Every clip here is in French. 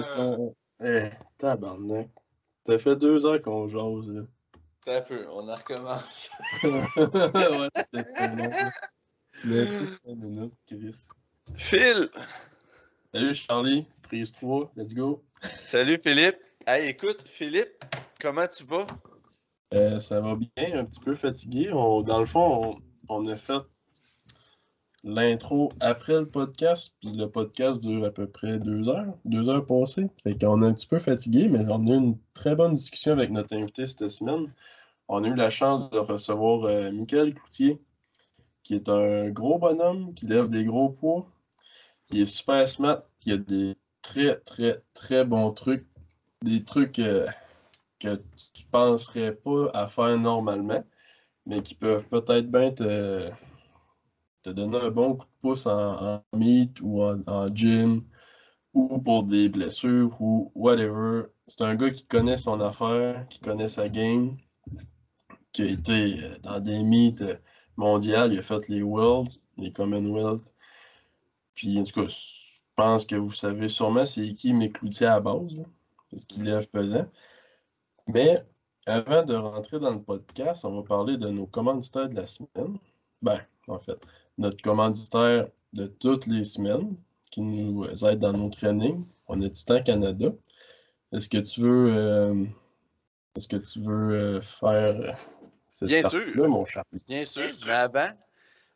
est-ce qu'on. Eh, tabarnak. Ça fait deux heures qu'on jase, là. Un peu, on en recommence. ouais, c'était. Mais plus 5 minutes, Chris. Phil! Salut Charlie, prise 3, let's go. Salut Philippe. Hey, écoute, Philippe, comment tu vas? Euh, ça va bien, un petit peu fatigué. On- dans le fond, on, on a fait l'intro après le podcast, puis le podcast dure à peu près deux heures, deux heures passées. Fait qu'on est un petit peu fatigué, mais on a eu une très bonne discussion avec notre invité cette semaine. On a eu la chance de recevoir euh, Michael Cloutier, qui est un gros bonhomme, qui lève des gros poids, qui est super smart, qui a des très, très, très bons trucs, des trucs euh, que tu penserais pas à faire normalement, mais qui peuvent peut-être bien te, te donner un bon coup de pouce en, en meet ou en, gym ou pour des blessures ou whatever. C'est un gars qui connaît son affaire, qui connaît sa game, qui a été euh, dans des meets euh, mondiales, il a fait les Worlds, les Commonwealth. Puis en tout cas, je pense que vous savez sûrement c'est qui mes cloutiers à base, là, parce qu'il lève pesant. Mais avant de rentrer dans le podcast, on va parler de nos commanditaires de la semaine. Ben, en fait, notre commanditaire de toutes les semaines qui nous aide dans nos trainings. On a Titan Canada. Est-ce que tu veux, euh, est-ce que tu veux euh, faire cette Bien sûr. mon Charlie? Bien sûr, mais avant,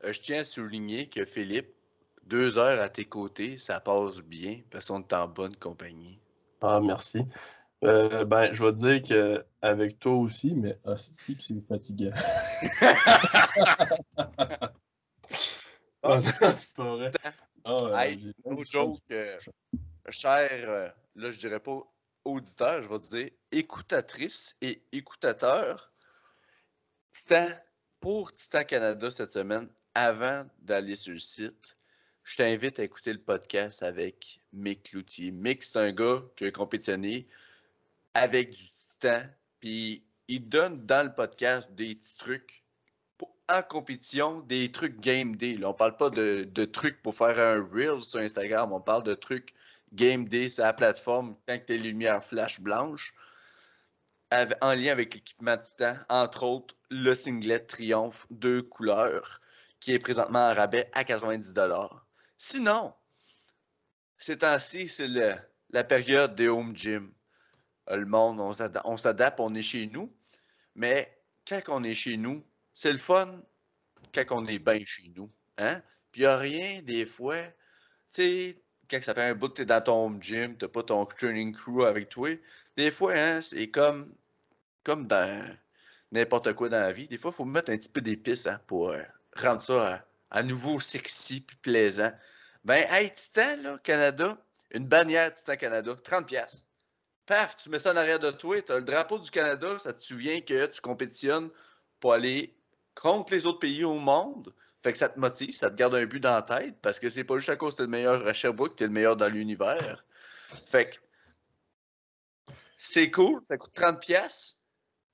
euh, je tiens à souligner que Philippe, deux heures à tes côtés, ça passe bien parce qu'on est en bonne compagnie. Ah, merci. Euh, ben, je vais te dire que avec toi aussi, mais hostie que c'est fatigant. Ah, non, c'est pas vrai. Ah, Hey, No joke, euh, cher, euh, là je dirais pas auditeur, je vais dire écoutatrice et écoutateur. Titan, pour Titan Canada cette semaine, avant d'aller sur le site, je t'invite à écouter le podcast avec Mick Cloutier. Mick, c'est un gars qui a compétitionné avec du Titan, puis il donne dans le podcast des petits trucs en compétition, des trucs game day. Là, on parle pas de, trucs pour faire un reel sur Instagram, on parle de trucs game day sur la plateforme quand tes lumières flash blanches en lien avec l'équipement Titan, entre autres le singlet Triomphe deux couleurs qui est présentement en rabais à 90$. Sinon, ces temps-ci, c'est la période des home gym. Euh, Le monde, on s'adapte, on est chez nous, mais quand on est chez nous, c'est le fun quand on est bien chez nous. Hein? Puis il n'y a rien, des fois, tu sais, quand ça fait un bout que tu es dans ton gym, tu pas ton training crew avec toi, des fois, hein, c'est comme, comme dans n'importe quoi dans la vie. Des fois, il faut mettre un petit peu d'épices hein, pour euh, rendre ça à, à nouveau sexy puis plaisant. Ben, hey, Titan, là, Canada, une bannière Titan Canada, 30$. piastres. Paf, tu mets ça en arrière de toi, tu as le drapeau du Canada, ça te souvient que tu compétitionnes pour aller contre les autres pays au monde. Fait que ça te motive, ça te garde un but dans la tête, parce que c'est pas juste à cause que t'es le meilleur à Sherbrooke, t'es le meilleur dans l'univers. Fait que c'est cool, ça coûte 30$, piastres,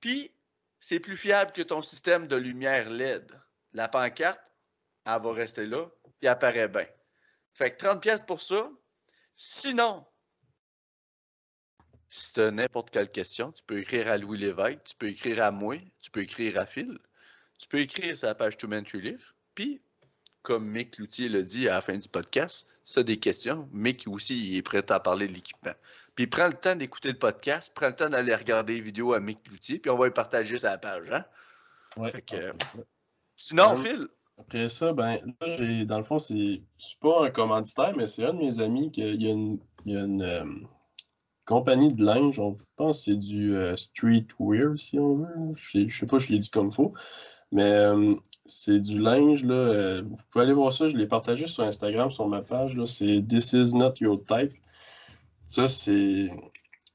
puis c'est plus fiable que ton système de lumière LED. La pancarte, elle va rester là, puis elle apparaît bien. Fait que 30$ piastres pour ça. Sinon, si tu as n'importe quelle question, tu peux écrire à Louis Lévesque, tu peux écrire à moi, tu peux écrire à Phil, tu peux écrire sur la page Two Man Tree. Puis, comme Mick Loutier l'a dit à la fin du podcast, as des questions, Mick aussi il est prêt à parler de l'équipement. Puis, prends le temps d'écouter le podcast, prends le temps d'aller regarder les vidéos à Mick Loutier, puis on va les partager sur la page. Hein? Ouais, Fait que, ça. Sinon, Ouais. Phil, Après ça, ben, là, j'ai, dans le fond, c'est, c'est pas un commanditaire, mais c'est un de mes amis qui il y a une, il y a une euh, compagnie de linge, on, je pense que c'est du euh, streetwear, si on veut. Je sais, je sais pas, je l'ai dit comme faux, mais euh, c'est du linge, là, euh, vous pouvez aller voir ça, je l'ai partagé sur Instagram, sur ma page, là, c'est This is not your type. Ça, c'est,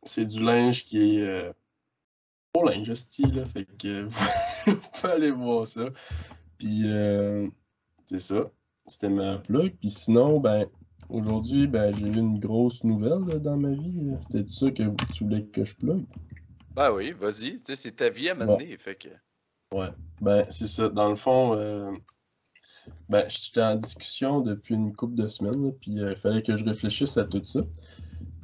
c'est du linge qui est euh, beau linge, style, là, fait que vous pouvez aller voir ça. Puis, euh, c'est ça. C'était ma plug. Puis sinon, ben, aujourd'hui, ben, j'ai eu une grosse nouvelle là, dans ma vie. C'était ça que vous- tu voulais que je plug? ben oui, vas-y, tu sais, c'est ta vie à mener. Fait que, Ouais. Ben, c'est ça. Dans le fond, euh, ben, j'étais en discussion depuis une couple de semaines, puis euh, il fallait que je réfléchisse à tout ça.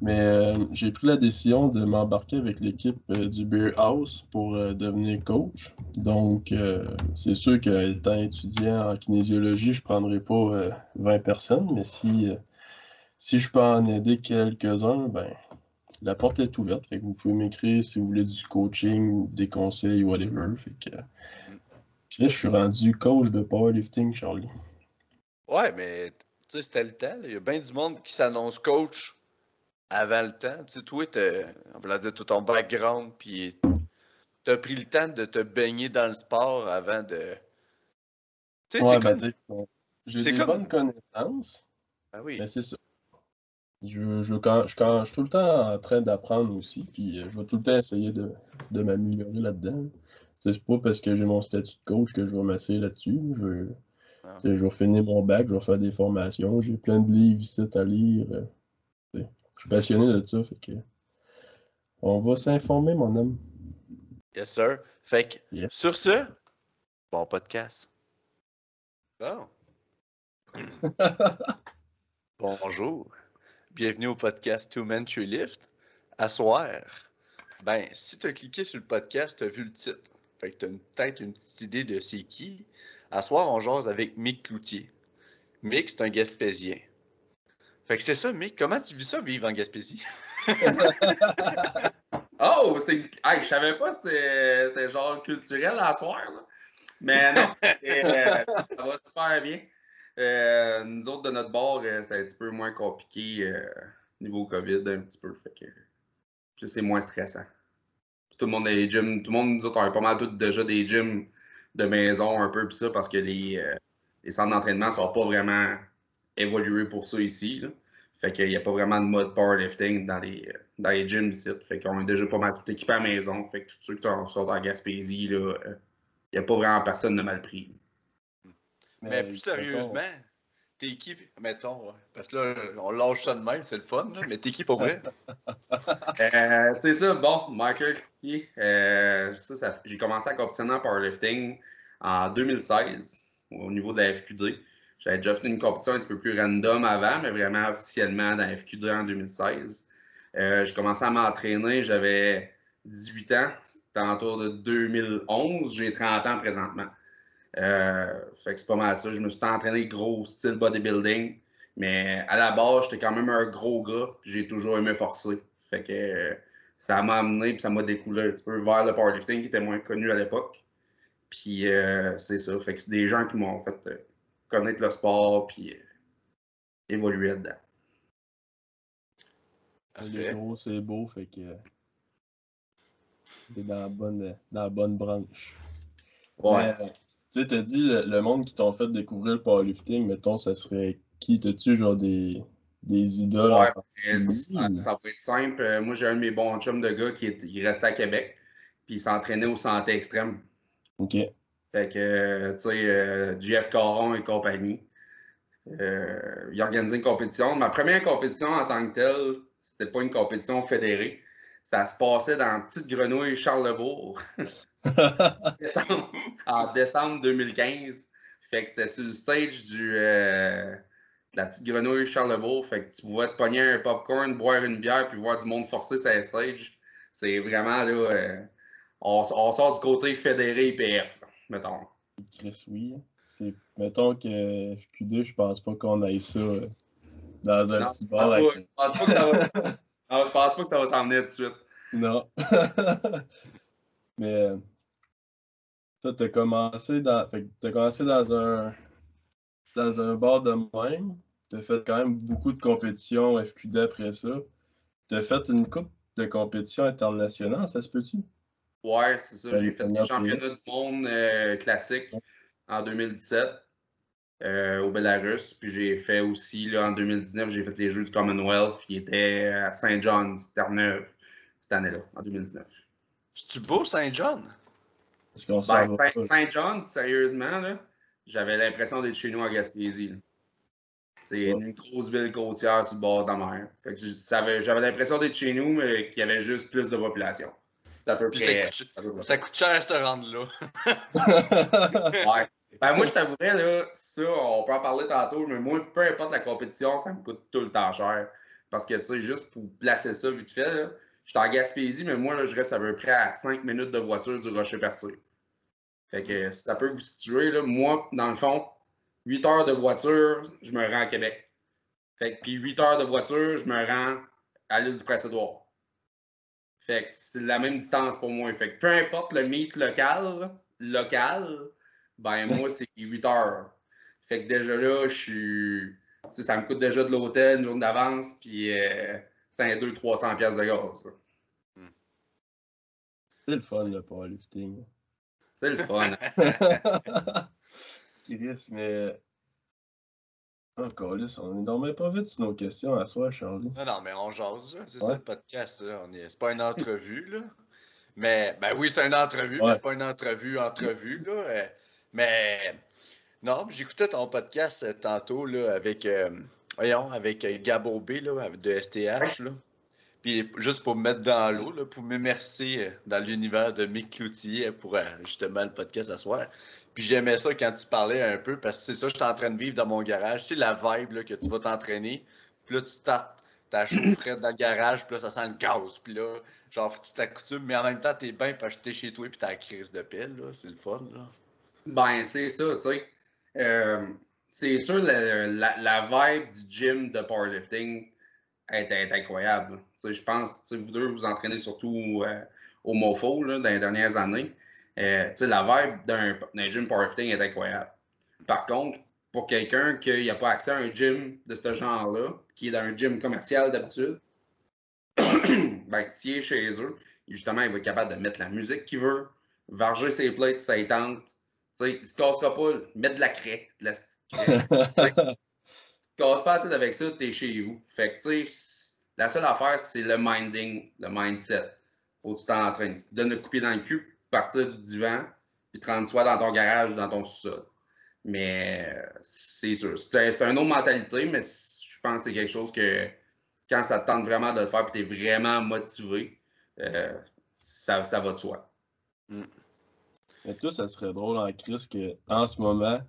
Mais euh, j'ai pris la décision de m'embarquer avec l'équipe euh, du Beer House pour euh, devenir coach. Donc, c'est sûr qu'étant étudiant en kinésiologie, je ne prendrai pas 20 personnes, mais si, si je peux en aider quelques-uns, ben, la porte est ouverte. vous pouvez m'écrire si vous voulez du coaching, des conseils, whatever. Fait que, je suis rendu coach de powerlifting, Charlie. Ouais, mais tu sais, c'était le temps. Il y a bien du monde qui s'annonce coach avant le temps. Tu sais, toi, on va dire tout ton background, puis tu as pris le temps de te baigner dans le sport avant de. Tu sais, c'est ben, comme... J'ai des bonnes connaissances. Ah oui. Mais c'est ça. Je, je, quand, je, quand, je suis tout le temps en train d'apprendre aussi, puis euh, je vais tout le temps essayer de, de m'améliorer là-dedans. C'est pas parce que j'ai mon statut de coach que je vais m'asseoir là-dessus. Je, ah. je vais finir mon bac, je vais faire des formations. J'ai plein de livres ici à lire. Euh, je suis passionné de ça, fait que. On va s'informer, mon homme. Yes, sir. Fait que, sur ce, bon podcast. Bon. Bonjour. Bienvenue au podcast Two Men Tree Lift. À soir, ben, si tu as cliqué sur le podcast, tu as vu le titre. Fait que tu as peut-être une petite idée de c'est qui. À soir, on jase avec Mick Cloutier. Mick, c'est un Gaspésien. Fait que c'est ça, Mick. Comment tu vis ça, vivre en Gaspésie? oh, c'est. Hey, je savais pas que c'était genre culturel à soir, là. Mais non, euh, ça va super bien. Euh, nous autres, de notre bord, euh, c'était un petit peu moins compliqué niveau COVID, un petit peu. Fait que c'est moins stressant. Tout le monde a des gyms. Tout le monde, nous autres, on a pas mal tout déjà des gyms de maison, un peu, pis ça, parce que les, les centres d'entraînement sont pas vraiment évolués pour ça ici. Fait qu'il n'y a pas vraiment de mode powerlifting dans les, dans les gyms ici. Fait qu'on est déjà pas mal tout équipé à maison. Fait que tous ceux qui sont en Gaspésie, il n'y a pas vraiment personne de mal pris. Mais, plus sérieusement, t'es équipe, mettons, parce que là, on lâche ça de même, c'est le fun, là, mais t'es qui pour vrai? euh, c'est ça, bon, Michael ici. Euh, j'ai commencé à compétitionner en powerlifting en 2016 au niveau de la FQD. J'avais déjà fait une compétition un petit peu plus random avant, mais vraiment officiellement dans FQ2 en 2016. Euh, j'ai commencé à m'entraîner, j'avais 18 ans, c'était autour de 2011, j'ai 30 ans présentement. Euh, fait que c'est pas mal ça. Je me suis entraîné gros style bodybuilding, mais à la base, j'étais quand même un gros gars, j'ai toujours aimé forcer. Fait que euh, ça m'a amené, puis ça m'a découlé un petit peu vers le powerlifting qui était moins connu à l'époque. Puis c'est ça. Fait que c'est des gens qui m'ont fait connaître le sport, puis euh, évoluer là-dedans. Le gros, c'est beau, fait que c'est dans la bonne, dans la bonne branche. Ouais. Tu sais, t'as dit le, monde qui t'ont fait découvrir le powerlifting, mettons, ça serait qui? T'as-tu genre des, des idoles? Ouais, ça, ça, va être simple. Euh, moi, j'ai un de mes bons chums de gars qui, est, qui restait à Québec, puis il s'entraînait au santé extrême. OK. Fait que, tu sais, euh, Jeff Caron et compagnie. Euh, il organisé une compétition. Ma première compétition en tant que telle, c'était pas une compétition fédérée. Ça se passait dans Petite Grenouille Charlebourg en décembre 2015. Fait que c'était sur le stage du, euh, de la Petite Grenouille Charlebourg. Fait que tu pouvais te pogner un popcorn, boire une bière, puis voir du monde forcer sur le stage. C'est vraiment là, euh, on, on, sort du côté fédéré IPF mettons. Chris, oui. C'est, mettons que FQ2, je pense pas qu'on aille ça euh, dans un petit bar. Je pense pas que ça va. non, je pense pas que ça va s'emmener tout de suite. Non. Mais toi, t'as commencé dans. Fait t'as commencé dans un dans un bar de même. T'as fait quand même beaucoup de compétitions FQD après ça. T'as fait une coupe de compétition internationale, ça se peut-tu? Ouais, c'est ça. J'ai fait les championnats du monde euh, classique en 2017 euh, au Belarus. Puis j'ai fait aussi, là, en 2019, j'ai fait les Jeux du Commonwealth qui étaient à Saint John's, Terre-Neuve, cette année-là, en 2019. C'est-tu beau, Saint John? Ben, Saint, Saint John, sérieusement, là, j'avais l'impression d'être chez nous à Gaspésie. C'est une grosse ville côtière sur le bord de la mer. j'avais l'impression d'être chez nous, mais qu'il y avait juste plus de population. Ça, peut ça, coûte, cher se rendre là. ouais. Ben, moi, je t'avouerais, là, ça, on peut en parler tantôt, mais moi, peu importe la compétition, ça me coûte tout le temps cher. Parce que, tu sais, juste pour placer ça vite fait, là, je suis en Gaspésie, mais moi, je reste à peu près à 5 minutes de voiture du Rocher Percé. Fait que ça peut vous situer, là, moi, dans le fond, 8 heures de voiture, je me rends à Québec. Fait que, puis 8 heures de voiture, je me rends à l'île du Prince-Édouard. Fait que c'est la même distance pour moi. Fait que peu importe le meet local, local, ben moi, c'est 8 heures. Fait que déjà là, je suis. ça me coûte déjà de l'hôtel une journée d'avance, puis euh, 200-300$ de gaz. Hmm. C'est le fun, le powerlifting. C'est le fun. Chris, mais encore là, on est dormait pas vite sur nos questions à soi, Charlie. Non, non, mais on jase, c'est ça le podcast. Là. On est... C'est pas une entrevue, là. Mais, ben oui, c'est une entrevue, mais c'est pas une entrevue, entrevue, là. Euh, mais, non, j'écoutais ton podcast euh, tantôt, là, avec, euh, voyons, avec Gabo B, là, de STH, là. Puis juste pour me mettre dans l'eau, pour m'immerser dans l'univers de Mick Cloutier pour justement le podcast à soir. Puis j'aimais ça quand tu parlais un peu, parce que c'est ça, je suis en train de vivre dans mon garage. Tu sais, la vibe là, que tu vas t'entraîner, puis là, tu startes ta chaufferette dans le garage, puis là, ça sent le gaz. Puis là, genre, tu t'accoutumes, mais en même temps, t'es bien parce que t'es chez toi, puis t'as la crise de pile, là. C'est le fun, là. Ben, c'est ça, tu sais. Euh, c'est sûr, la, vibe du gym de powerlifting est, incroyable. Je pense, vous deux, vous entraînez surtout euh, au MoFo, dans les dernières années. Euh, la vibe d'un gym powerlifting est incroyable. Par contre, pour quelqu'un qui n'a pas accès à un gym de ce genre-là, qui est dans un gym commercial d'habitude, ben, s'il est chez eux, justement, il va être capable de mettre la musique qu'il veut, varger ses plates, ça tente. Il ne se cassera pas, mettre de la craie, de la craie. tu te casses pas la tête avec ça, tu es chez vous. Fait que, tu sais, la seule affaire, c'est le minding, le mindset. Faut que tu t'entraînes. Tu te donnes le coupé dans le cul, partir du divan, puis te rendre soit dans ton garage ou dans ton sous-sol. Mais c'est sûr, c'est une autre mentalité, mais je pense que c'est quelque chose que quand ça te tente vraiment de le faire et tu es vraiment motivé, euh, ça, ça, va de soi. Mm. Mais toi, ça serait drôle en crise qu'en ce moment,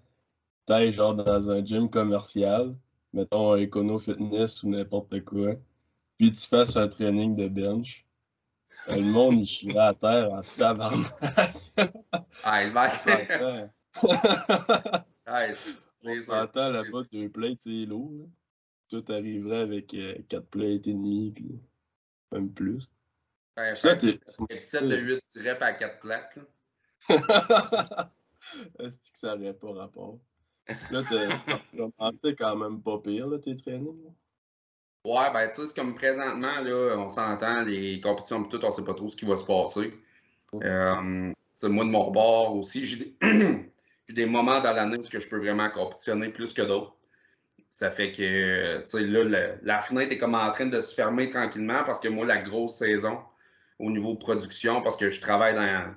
tu ailles genre dans un gym commercial, mettons un Econo Fitness ou n'importe quoi, puis tu fasses un training de bench, le monde, il chie à terre en tabarnak. Ah, il se On s'entend là-bas, deux plates, c'est lourd. Là. Tout arriverait avec euh, quatre plates et demi, puis même plus. Ouais, ça, t'es. 7 de 8 tu reps à 4 plaques. Est-ce que ça n'aurait pas rapport? Là, commencé quand même pas pire, là, tes trainings. Ouais, ben, tu sais, c'est comme présentement, là, on s'entend, les compétitions, tout, on sait pas trop ce qui va se passer. Euh, moi, de mon bord aussi, j'ai des, des, moments dans l'année où je peux vraiment compétitionner plus que d'autres. Ça fait que, tu sais, là, la, fenêtre est comme en train de se fermer tranquillement parce que moi, la grosse saison au niveau production, parce que je travaille dans,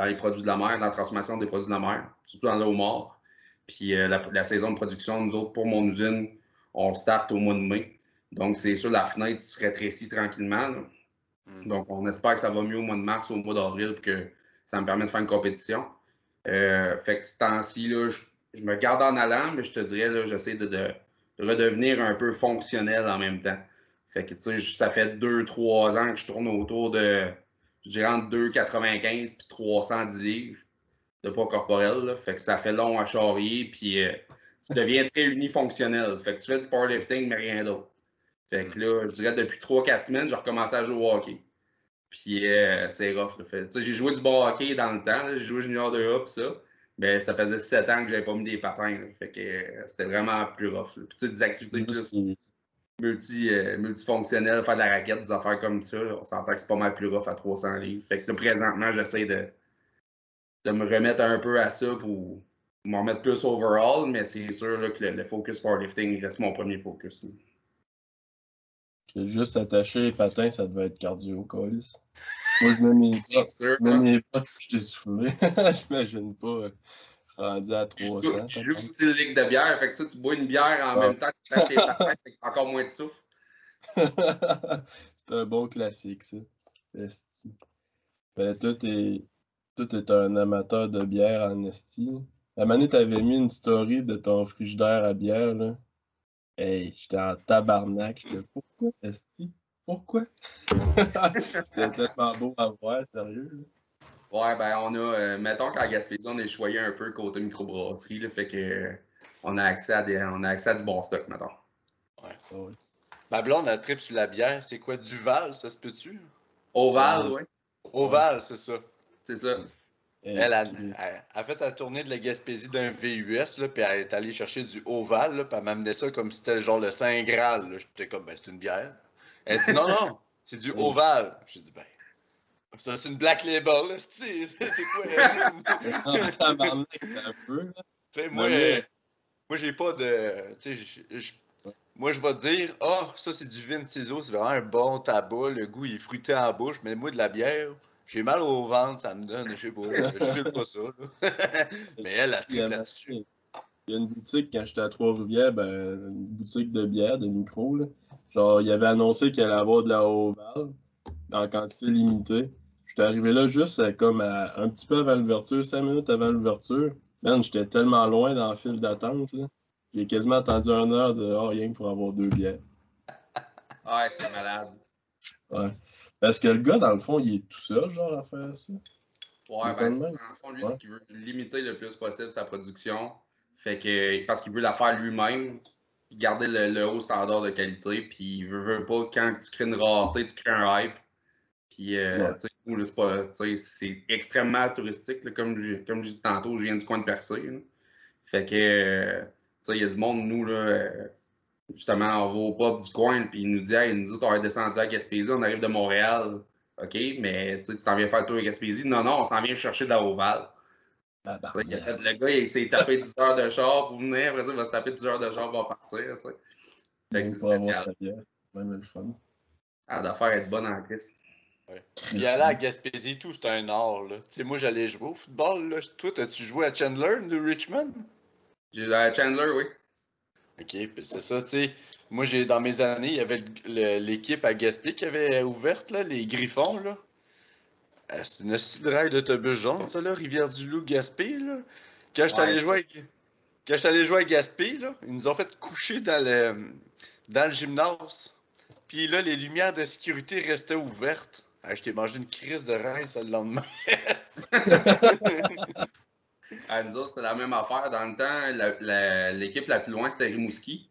dans les produits de la mer, dans la transformation des produits de la mer, surtout dans l'eau mort. Puis euh, la, la, saison de production, nous autres, pour mon usine, on start au mois de mai. Donc, c'est sûr, la fenêtre se rétrécit tranquillement. Mm. Donc, on espère que ça va mieux au mois de mars ou au mois d'avril que ça me permette de faire une compétition. Euh, fait que ce temps-ci, je, me garde en allant, mais je te dirais, là, j'essaie de, redevenir un peu fonctionnel en même temps. Fait que, tu sais, ça fait 2-3 ans que je tourne autour de, je dirais, entre 2,95 puis 310 livres de poids corporel. Fait que ça fait long à charrier, puis euh, tu deviens très unifonctionnel. Fait que tu fais du powerlifting, mais rien d'autre. Fait que là, je dirais depuis 3-4 semaines, j'ai recommencé à jouer au hockey. Puis euh, c'est rough. J'ai joué du bon hockey dans le temps. J'ai joué junior de A ça. Mais ça faisait 7 ans que j'avais pas mis des patins. Fait que euh, c'était vraiment plus rough. Puis des activités plus multi, euh, multifonctionnelles, faire de la raquette, des affaires comme ça. on s'entend que c'est pas mal plus rough à 300 livres. Fait que là, présentement, j'essaie de, de me remettre un peu à ça pour m'en mettre plus overall. Mais c'est sûr là, que le, le, focus powerlifting reste mon premier focus. Juste attacher les patins, ça devait être cardio, Colis. Moi, je mets mes je mets mes potes, je t'ai soufflé. J'imagine pas euh, rendu à 300. Je joue style ligue de bière, fait que tu bois une bière en même temps que tu les patins, fait encore moins de souffle. C'est un bon classique, ça. Ben, toi, t'es, t'es un amateur de bière en esti. La manette t'avais mis une story de ton frigidaire à bière, là. Hey, j'étais en tabarnak. J'étais, Pourquoi, Esti? Pourquoi? C'était tellement beau à voir, sérieux. là. Ouais, ben on a, euh, mettons qu'à Gaspésie, on est choyé un peu côté microbrasserie, là, fait que euh, on a accès à des, on a accès à du bon stock, mettons. Ah ouais. Ma blonde, elle tripe sur la bière. C'est quoi, Duval, ça se peut-tu? Oval, Ouais. ouais, Oval, c'est ça. c'est ça. Elle a, elle a fait la tournée de la Gaspésie d'un VUS, là, puis elle est allée chercher du Oval, là, puis elle m'a amené ça comme si c'était genre le Saint Graal. J'étais comme, ben, c'est une bière. Elle dit, non, non, c'est du Oval. J'ai dit, ben, ça, c'est une Black Label, là, c'est quoi? En tabarnak, c'est un peu, là. Tu sais, moi, mais- moi j'ai pas de. Tu sais, moi, je vais dire, ah, ça, c'est du vin ciseau, c'est vraiment un bon tabac, le goût il est fruité en bouche, mais moi, de la bière, j'ai mal au ventre, ça me donne, je sais pas, je file pas ça. là. mais elle, a a, là-dessus. il y a une boutique, quand j'étais à Trois-Rivières, ben, une boutique de bière, de micro, là. Genre, il avait annoncé qu'il allait avoir de la Oval en quantité limitée. J'étais arrivé là juste à, comme à- un petit peu avant l'ouverture, cinq minutes avant l'ouverture. Man, j'étais tellement loin dans le fil d'attente. J'ai quasiment attendu une heure de oh, rien que pour avoir deux bières. Ouais, c'est malade. Ouais. Parce que le gars, dans le fond, il est tout seul, genre, à faire ça. Ouais, ben, dans le fond, lui, Ouais. ce qu'il veut limiter le plus possible sa production. Fait que, parce qu'il veut la faire lui-même, garder le, le haut standard de qualité, puis il veut, veut pas, quand tu crées une rareté, tu crées un hype. Puis, euh, Ouais. C'est extrêmement touristique, là, comme j'ai comme dit tantôt, je viens du coin de Percé. là. Fait que, euh, tu sais, il y a du monde, nous, là, euh, justement, on va au pub du coin, puis il nous dit, hey, nous autres, on est descendu à Gaspésie, on arrive de Montréal. OK, mais tu t'en viens faire le tour à Gaspésie? Non, non, on s'en vient chercher de la Oval. Le gars, il s'est tapé 10 heures de char pour venir. Après ça, il va se taper 10 heures de char pour partir. Fait que c'est spécial. le fun. Ah, d'affaire être bonne en crise. Puis aller à Gaspésie, tout, c'est un art, là. Moi, j'allais jouer au football, là. Toi, as-tu joué à Chandler de Richmond? J'ai euh, Chandler, oui. Ok, puis c'est ça, tu sais. Moi, j'ai dans mes années, il y avait l'équipe à Gaspé qui avait ouverte, là, les Griffons, là. Euh, C'est une rail d'autobus jaune, ça, là, Rivière-du-Loup, Gaspé, là. Quand je allé jouer avec... Quand je suis allé jouer à Gaspé, là, ils nous ont fait coucher dans le, dans le gymnase. Puis là, les lumières de sécurité restaient ouvertes. Ah, je t'ai mangé une crise de rein, ça, le lendemain. À nous autres, c'était la même affaire. Dans le temps, la- la- l'équipe la, plus loin, c'était Rimouski.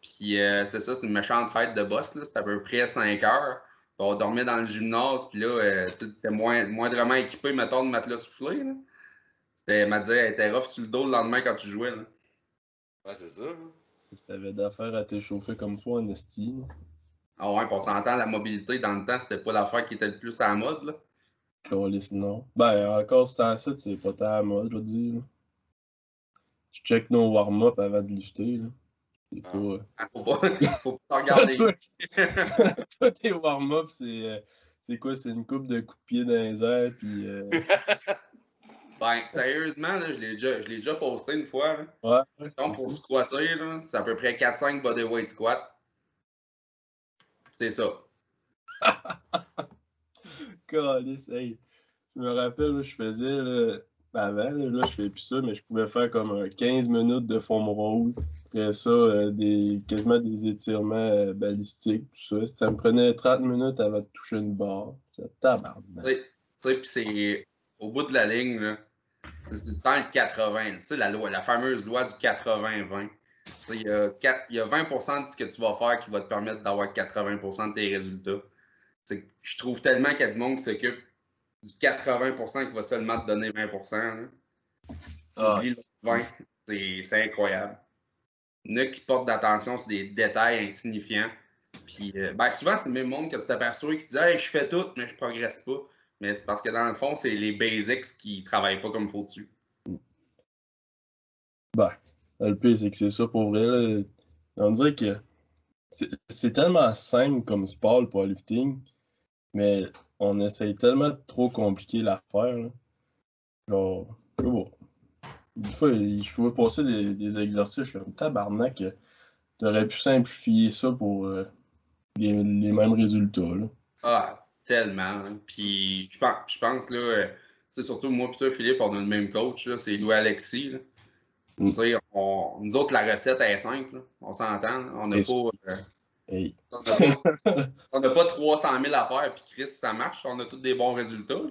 Puis euh, c'était ça, c'était une méchante fête de boss. là. C'était à peu près 5 heures. Puis on dormait dans le gymnase. Puis là, euh, tu sais, t'étais moins, moindrement équipé, mettons, de matelas soufflé. C'était, m'a dit, elle était rough sur le dos le lendemain quand tu jouais. Là. Ouais, c'est ça. Si t'avais d'affaires à t'échauffer comme toi en esti. Ah ouais, on s'entend, la mobilité dans le temps, c'était pas l'affaire qui était le plus à la mode. Là. Calisse, non. Ben, encore ce temps-ci, c'est pas tant à la mode, je veux dire. Tu check nos warm-up avant de lifter, là. C'est Ah. pas... euh, Ah, Faut pas, faut pas regarder. toi, tes warm-up, c'est... euh, C'est quoi? C'est une coupe de coups de pied dans les airs, puis... euh, Ben, sérieusement, là, je l'ai déjà, déjà posté une fois. Là. Ouais. Donc, pour squatter, c'est à peu près 4-5 bodyweight squats. C'est ça. Calisse, hey. Je me rappelle, là, je faisais, là, avant, là, je fais plus ça, mais je pouvais faire comme un 15 minutes de foam roll. Après ça, euh, des, quasiment des étirements euh, balistiques, tout ça. Ça me prenait 30 minutes avant de toucher une barre. Tabarnak. Tu sais, tu sais, puis c'est au bout de la ligne, là, c'est c'est le temps le 80. là. Tu sais, la, loi, la fameuse loi du 80-20. Il y, a quatre- il y a 20% de ce que tu vas faire qui va te permettre d'avoir 80% de tes résultats. Je trouve tellement qu'il y a du monde qui s'occupe du 80% qui va seulement te donner 20%. là. Ah, Oublie le 20, c'est incroyable. Il y en a qui portent d'attention sur des détails insignifiants. Puis, euh, ben, souvent, c'est le même monde que tu t'aperçois qui dit Hey, je fais tout, mais je progresse pas. Mais c'est parce que dans le fond, c'est les basics qui travaillent pas comme il faut dessus. Ben, le pire, c'est que c'est ça pour vrai. On dirait que c'est c'est tellement simple comme sport, le powerlifting, mais on essaye tellement de trop compliquer l'affaire. Genre, je. Des fois, je pouvais passer des, des exercices, je suis comme tabarnak, euh, pu simplifier ça pour euh, les, mêmes résultats. Ah, tellement. hein. Puis, je pense, je là, euh, tu sais, surtout moi et toi, Philippe, on a le même coach, c'est Louis Alexis. Mm. On, nous autres, la recette est simple. On s'entend. On n'a pas, euh, on n'a pas, 300 000 à faire, puis Chris, ça marche. On a tous des bons résultats.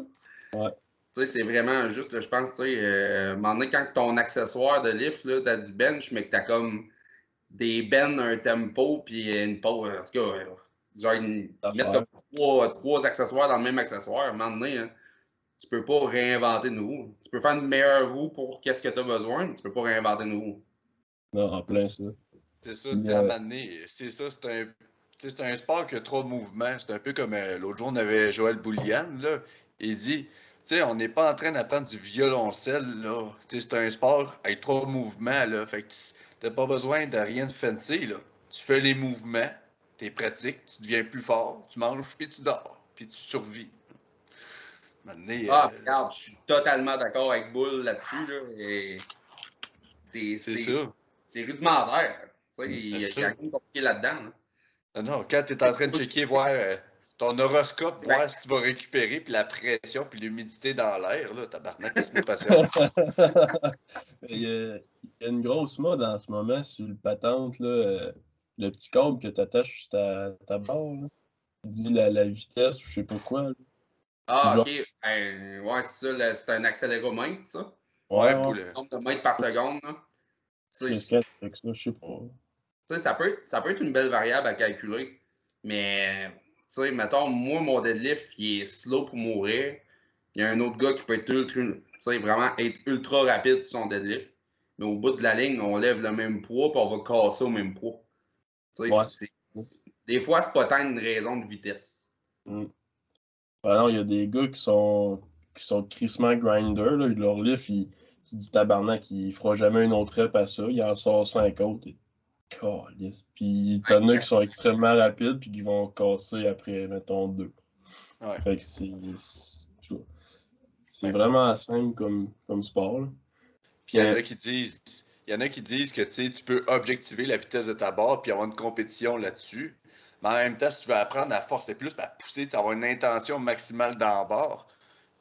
Ouais. C'est vraiment juste, je pense, tu sais, euh, quand ton accessoire de lift, tu as du bench, mais que tu as comme des bennes, un tempo, puis une pause. En tout cas, genre, mettre trois, trois, accessoires dans le même accessoire, à un moment donné, hein, tu peux pas réinventer de nouveau. Tu peux faire une meilleure roue pour qu'est-ce que tu as besoin, mais tu peux pas réinventer de nouveau. Non, en plein ça. C'est ça, tu à c'est ça, c'est un, c'est un sport qui a trop de mouvements. C'est un peu comme euh, l'autre jour, on avait Joël Boulian, là. Il dit, tu sais, on n'est pas en train d'apprendre du violoncelle, là. c'est un sport avec trop de mouvements, là. Fait que t'as pas besoin de rien de fancy, là. Tu fais les mouvements, tu es pratique, tu deviens plus fort, tu manges, puis tu dors, puis tu survis ah, euh, regarde, je suis totalement d'accord avec Bull là-dessus. Là, c'est ça. C'est rudimentaire. Il y a rien de compliqué là-dedans. Non, non, quand tu es en train de checker, voir euh, ton horoscope, voir si tu vas récupérer, puis la pression, puis l'humidité dans l'air, là, tabarnak, qu'est-ce qui m'est passé? il, y a, une grosse mode en ce moment sur le patente, là, euh, le petit câble que tu attaches sur ta, ta barre. Là. Il dit la, la vitesse ou je sais pas quoi. Là. Ah, ok. Ben, ouais, c'est ça. C'est un accéléromètre, ça. Ouais, pour le nombre de mètres par seconde. C'est ça, je sais pas. Ça peut, ça peut être une belle variable à calculer. Mais, tu sais, mettons, moi, mon deadlift, il est slow pour mourir. Il y a un autre gars qui peut être ultra, vraiment être ultra rapide sur son deadlift. Mais au bout de la ligne, on lève le même poids, puis on va casser au même poids. Ouais. Des fois, c'est pas tant une raison de vitesse. Mm. Alors, il y a des gars qui sont qui sont crissement grinder. Là. Leur lift, il, tu dis tabarnak, il fera jamais une autre rep à ça. Il en sort 5 autres. Et... Puis t'en as qui sont extrêmement rapides puis qui vont casser après, mettons, deux. Ouais. Fait que c'est. C'est vraiment simple comme, comme sport. Puis il y en a qui disent. Il y en a qui disent que tu peux objectiver la vitesse de ta barre puis avoir une compétition là-dessus. Mais en même temps, si tu veux apprendre à forcer plus, à pousser, tu avoir une intention maximale dans le bord,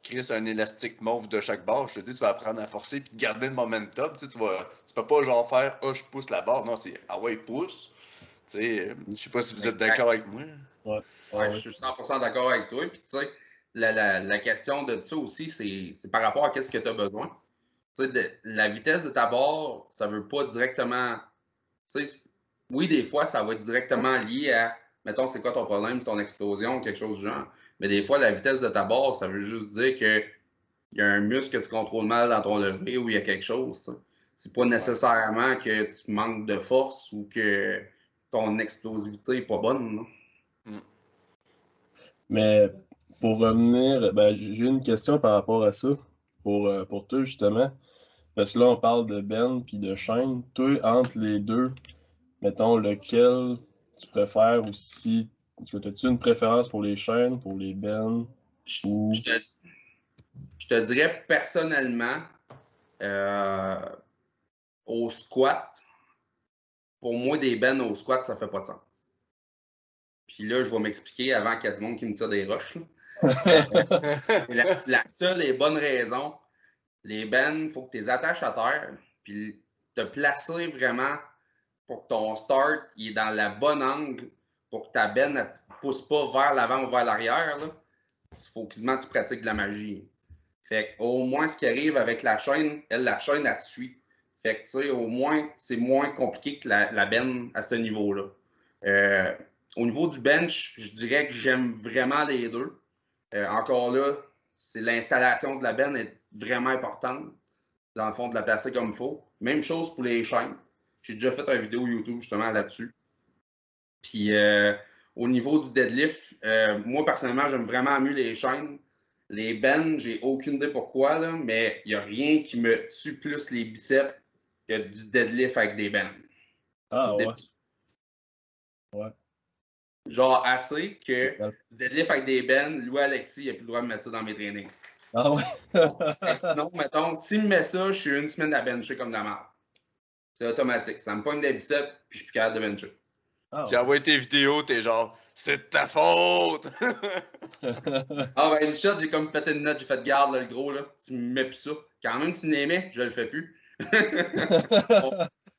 créer un élastique mauve de chaque barre, je te dis, tu vas apprendre à forcer puis garder le momentum. Tu, sais, tu, vas, tu peux pas genre faire Ah, oh, je pousse la barre. Non, c'est Ah ouais, pousse. Tu sais, je sais pas si vous êtes d'accord avec moi. Ouais, ouais, je suis 100% d'accord avec toi. Puis tu sais, la, la, la, question de ça aussi, c'est par rapport à qu'est-ce que tu as besoin. Tu sais, de, la vitesse de ta barre, ça veut pas directement. Tu sais, oui, des fois, ça va être directement lié à mettons, c'est quoi ton problème, c'est ton explosion, quelque chose du genre. Mais des fois, la vitesse de ta barre, ça veut juste dire qu'il y a un muscle que tu contrôles mal dans ton lever ou il y a quelque chose. C'est pas nécessairement que tu manques de force ou que ton explosivité n'est pas bonne. Mm. Mais pour revenir, ben, j'ai une question par rapport à ça, pour, euh, pour toi justement. Parce que là, on parle de Ben puis de Shane. Toi, entre les deux, mettons, lequel tu préfères aussi. Est-ce que as-tu une préférence pour les chaînes, pour les bennes? Ou... Je, te, dirais personnellement, euh, au squat, pour moi, des bennes au squat, ça fait pas de sens. Puis là, je vais m'expliquer avant qu'il y ait du monde qui me tire des roches. la, seule et bonne raison, les bennes, il faut que tu les attaches à terre, puis te placer vraiment pour que ton start il est dans la bonne angle pour que ta benne ne pousse pas vers l'avant ou vers l'arrière. Il faut quasiment que tu pratiques de la magie. Fait au moins, ce qui arrive avec la chaîne, elle, la chaîne, elle te suit. Fait que, tu sais, au moins, c'est moins compliqué que la, la benne à ce niveau-là. Euh, au niveau du bench, je dirais que j'aime vraiment les deux. Euh, encore là, c'est l'installation de la benne est vraiment importante. Dans le fond, de la placer comme il faut. Même chose pour les chaînes. J'ai déjà fait une vidéo YouTube justement là-dessus. Puis euh, au niveau du deadlift, euh, moi personnellement, j'aime vraiment mieux les chaînes. Les bennes, j'ai aucune idée pourquoi, là, mais il n'y a rien qui me tue plus les biceps que du deadlift avec des bennes. Ah ouais. Ouais. Genre assez que du deadlift avec des bennes, Louis Alexis, il n'a plus le droit de mettre ça dans mes trainings. Ah ouais. sinon, mettons, s'il me met ça, je suis une semaine à bencher comme de la merde. C'est automatique. Ça me pogne des biceps, puis je suis plus capable de bencher. Oh. Tu envoies tes vidéos, t'es genre, c'est de ta faute! ah, ben, une shot, j'ai comme pété une note, j'ai fait garde, là, le gros, là. Tu me mets plus ça. Quand même, tu m'aimais, je le fais plus.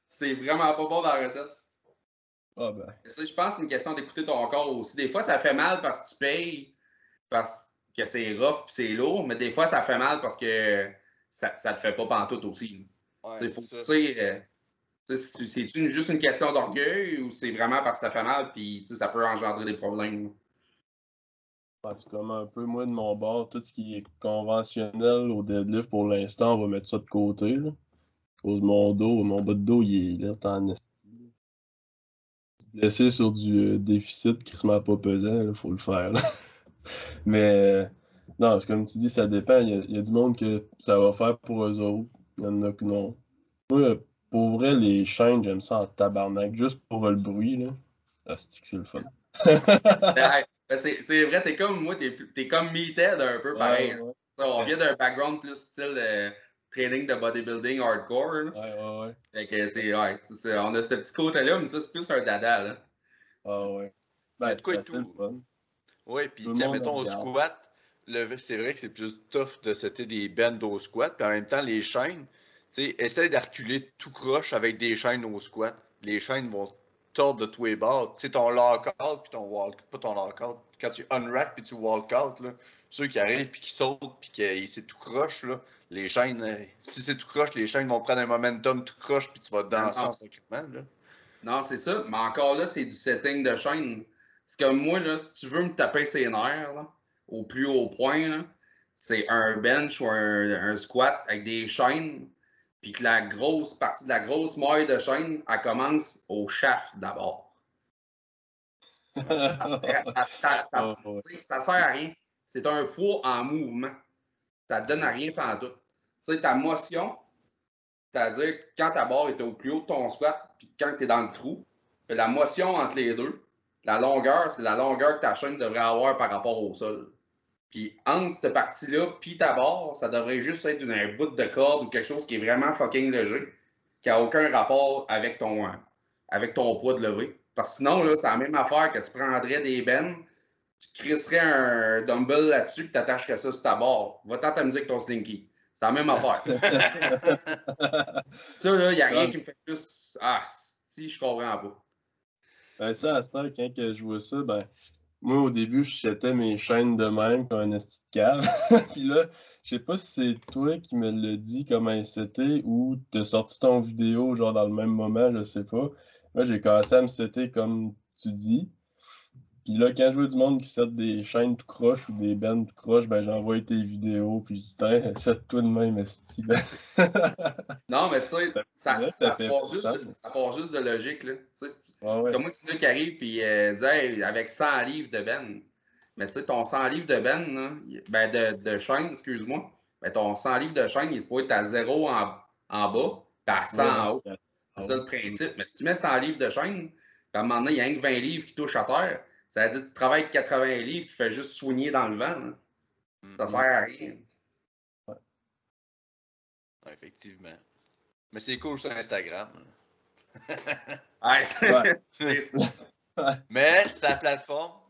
c'est vraiment pas bon dans la recette. Ah ben. Tu sais, je pense que c'est une question d'écouter ton corps aussi. Des fois, ça fait mal parce que tu payes, parce que c'est rough puis c'est lourd, mais des fois, ça fait mal parce que ça, ça te fait pas pantoute aussi. Ouais, Tu sais, une- juste une question d'orgueil ou c'est vraiment parce que ça fait mal puis ça peut engendrer des problèmes? C'est comme un peu moi de mon bord, tout ce qui est conventionnel au deadlift pour l'instant, on va mettre ça de côté. Là. Cause mon dos, mon bas de dos, il est là, en esti. Blessé sur du euh, déficit qui se met pas pesant, il faut le faire. Mais non, c'est comme tu dis, ça dépend. Il y, a, y a du monde que ça va faire pour eux autres. Il y en a que non. Moi, pour vrai, les chaînes, j'aime ça en tabarnak. Juste pour le bruit, là. Que c'est le fun? Ben, ben, c'est vrai, t'es comme moi, t'es t'es comme meathead un peu pareil. Ouais, ouais, Ça, On vient d'un background plus style euh, training de bodybuilding hardcore. là. ouais, ouais, ouais. Fait que c'est, ouais, c'est ça. on a ce petit côté-là, mais ça, c'est plus un dada. Là. Ah ouais. Ben, Mais c'est quoi tout? fun. Oui, puis tiens, mettons au squat, le- c'est vrai que c'est plus tough de setter des bends au squat, puis en même temps, les chaînes, sais, essaye d'arculer tout croche avec des chaînes au squat. Les chaînes vont tordre de tous les bords. Tu sais, ton lock-out, puis ton walk, pas ton lock-out, quand tu unwrap puis tu walk-out, là, ceux qui arrivent puis qui sautent puis que c'est tout croche, là, les chaînes, euh, si c'est tout croche, les chaînes vont prendre un momentum tout croche puis tu vas danser en sacrement, là. Non, c'est ça. Mais encore là, c'est du setting de chaîne. C'est comme moi, là, si tu veux me taper ses nerfs, là, au plus haut point, là, c'est un bench ou un, un squat avec des chaînes. Puis que la grosse partie de la grosse maille de chaîne, elle commence au shaft d'abord. Ça sert à- ça- ça- sais, ça sert à rien. C'est un poids en mouvement. Ça te donne à rien pendant tout. Tu sais, ta motion, c'est-à-dire quand ta barre est au plus haut de ton squat, puis quand tu es dans le trou, la motion entre les deux, la longueur, c'est la longueur que ta chaîne devrait avoir par rapport au sol. Puis entre cette partie-là, puis ta barre, ça devrait juste être une, un bout de corde ou quelque chose qui est vraiment fucking léger, qui n'a aucun rapport avec ton, euh, avec ton poids de levée. Parce que sinon, là, c'est la même affaire que tu prendrais des bennes, tu crisserais un dumbbell là-dessus, puis t'attacherais ça sur ta barre. Va-t'en t'amuser avec ton slinky. C'est la même affaire. ça, là, il n'y a rien qui me fait plus. Ah, si, je comprends pas. Ben ça, à ce temps, quand que je vois ça, ben moi au début, je jetais mes chaînes de même comme un esti de cave. Puis là, je sais pas si c'est toi qui me l'as dit comment c'était ou t'as sorti ton vidéo genre dans le même moment, je sais pas. Moi, j'ai commencé à me setter comme tu dis. Puis là, quand je vois du monde qui set des chaînes tout croche ou des bennes tout croche, ben j'envoie tes vidéos, puis je dis, tiens, set-toi de même, esti. Ben, Non, mais tu sais, Ça- ça, ça ça, fait part pas juste de, ça part juste de logique. Là. Tu sais, ouais. C'est comme moi qui dis qui arrive et euh, dit Hey, avec 100 livres de ben. Mais tu sais, ton 100 livres de ben, là, ben de, de chaîne, excuse-moi, ben ton 100 livres de chaîne, il se peut être à 0 en, en bas, puis à 100 en haut. C'est ça le principe. Mais si tu mets 100 livres de chaîne, puis à un moment donné, il y a que 20 livres qui touchent à terre, ça veut dire que tu travailles avec 80 livres qui fait juste soigner dans le vent. là. Ça sert à rien. Ouais, effectivement. Mais c'est cool sur Instagram. Ouais, c'est- ça. Mais sa plateforme,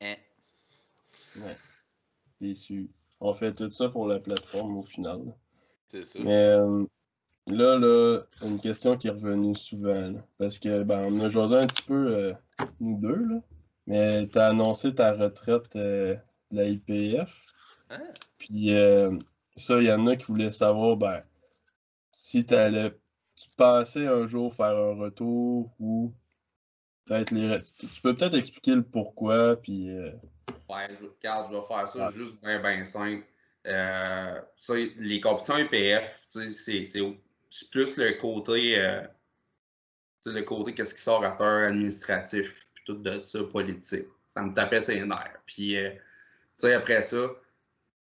hein. Ouais. Déçu. On fait tout ça pour la plateforme au final. C'est ça. Mais euh, là, là, une question qui est revenue souvent. là, parce que ben, on a jasé un petit peu, euh, nous deux, là, mais tu as annoncé ta retraite euh, de la IPF. Hein? Puis euh, ça, il y en a qui voulaient savoir ben, si t'allais, tu pensais un jour faire un retour ou peut-être les. Tu peux peut-être expliquer le pourquoi, puis euh, Ouais, je, regarde, je vais faire ça Ouais. juste bien, bien simple. Ça, les compétitions IPF, tu c'est- plus le côté, tu le côté qu'est-ce qui sort à cette heure administratif, tout de ça politique. Ça me tapait ses nerfs. Puis, euh, tu sais, après ça,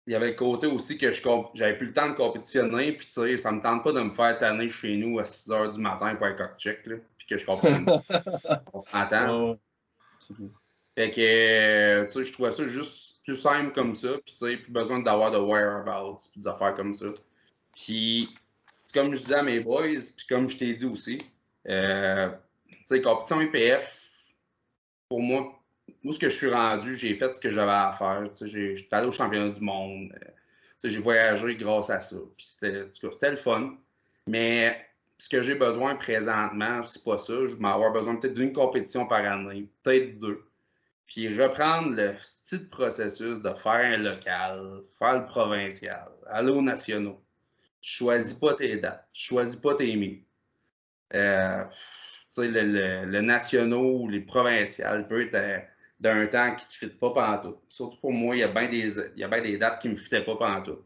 il y avait le côté aussi que je j'avais plus le temps de compétitionner, puis tu sais, ça me tente pas de me faire tanner chez nous à 6 h du matin pour un cock check, là, puis que je compétitionne. On s'entend. Fait que, euh, tu sais, je trouvais ça juste plus simple comme ça. Puis, tu sais, plus besoin d'avoir de whereabouts, puis des affaires comme ça. Puis, c'est comme je disais à mes boys, puis comme je t'ai dit aussi, euh, tu sais, compétition IPF, pour moi, moi, ce que je suis rendu, j'ai fait ce que j'avais à faire. J'étais allé au championnat du monde. euh, j'ai voyagé grâce à ça. C'était, le fun. Mais ce que j'ai besoin présentement, c'est pas ça. Je vais avoir besoin peut-être d'une compétition par année, peut-être deux. Puis reprendre le style processus de faire un local, faire le provincial, aller aux nationaux. Tu choisis pas tes dates, tu choisis pas tes mis. Euh, le, le, le nationaux ou les provinciales peut être euh, d'un temps qui ne te fit pas pendant tout. Surtout pour moi, il y a bien des, il y a des dates qui ne me fitaient pas pendant tout.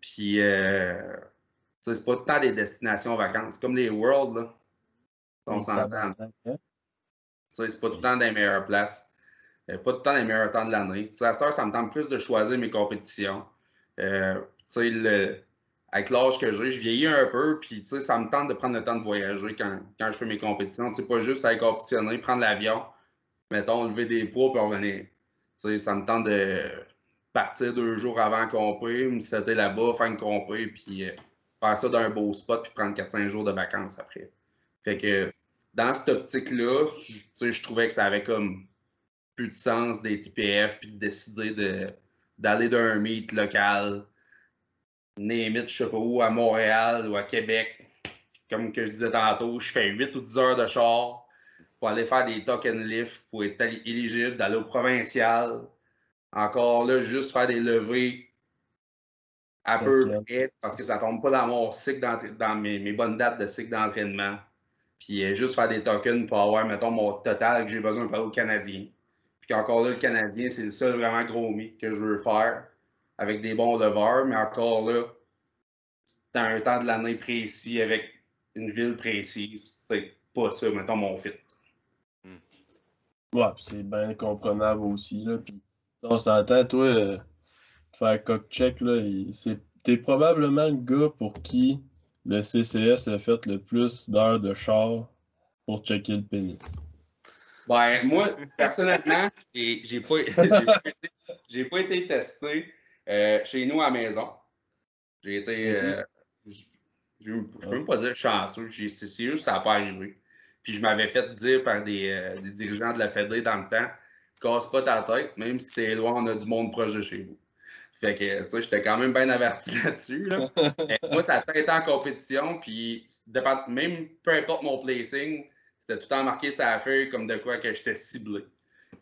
Puis, euh, c'est pas tout le temps des destinations vacances. Comme les Worlds, là. On s'entend. C'est pas tout le temps des meilleures places. Euh, pas tout le temps des meilleurs temps de l'année. À cette heure, ça me tente plus de choisir mes compétitions. Euh, le, avec l'âge que j'ai, je vieillis un peu, puis ça me tente de prendre le temps de voyager quand, quand je fais mes compétitions. C'est pas juste aller compétitionner, prendre l'avion, mettons, lever des poids pour revenir. ça me tente de partir deux jours avant compé, me setter là-bas, faire une compé, puis euh, faire ça dans un beau spot, puis prendre 4-5 jours de vacances après. Fait que dans cette optique-là, je trouvais que ça avait comme plus de sens des TPF, puis de décider d'aller d'un meet local, name je sais pas où, à Montréal ou à Québec. Comme que je disais tantôt, je fais 8 ou 10 heures de char pour aller faire des token lifts, pour être éligible, d'aller au provincial. Encore là, juste faire des levées à peu près, parce que ça tombe pas dans mon cycle dans mes, bonnes dates de cycle d'entraînement. Puis euh, juste faire des tokens pour avoir, mettons, mon total que j'ai besoin pour aller au Canadien. Puis encore là, le Canadien, c'est le seul vraiment gros mythe que je veux faire avec des bons leveurs, mais encore là, dans un temps de l'année précis, avec une ville précise, c'est pas ça, mettons, mon fit. Ouais, c'est bien comprenable aussi. Là. Puis, on s'entend, toi, euh, faire cock-check, là, t'es probablement le gars pour qui le CCS a fait le plus d'heures de char pour checker le pénis. Ben, moi, personnellement, j'ai pas, j'ai pas, été testé euh, chez nous à la maison. J'ai été. Euh, je peux même pas dire chanceux, c'est juste que ça n'a pas arrivé. Puis je m'avais fait dire par des, euh, des, dirigeants de la Fédé dans le temps casse pas ta tête, même si t'es loin, on a du monde proche de chez vous. Fait que, tu sais, j'étais quand même bien averti là-dessus. Là. moi, ça a été en compétition, puis même peu importe mon placing, c'était tout le temps marqué ça feuille comme de quoi que j'étais ciblé.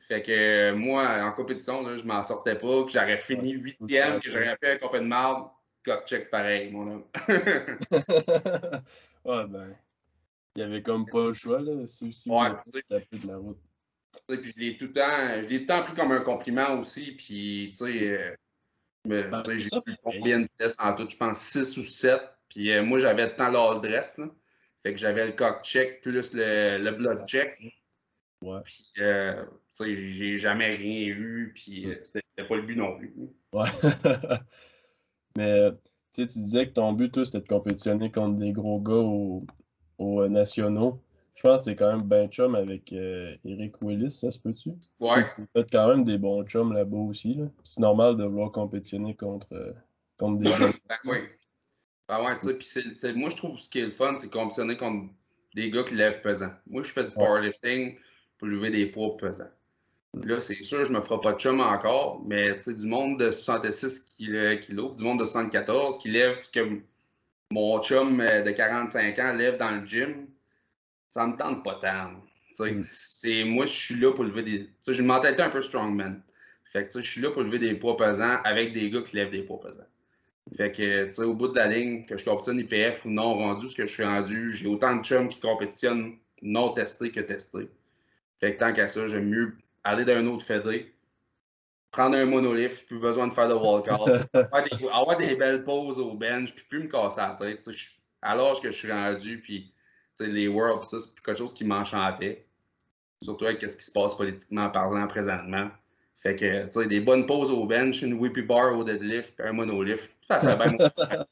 Fait que moi, en compétition, là, je m'en sortais pas, que j'aurais fini huitième, que j'aurais fait un copain de marde, cock check pareil, mon homme. ouais, ben. Il y avait comme pas le choix, là. Si, ouais, de la route. Puis je l'ai tout le temps, je l'ai tout le temps pris comme un compliment aussi. Puis, tu sais, euh, ben, j'ai eu combien de tests en tout? Je pense 6 ou 7. Puis euh, moi, j'avais le temps l'adresse, là. Fait que j'avais le cock check plus le, le blood check. Ouais. Puis, euh, j'ai jamais rien eu, puis euh, c'était pas le but non plus. Ouais. Mais, tu sais, tu disais que ton but, toi, c'était de compétitionner contre des gros gars aux, aux nationaux. Je pense que t'es quand même ben chum avec euh, Eric Willis, ça se peut-tu? Ouais. Tu fais quand même des bons chums là-bas aussi. Là. C'est normal de vouloir compétitionner contre, euh, contre des gars. ben oui. Ben ouais, tu sais, puis c'est, moi, je trouve ce qui est le fun, c'est compétitionner contre des gars qui lèvent pesant. Moi, je fais du powerlifting pour lever des poids pesants. Là, c'est sûr, je me ferai pas de chum encore, mais tu sais, du monde de 66 kg, du monde de 74 qui lève ce que mon chum euh, de 45 ans lève dans le gym, ça me tente pas tant. Mm. C'est, moi, je suis là pour lever des. J'ai une mentalité un peu strongman. Fait que je suis là pour lever des poids pesants avec des gars qui lèvent des poids pesants. Fait que, tu sais, au bout de la ligne, que je compétitionne IPF ou non rendu ce que je suis rendu, j'ai autant de chums qui compétitionnent non testés que testés. Fait que tant qu'à ça, j'aime mieux aller dans un autre fédé, prendre un monolith, plus besoin de faire de walkout, avoir, des, belles pauses au bench, puis plus me casser la tête. À l'âge que je suis rendu, puis les Worlds, ça, c'est quelque chose qui m'enchantait. Surtout avec ce qui se passe politiquement parlant présentement. Fait que, tu sais, des bonnes pauses au bench, une whippy bar au deadlift, puis un monolift, ça fait bien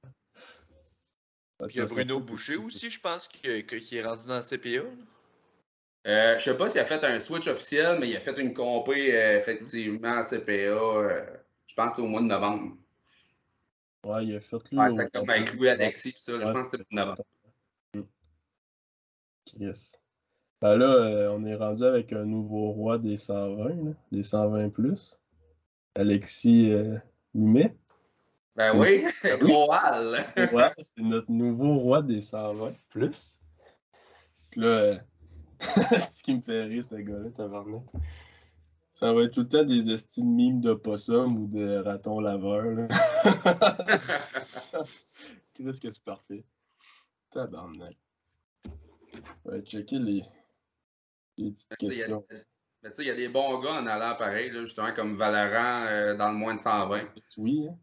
Il y a Bruno Boucher aussi, je pense, qui, est rendu dans le CPA. Euh, je sais pas s'il a fait un switch officiel, mais il a fait une compé euh, effectivement à CPA. Euh, je pense que c'était au mois de novembre. Ouais, il a fait lui. Ouais, c'est comme avec Louis Alexis, ça. je pense que c'était pour novembre. Yes. Ben là, euh, on est rendu avec un nouveau roi des 120, là, des 120 plus. Alexis euh, Ben oui, oui. Groal. Ouais, c'est notre nouveau roi des 120 plus. Là, ce qui me fait rire, ce gars-là, tabarnak. Ça va être tout le temps des estimes mimes de possum ou de raton laveur. Qu'est-ce que c'est parfait? Tabarnak. Ouais, checker les, les petites Ben, ben, tu sais, il y a des bons gars en allant pareil, là, justement, comme Valorant euh, dans le moins de 120. Oui, hein?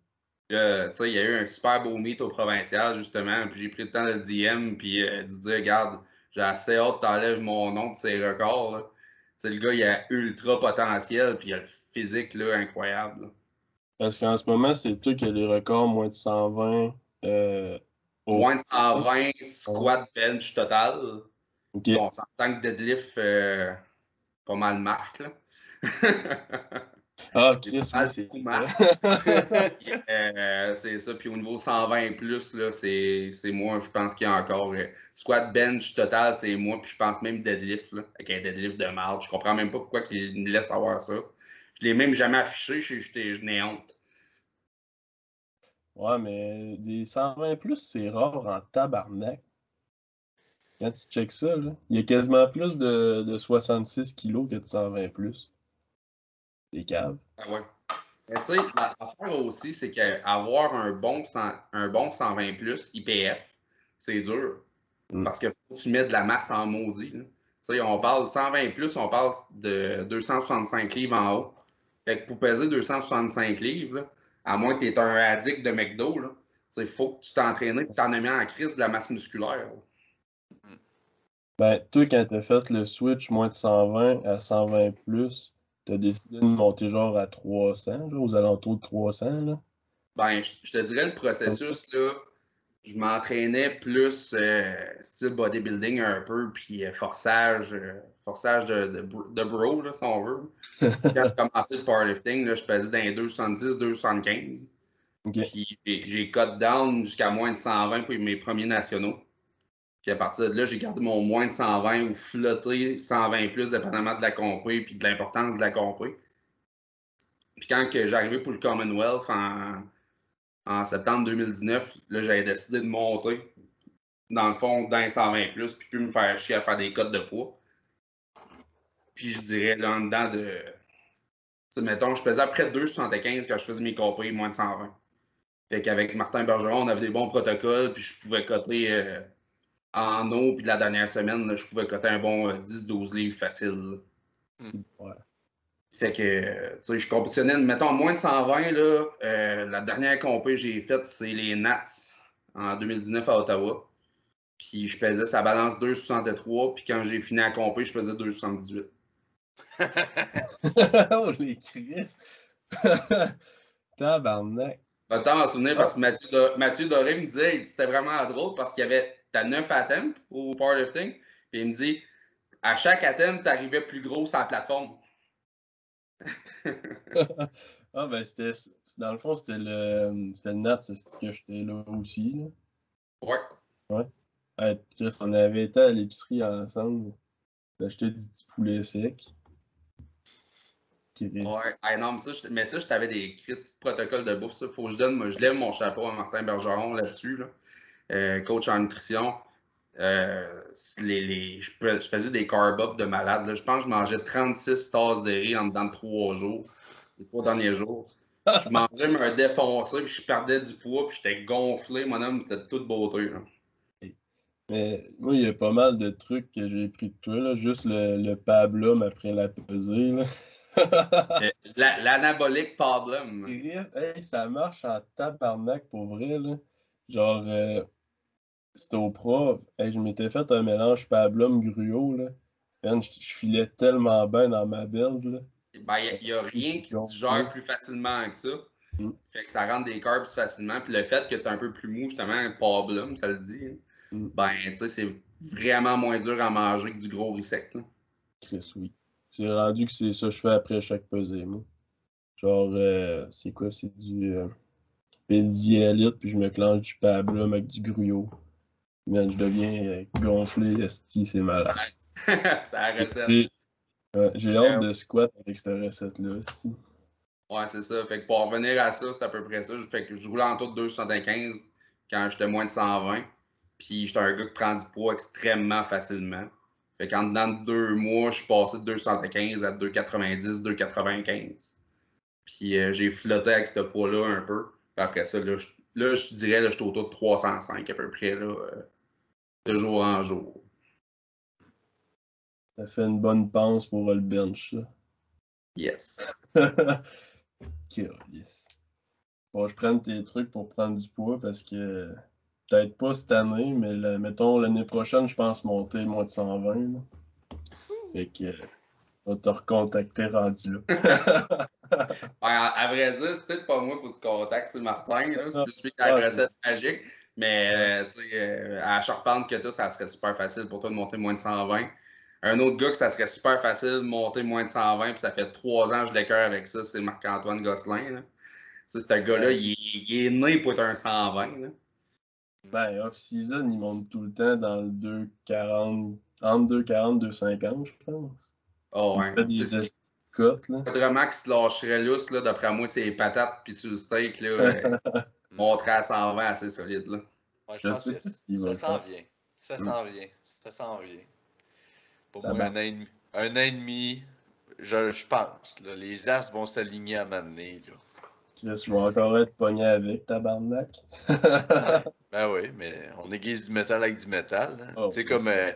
Euh, tu sais, il y a eu un super beau meet au provincial, justement, puis j'ai pris le temps de DM, puis euh, de dire, regarde, j'ai assez hâte t'enlèves mon nom de ses records. là. Le gars, il a ultra potentiel, puis il a le physique, là, incroyable. là. Parce qu'en ce moment, c'est toi qui as les records moins de 120. Euh, au- Moins de 120, squat, bench total. Ok. Bon, on s'entend que deadlift, euh, pas mal marque, là. Ah, Chris, c'est. Euh, c'est ça. Puis au niveau 120 plus, là, c'est c'est moi, je pense qu'il y a encore. euh, squat bench total, c'est moi, puis je pense même deadlift, là, avec un deadlift de marde. Je comprends même pas pourquoi ils me laissent avoir ça. Je l'ai même jamais affiché, je, j'étais- je n'ai honte. Ouais, mais des 120 plus, c'est rare en tabarnak. Quand tu checks ça, là, il y a quasiment plus de, de 66 kilos que de 120 plus. Des caves. Ah ouais. Mais tu sais, la- l'affaire aussi, c'est qu'avoir un bon, 100 un bon 120 plus IPF, c'est dur. Mm. Parce qu'il faut que tu mettes de la masse en maudit. Tu sais, on parle 120 plus, on parle de 265 livres en haut. Fait que pour peser 265 livres, là, à moins que tu aies un addict de McDo, il faut que tu t'entraînes et que tu en aies mis en crise de la masse musculaire. là. Ben, toi, quand t'as fait le switch moins de 120 à 120 plus, t'as décidé de monter genre à 300, là, aux alentours de 300, là? Ben, je te dirais le processus, là, je m'entraînais plus euh, style bodybuilding un peu, puis euh, forçage, euh, forçage de, de, br- de bro, là, si on veut. Quand j'ai commencé le powerlifting, là, je pesais dans les 270, 275. Ok. Puis j'ai- j'ai cut down jusqu'à moins de 120 pour mes premiers nationaux. Puis à partir de là, j'ai gardé mon moins de 120 ou flotté 120 plus, dépendamment de la compé puis de l'importance de la compé. Puis quand j'arrivais pour le Commonwealth en, en septembre 2019, là, j'avais décidé de monter, dans le fond, dans les 120 plus, puis plus me faire chier à faire des cotes de poids. Puis je dirais, là, en dedans de. Mettons, je faisais après 2,75 quand je faisais mes compés, moins de 120. Fait qu'avec Martin Bergeron, on avait des bons protocoles, puis je pouvais coter euh, en eau, puis la dernière semaine, là, je pouvais coter un bon euh, 10-12 livres facile. là. Ouais. Fait que, euh, tu sais, je compétitionnais, mettons, moins de 120, là, euh, la dernière compé que j'ai faite, c'est les Nats en 2019 à Ottawa. Puis je pesais sa balance 2,63, puis quand j'ai fini à compé, je faisais 2,78. oh, les Chris! Tabarnak! Va t'en souvenir parce que Mathieu, Do- Mathieu Doré me disait, c'était vraiment drôle parce qu'il y avait, t'as 9 attempts au powerlifting, puis il me dit, à chaque attempt, t'arrivais plus gros sur la plateforme. Ah, ben, c'était. Dans le fond, c'était le. C'était le Nat, c'est ce que j'étais là aussi, là. Ouais. Ouais, Chris, on avait été à l'épicerie ensemble d'acheter du petit poulet sec. Chris. Ouais, Hey, non, mais ça, je- mais ça, je t'avais des petits protocoles de bouffe. Ça, faut que je donne, moi, je lève mon chapeau à Martin Bergeron là-dessus, là. Euh, coach en nutrition. Euh, les, les- je, faisais des carb up de malade. là. Je pense que je mangeais 36 tasses de riz en dedans de 3 jours, les trois derniers jours. Je mangeais me défoncer, puis je perdais du poids, puis j'étais gonflé, mon homme, c'était toute beauté. là. Mais moi, il y a pas mal de trucs que j'ai pris de toi, là. Juste le, le pablum après la pesée, là. Euh, la- L'anabolique. Chris, hey, ça marche en tabarnak pour vrai, là. Genre, euh, c'était au prof. Hey, je m'étais fait un mélange pablum gruau, là. Man, je, je filais tellement bien dans ma build, là. Ben, il n'y a, rien qui se digère plus facilement que ça. Mm. Fait que ça rentre des carbs facilement. Puis le fait que tu es un peu plus mou, justement, pablum, ça le dit. hein. Mm. Ben, tu sais, c'est vraiment moins dur à manger que du gros riz sec. là. Oui. C'est rendu que c'est ça que je fais après chaque pesée, moi. Genre, euh, c'est quoi? C'est du euh, pédialyte, puis je me clenche du pablum avec du gruau. Man, je deviens euh, gonflé, esti, c'est malade. c'est la recette. J'ai ouais, j'ai Ouais. hâte de squat avec cette recette-là, esti. Ouais, c'est ça. Fait que pour revenir à ça, c'est à peu près ça. Fait que je roulais en tout de 275 quand j'étais moins de 120. Puis j'étais un gars qui prend du poids extrêmement facilement. Fait qu'en dedans de deux mois, je suis passé de 275 à 290, 295. Puis euh, j'ai flotté avec ce poids-là un peu. Puis après ça, là, je, là, je dirais, là, j'étais autour de 305 à peu près, là, euh, de jour en jour. Ça fait une bonne pense pour le bench, ça. Yes. Calice. Bon, je prends tes trucs pour prendre du poids parce que peut-être pas cette année, mais mettons l'année prochaine, je pense monter moins de 120. là. Fait que on va te recontacter rendu là. Ouais, à, vrai dire, c'est peut-être pas moi, faut que tu contactes, c'est Martin. là. C'est plus lui qui a la Ouais, recette magique. Mais euh, tu sais, euh, à Charpente que toi, ça serait super facile pour toi de monter moins de 120. Un autre gars que ça serait super facile de monter moins de 120, puis ça fait trois ans que je l'écœure avec ça, c'est Marc-Antoine Gosselin. là. Tu sais, ce gars-là, il, est- il est né pour être un 120. là. Ben, off-season, ils montent tout le temps dans le 2,40, entre 2,40 2,50, je pense. Oh, ouais. Il fait Tu des cotes, là. vraiment qu'il se lâcherait lousse, là, d'après moi, c'est les patates puis sur le steak, là, montrer à 120 assez solide. Là. Ouais, je Je pense sais que ça s'en vient. Ça s'en vient. Ça s'en vient. Pour Ça moi, va. un an et demi, un an et demi je, je pense. là, les As vont s'aligner à m'amener. Chris, je vais encore être pogné avec, tabarnak. Ben oui, mais on aiguise du métal avec du métal. hein. Oh, tu sais, comme euh,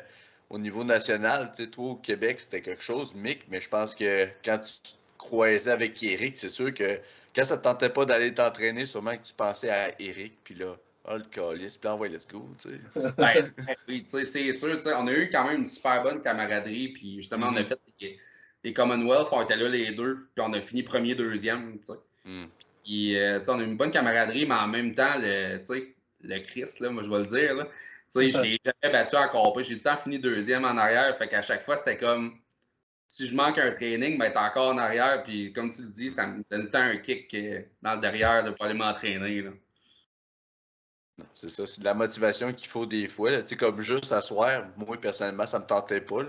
au niveau national, tu sais, toi au Québec, c'était quelque chose, Mick, mais je pense que quand tu te croisais avec Eric, c'est sûr que quand ça te tentait pas d'aller t'entraîner, sûrement que tu pensais à Eric, puis là, oh le calice, puis là, ouais, let's go, tu sais. Ben, oui, tu sais, c'est sûr, tu sais, on a eu quand même une super bonne camaraderie, puis justement, on a Mhm. fait les, les Commonwealth, on était là les deux, puis on a fini premier, deuxième, tu sais. Hmm. Puis, euh, tu sais, on a eu une bonne camaraderie, mais en même temps, le, tu sais, le Christ, là, moi, je vais le dire, là, tu sais, je l'ai jamais battu encore pas, j'ai tout le temps fini deuxième en arrière, fait qu'à chaque fois, c'était comme, si je manque un training, ben, t'es encore en arrière, puis comme tu le dis, ça me donne tant un kick dans le derrière de pas aller m'entraîner, C'est ça, c'est de la motivation qu'il faut des fois. là. Comme juste s'asseoir, moi personnellement, ça me tentait pas.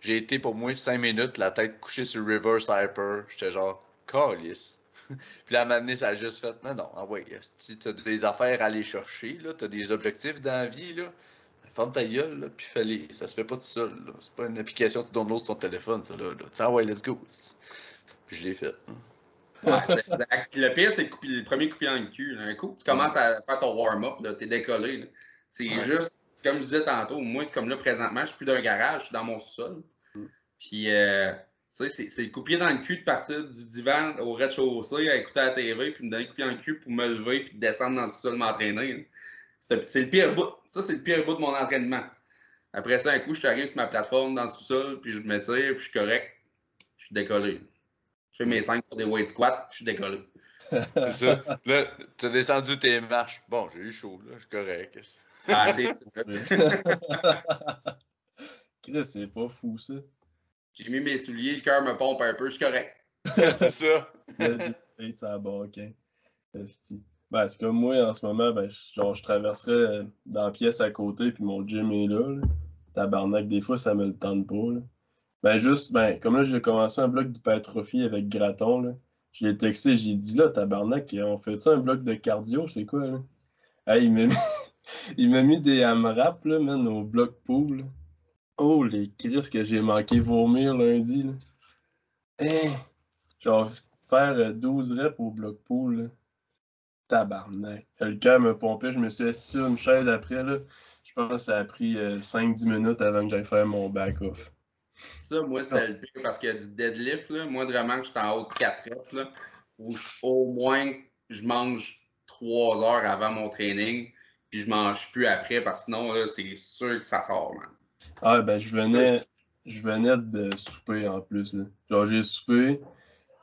J'ai été pour moi 5 minutes, la tête couchée sur reverse hyper. J'étais genre, calice. Puis là, à un donné, ça a juste fait, non, non, ah ouais, si t'as des affaires à aller chercher, là, t'as des objectifs dans la vie, là, ferme ta gueule, là, puis fais-les. Ça se fait pas tout seul. C'est pas une application que tu downloads sur ton téléphone, ça, là. là. Ah ouais, let's go. Puis je l'ai fait. hein. Ouais, exact. Le pire, c'est le, premier coup de pied dans le cul. là. Un coup, tu commences à faire ton warm-up, là, t'es décollé. C'est Ouais. juste, c'est comme je disais tantôt, moi, c'est comme là, présentement, je suis plus dans un garage, je suis dans mon sol. Mm. Puis, euh, tu sais, c'est- le coup dans le cul de partir du divan au rez-de-chaussée à écouter la TV, puis me donner le coup dans le cul pour me lever, puis descendre dans le sol m'entraîner. C'est c'est le pire bout. Ça, c'est le pire bout de mon entraînement. Après ça, un coup, je suis arrivé sur ma plateforme dans le sous-sol, puis je me tire, puis je suis correct. Je suis décollé. Je fais mes 5 pour des weight squats, je suis décollé. C'est ça. Là, t'as descendu tes marches. Bon, j'ai eu chaud, là, c'est correct. Ah, c'est Chris, c'est pas fou, ça. J'ai mis mes souliers, le cœur me pompe un peu, je suis correct. c'est ça. Hey, ça a barquin. Ben, c'est comme moi, en ce moment, ben, genre, je traverserais euh, dans la pièce à côté, puis mon gym est là, là. Tabarnak, des fois, ça me le tente pas, là. Ben, juste, ben, comme là, j'ai commencé un bloc d'hypertrophie avec Graton, là. Je l'ai texté, j'ai dit, là, tabarnak, on fait ça un bloc de cardio, c'est quoi, là? Hey, il m'a mis, mis des AMRAP, là, man, au bloc pool. Oh, les crises que j'ai manqué vomir lundi, là. Hein? Genre, faire euh, 12 reps au bloc pool, là. Tabarnak. Le cœur me pompait, je me suis assis sur une chaise après, là. Je pense que ça a pris 5-10 minutes avant que j'aille faire mon back-off. Ça, moi, c'était le pire parce qu'il y a du deadlift, là. Moi, vraiment, que j'étais en haut de 4 reps, là. Faut je- au moins je mange 3 heures avant mon training, puis je mange plus après, parce que sinon, là, c'est sûr que ça sort, man. Ah, ben, je venais, je venais de souper en plus, là. Genre, j'ai soupé,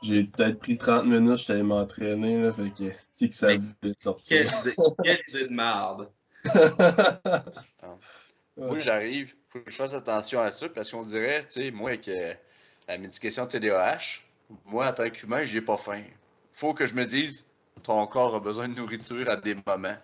j'ai peut-être pris 30 minutes, j'étais allé m'entraîner, là. Fait que, c'est que ça voulait sortir. quelle idée de merde. Moi, j'arrive, faut que je fasse attention à ça parce qu'on dirait, tu sais, moi, avec euh, la médication TDAH, moi, en tant qu'humain, j'ai pas faim. Faut que je me dise, ton corps a besoin de nourriture à des moments.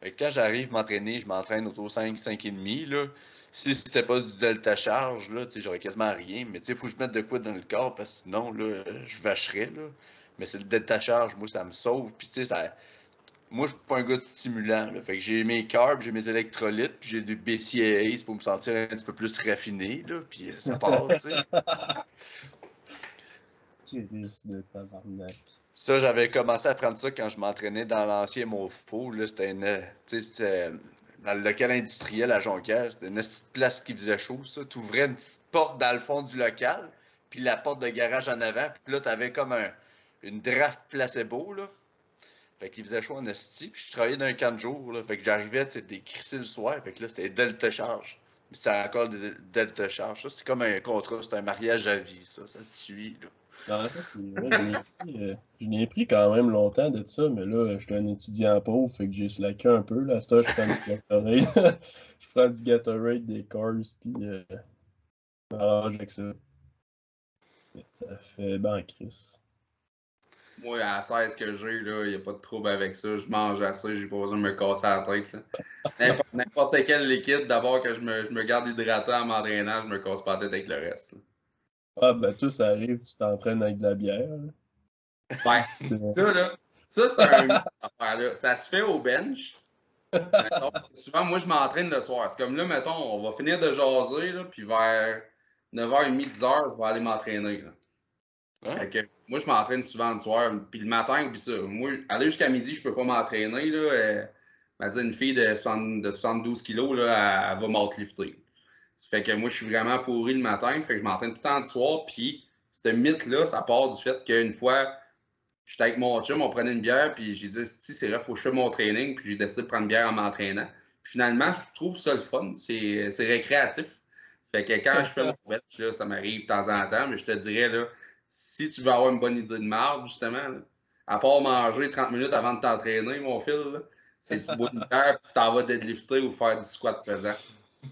Fait que quand j'arrive m'entraîner, je m'entraîne autour de 5, 5,5, là. Si c'était pas du delta charge, là, j'aurais quasiment rien. Mais sais, faut que je mette de quoi dans le corps parce que sinon, là, je vacherais, là. Mais c'est le détachage, moi, ça me sauve. Puis, tu sais, ça. Moi, je suis pas un gars de stimulant. Là. Fait que j'ai mes carbs, j'ai mes électrolytes, puis j'ai du BCAAs pour me sentir un petit peu plus raffiné. Là, puis euh, ça part, tu sais. Chris de tabarnak. Ça, j'avais commencé à prendre ça quand je m'entraînais dans l'ancien Mofo. C'était une. Tu c'était dans le local industriel à Jonquière. C'était une petite place qui faisait chaud, ça. Tu ouvrais une petite porte dans le fond du local, puis la porte de garage en avant. Puis là, t'avais comme un, une draft placebo, là. Fait qu'il faisait chaud en esti. Puis je travaillais dans un camp de jour, là. Fait que j'arrivais, tu sais, décrisser le soir. Fait que là, c'était Delta Charge. Mais c'est encore de Delta Charge. Ça, c'est comme un contrat, c'est un mariage à vie, ça. Ça te suit, là. Non, ça, c'est vrai. Je l'ai pris, euh, quand même longtemps de ça, mais là, je suis un étudiant pauvre, fait que j'ai slacké un peu. Là, temps, je prends du Gatorade. je prends du Gatorade, des cars, puis euh, avec ça. Ça fait ben Chris. Moi, à 16 que j'ai, il n'y a pas de trouble avec ça. Je mange assez, j'ai pas besoin de me casser la tête. là. N'importe- quel liquide, d'abord que je me, je me garde hydratant en m'entraînant, je me casse pas la tête avec le reste. là. Ah, ben, tout ça arrive, tu t'entraînes avec de la bière. Ouais, C'est- ça, là, ça, c'est un affaire, là. Ça se fait au bench. Mettons, souvent, moi, je m'entraîne le soir. C'est comme là, mettons, on va finir de jaser, là, puis vers 9h30, 10h, je vais aller m'entraîner. Hein? Fait que moi, je m'entraîne souvent le soir. Puis le matin, puis ça. Moi, aller jusqu'à midi, je peux pas m'entraîner. Là. Euh, on va dire une fille de, 60 de 72 kilos, là, elle, elle va m'outlifter. Ça fait que moi, je suis vraiment pourri le matin. Fait que je m'entraîne tout le temps le soir. Puis ce mythe-là, ça part du fait qu'une fois, j'étais avec mon chum, on prenait une bière. Puis j'ai dit, si c'est vrai, faut que je fasse mon training. Puis j'ai décidé de prendre une bière en m'entraînant. Puis finalement, je trouve ça le fun. C'est récréatif. Fait que quand je fais mon là, ça m'arrive de temps en temps. Mais je te dirais, là, si tu veux avoir une bonne idée de marde, justement, là, à part manger 30 minutes avant de t'entraîner, mon fil, c'est tu bois une bière puis tu t'en vas deadlifter ou faire du squat pesant.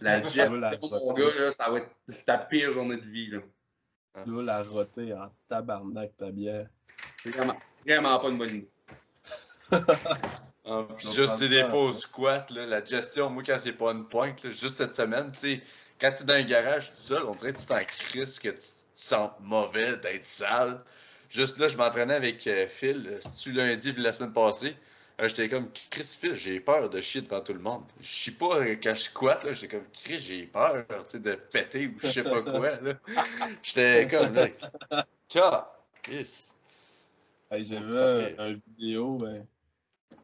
La la mon gars, là, ça va être ta pire journée de vie. Là. Là, la rotée en tabarnak, ta bière. C'est vraiment, vraiment pas une bonne idée. Ah, puis juste des ça. faux squats, là, la gestion, moi, quand c'est pas une pointe, là, juste cette semaine, tu sais, quand t'es dans un garage tout seul, on dirait que tu t'en crises, que tu te sens mauvais d'être sale. Juste là, je m'entraînais avec euh, Phil, euh, c'est-tu lundi puis la semaine passée? Euh, J'étais comme, Chris j'ai peur de chier devant tout le monde. Je chie pas euh, quand je squatte, j'étais comme, Chris, j'ai peur, de péter ou je sais pas quoi. J'étais comme, là, Chris. Hey, un, un vidéo, ben,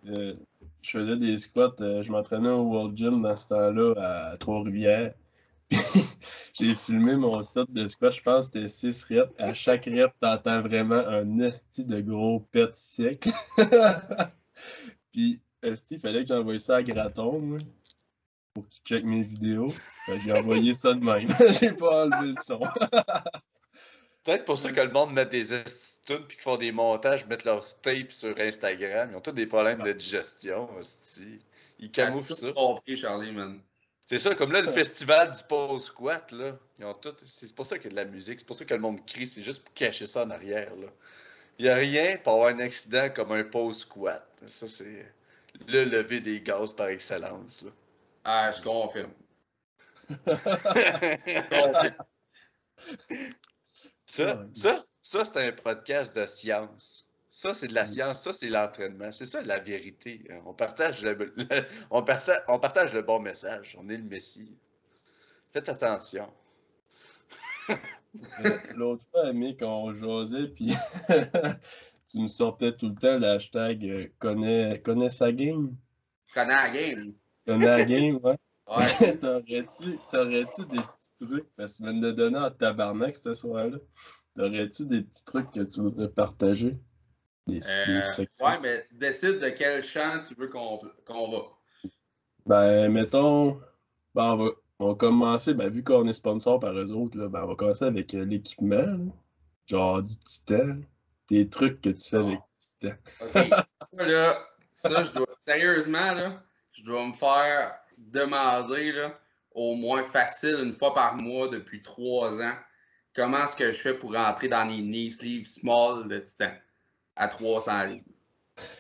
euh, je faisais des squats, euh, je m'entraînais au World Gym dans ce temps-là à Trois-Rivières. J'ai filmé mon set de squat, je pense que c'était 6 reps. À chaque rep, t'entends vraiment un esti de gros pet sec. Puis, esti, il fallait que j'envoie ça à Graton, moi, pour qu'il check mes vidéos? Que J'ai envoyé ça de même. J'ai pas enlevé le son. Peut-être pour ça que le monde met des estitunes puis qu'ils font des montages, mettent leur tape sur Instagram. Ils ont tous des problèmes de digestion. hostie. Ils camouflent ça. Compris, Charlie, man. C'est ça, comme là, le festival du pause squat, là. Ils ont tout. C'est pour ça qu'il y a de la musique, c'est pour ça que le monde crie, c'est juste pour cacher ça en arrière, là. Il n'y a rien pour avoir un accident comme un pause squat. Ça, c'est le lever des gaz par excellence, là. Ah, je confirme? Ça, ça, ça c'est un podcast de science. Ça, c'est de la science. Ça, c'est l'entraînement. C'est ça, la vérité. On partage le, le- on, parta- on partage le bon message. On est le Messie. Faites attention. Euh, L'autre fois, Mick, on jasait, puis tu me sortais tout le temps le hashtag euh, connais, connais sa game. Tu connais la game. Connais la game, ouais. Ouais. T'aurais-tu t'aurais-tu des petits trucs, parce que tu viens de donner en tabarnak ce soir-là, t'aurais-tu des petits trucs que tu voudrais partager? Des, Euh, des ouais, mais décide de quel champ tu veux qu'on qu'on va. Ben, mettons, ben, on, va, on va commencer, ben, vu qu'on est sponsor par eux autres, là, ben, on va commencer avec euh, l'équipement, genre du titan, des trucs que tu fais avec du titan. OK. ça, là, ça, je dois. Sérieusement, là, je dois me faire demander, là, au moins facile une fois par mois depuis trois ans, comment est-ce que je fais pour rentrer dans les knee sleeves small de titan à 300 livres?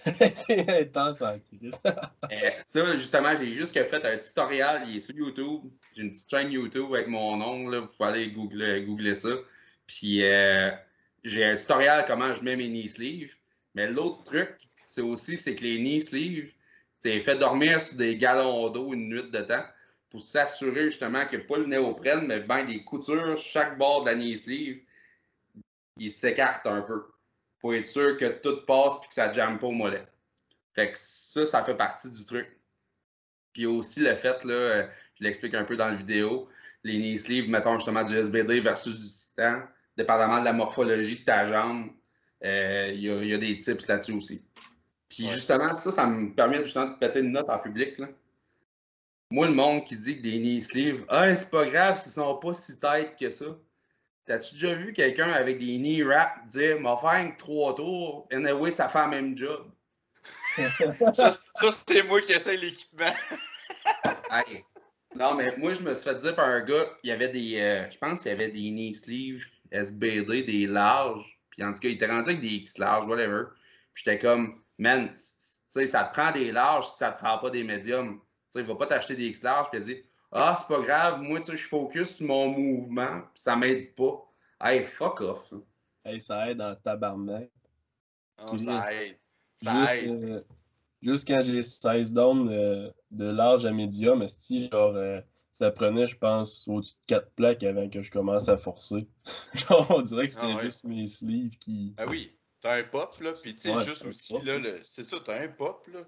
C'est crise. Euh, ça, justement, j'ai juste fait un tutoriel, il est sur YouTube. J'ai une petite chaîne YouTube avec mon nom, là, vous pouvez aller googler, googler ça. Puis, euh, j'ai un tutoriel comment je mets mes knee sleeves. Mais l'autre truc, c'est aussi c'est que les knee sleeves, t'es fait dormir sur des galons d'eau une nuit de temps pour s'assurer justement que pas le néoprène, mais bien des coutures, chaque bord de la knee sleeve, il s'écarte un peu pour être sûr que tout passe et que ça ne jamme pas au mollet. Fait que ça, ça fait partie du truc. Puis aussi le fait, là, euh, je l'explique un peu dans la vidéo, les knee sleeves, mettons justement du SBD versus du titan, dépendamment de la morphologie de ta jambe, euh, il y, a des tips là-dessus aussi. Puis justement, ça, ça me permet justement de péter une note en public. Là. Moi, le monde qui dit que des knee sleeves, ah, c'est pas grave s'ils sont pas si têtes que ça. T'as-tu déjà vu quelqu'un avec des knee wraps dire, m'a fait trois tours, anyway, ça fait le même job? ça, ça c'était moi qui essaye l'équipement. Non, mais moi, je me suis fait dire par un gars, il y avait des, euh, je pense qu'il y avait des knee sleeves SBD, des larges. Puis en tout cas, il était rendu avec des X larges, whatever. Puis j'étais comme, man, tu sais, ça te prend des larges si ça te prend pas des médiums. Tu sais, il va pas t'acheter des X larges, puis il dit, ah, c'est pas grave, moi, tu sais, je focus sur mon mouvement, puis ça m'aide pas. Hey, fuck off. Hey, ça aide en tabarnak. Oh, ça aide. Ça juste, aide. Euh, juste quand j'ai 16 down euh, de large à médium, si genre, euh, ça prenait, je pense, au-dessus de 4 plaques avant que je commence à forcer. genre, on dirait que c'était ah juste mes sleeves qui. Ah oui, t'as un pop, là, puis tu sais, juste aussi, là, c'est ça, t'as un pop, là.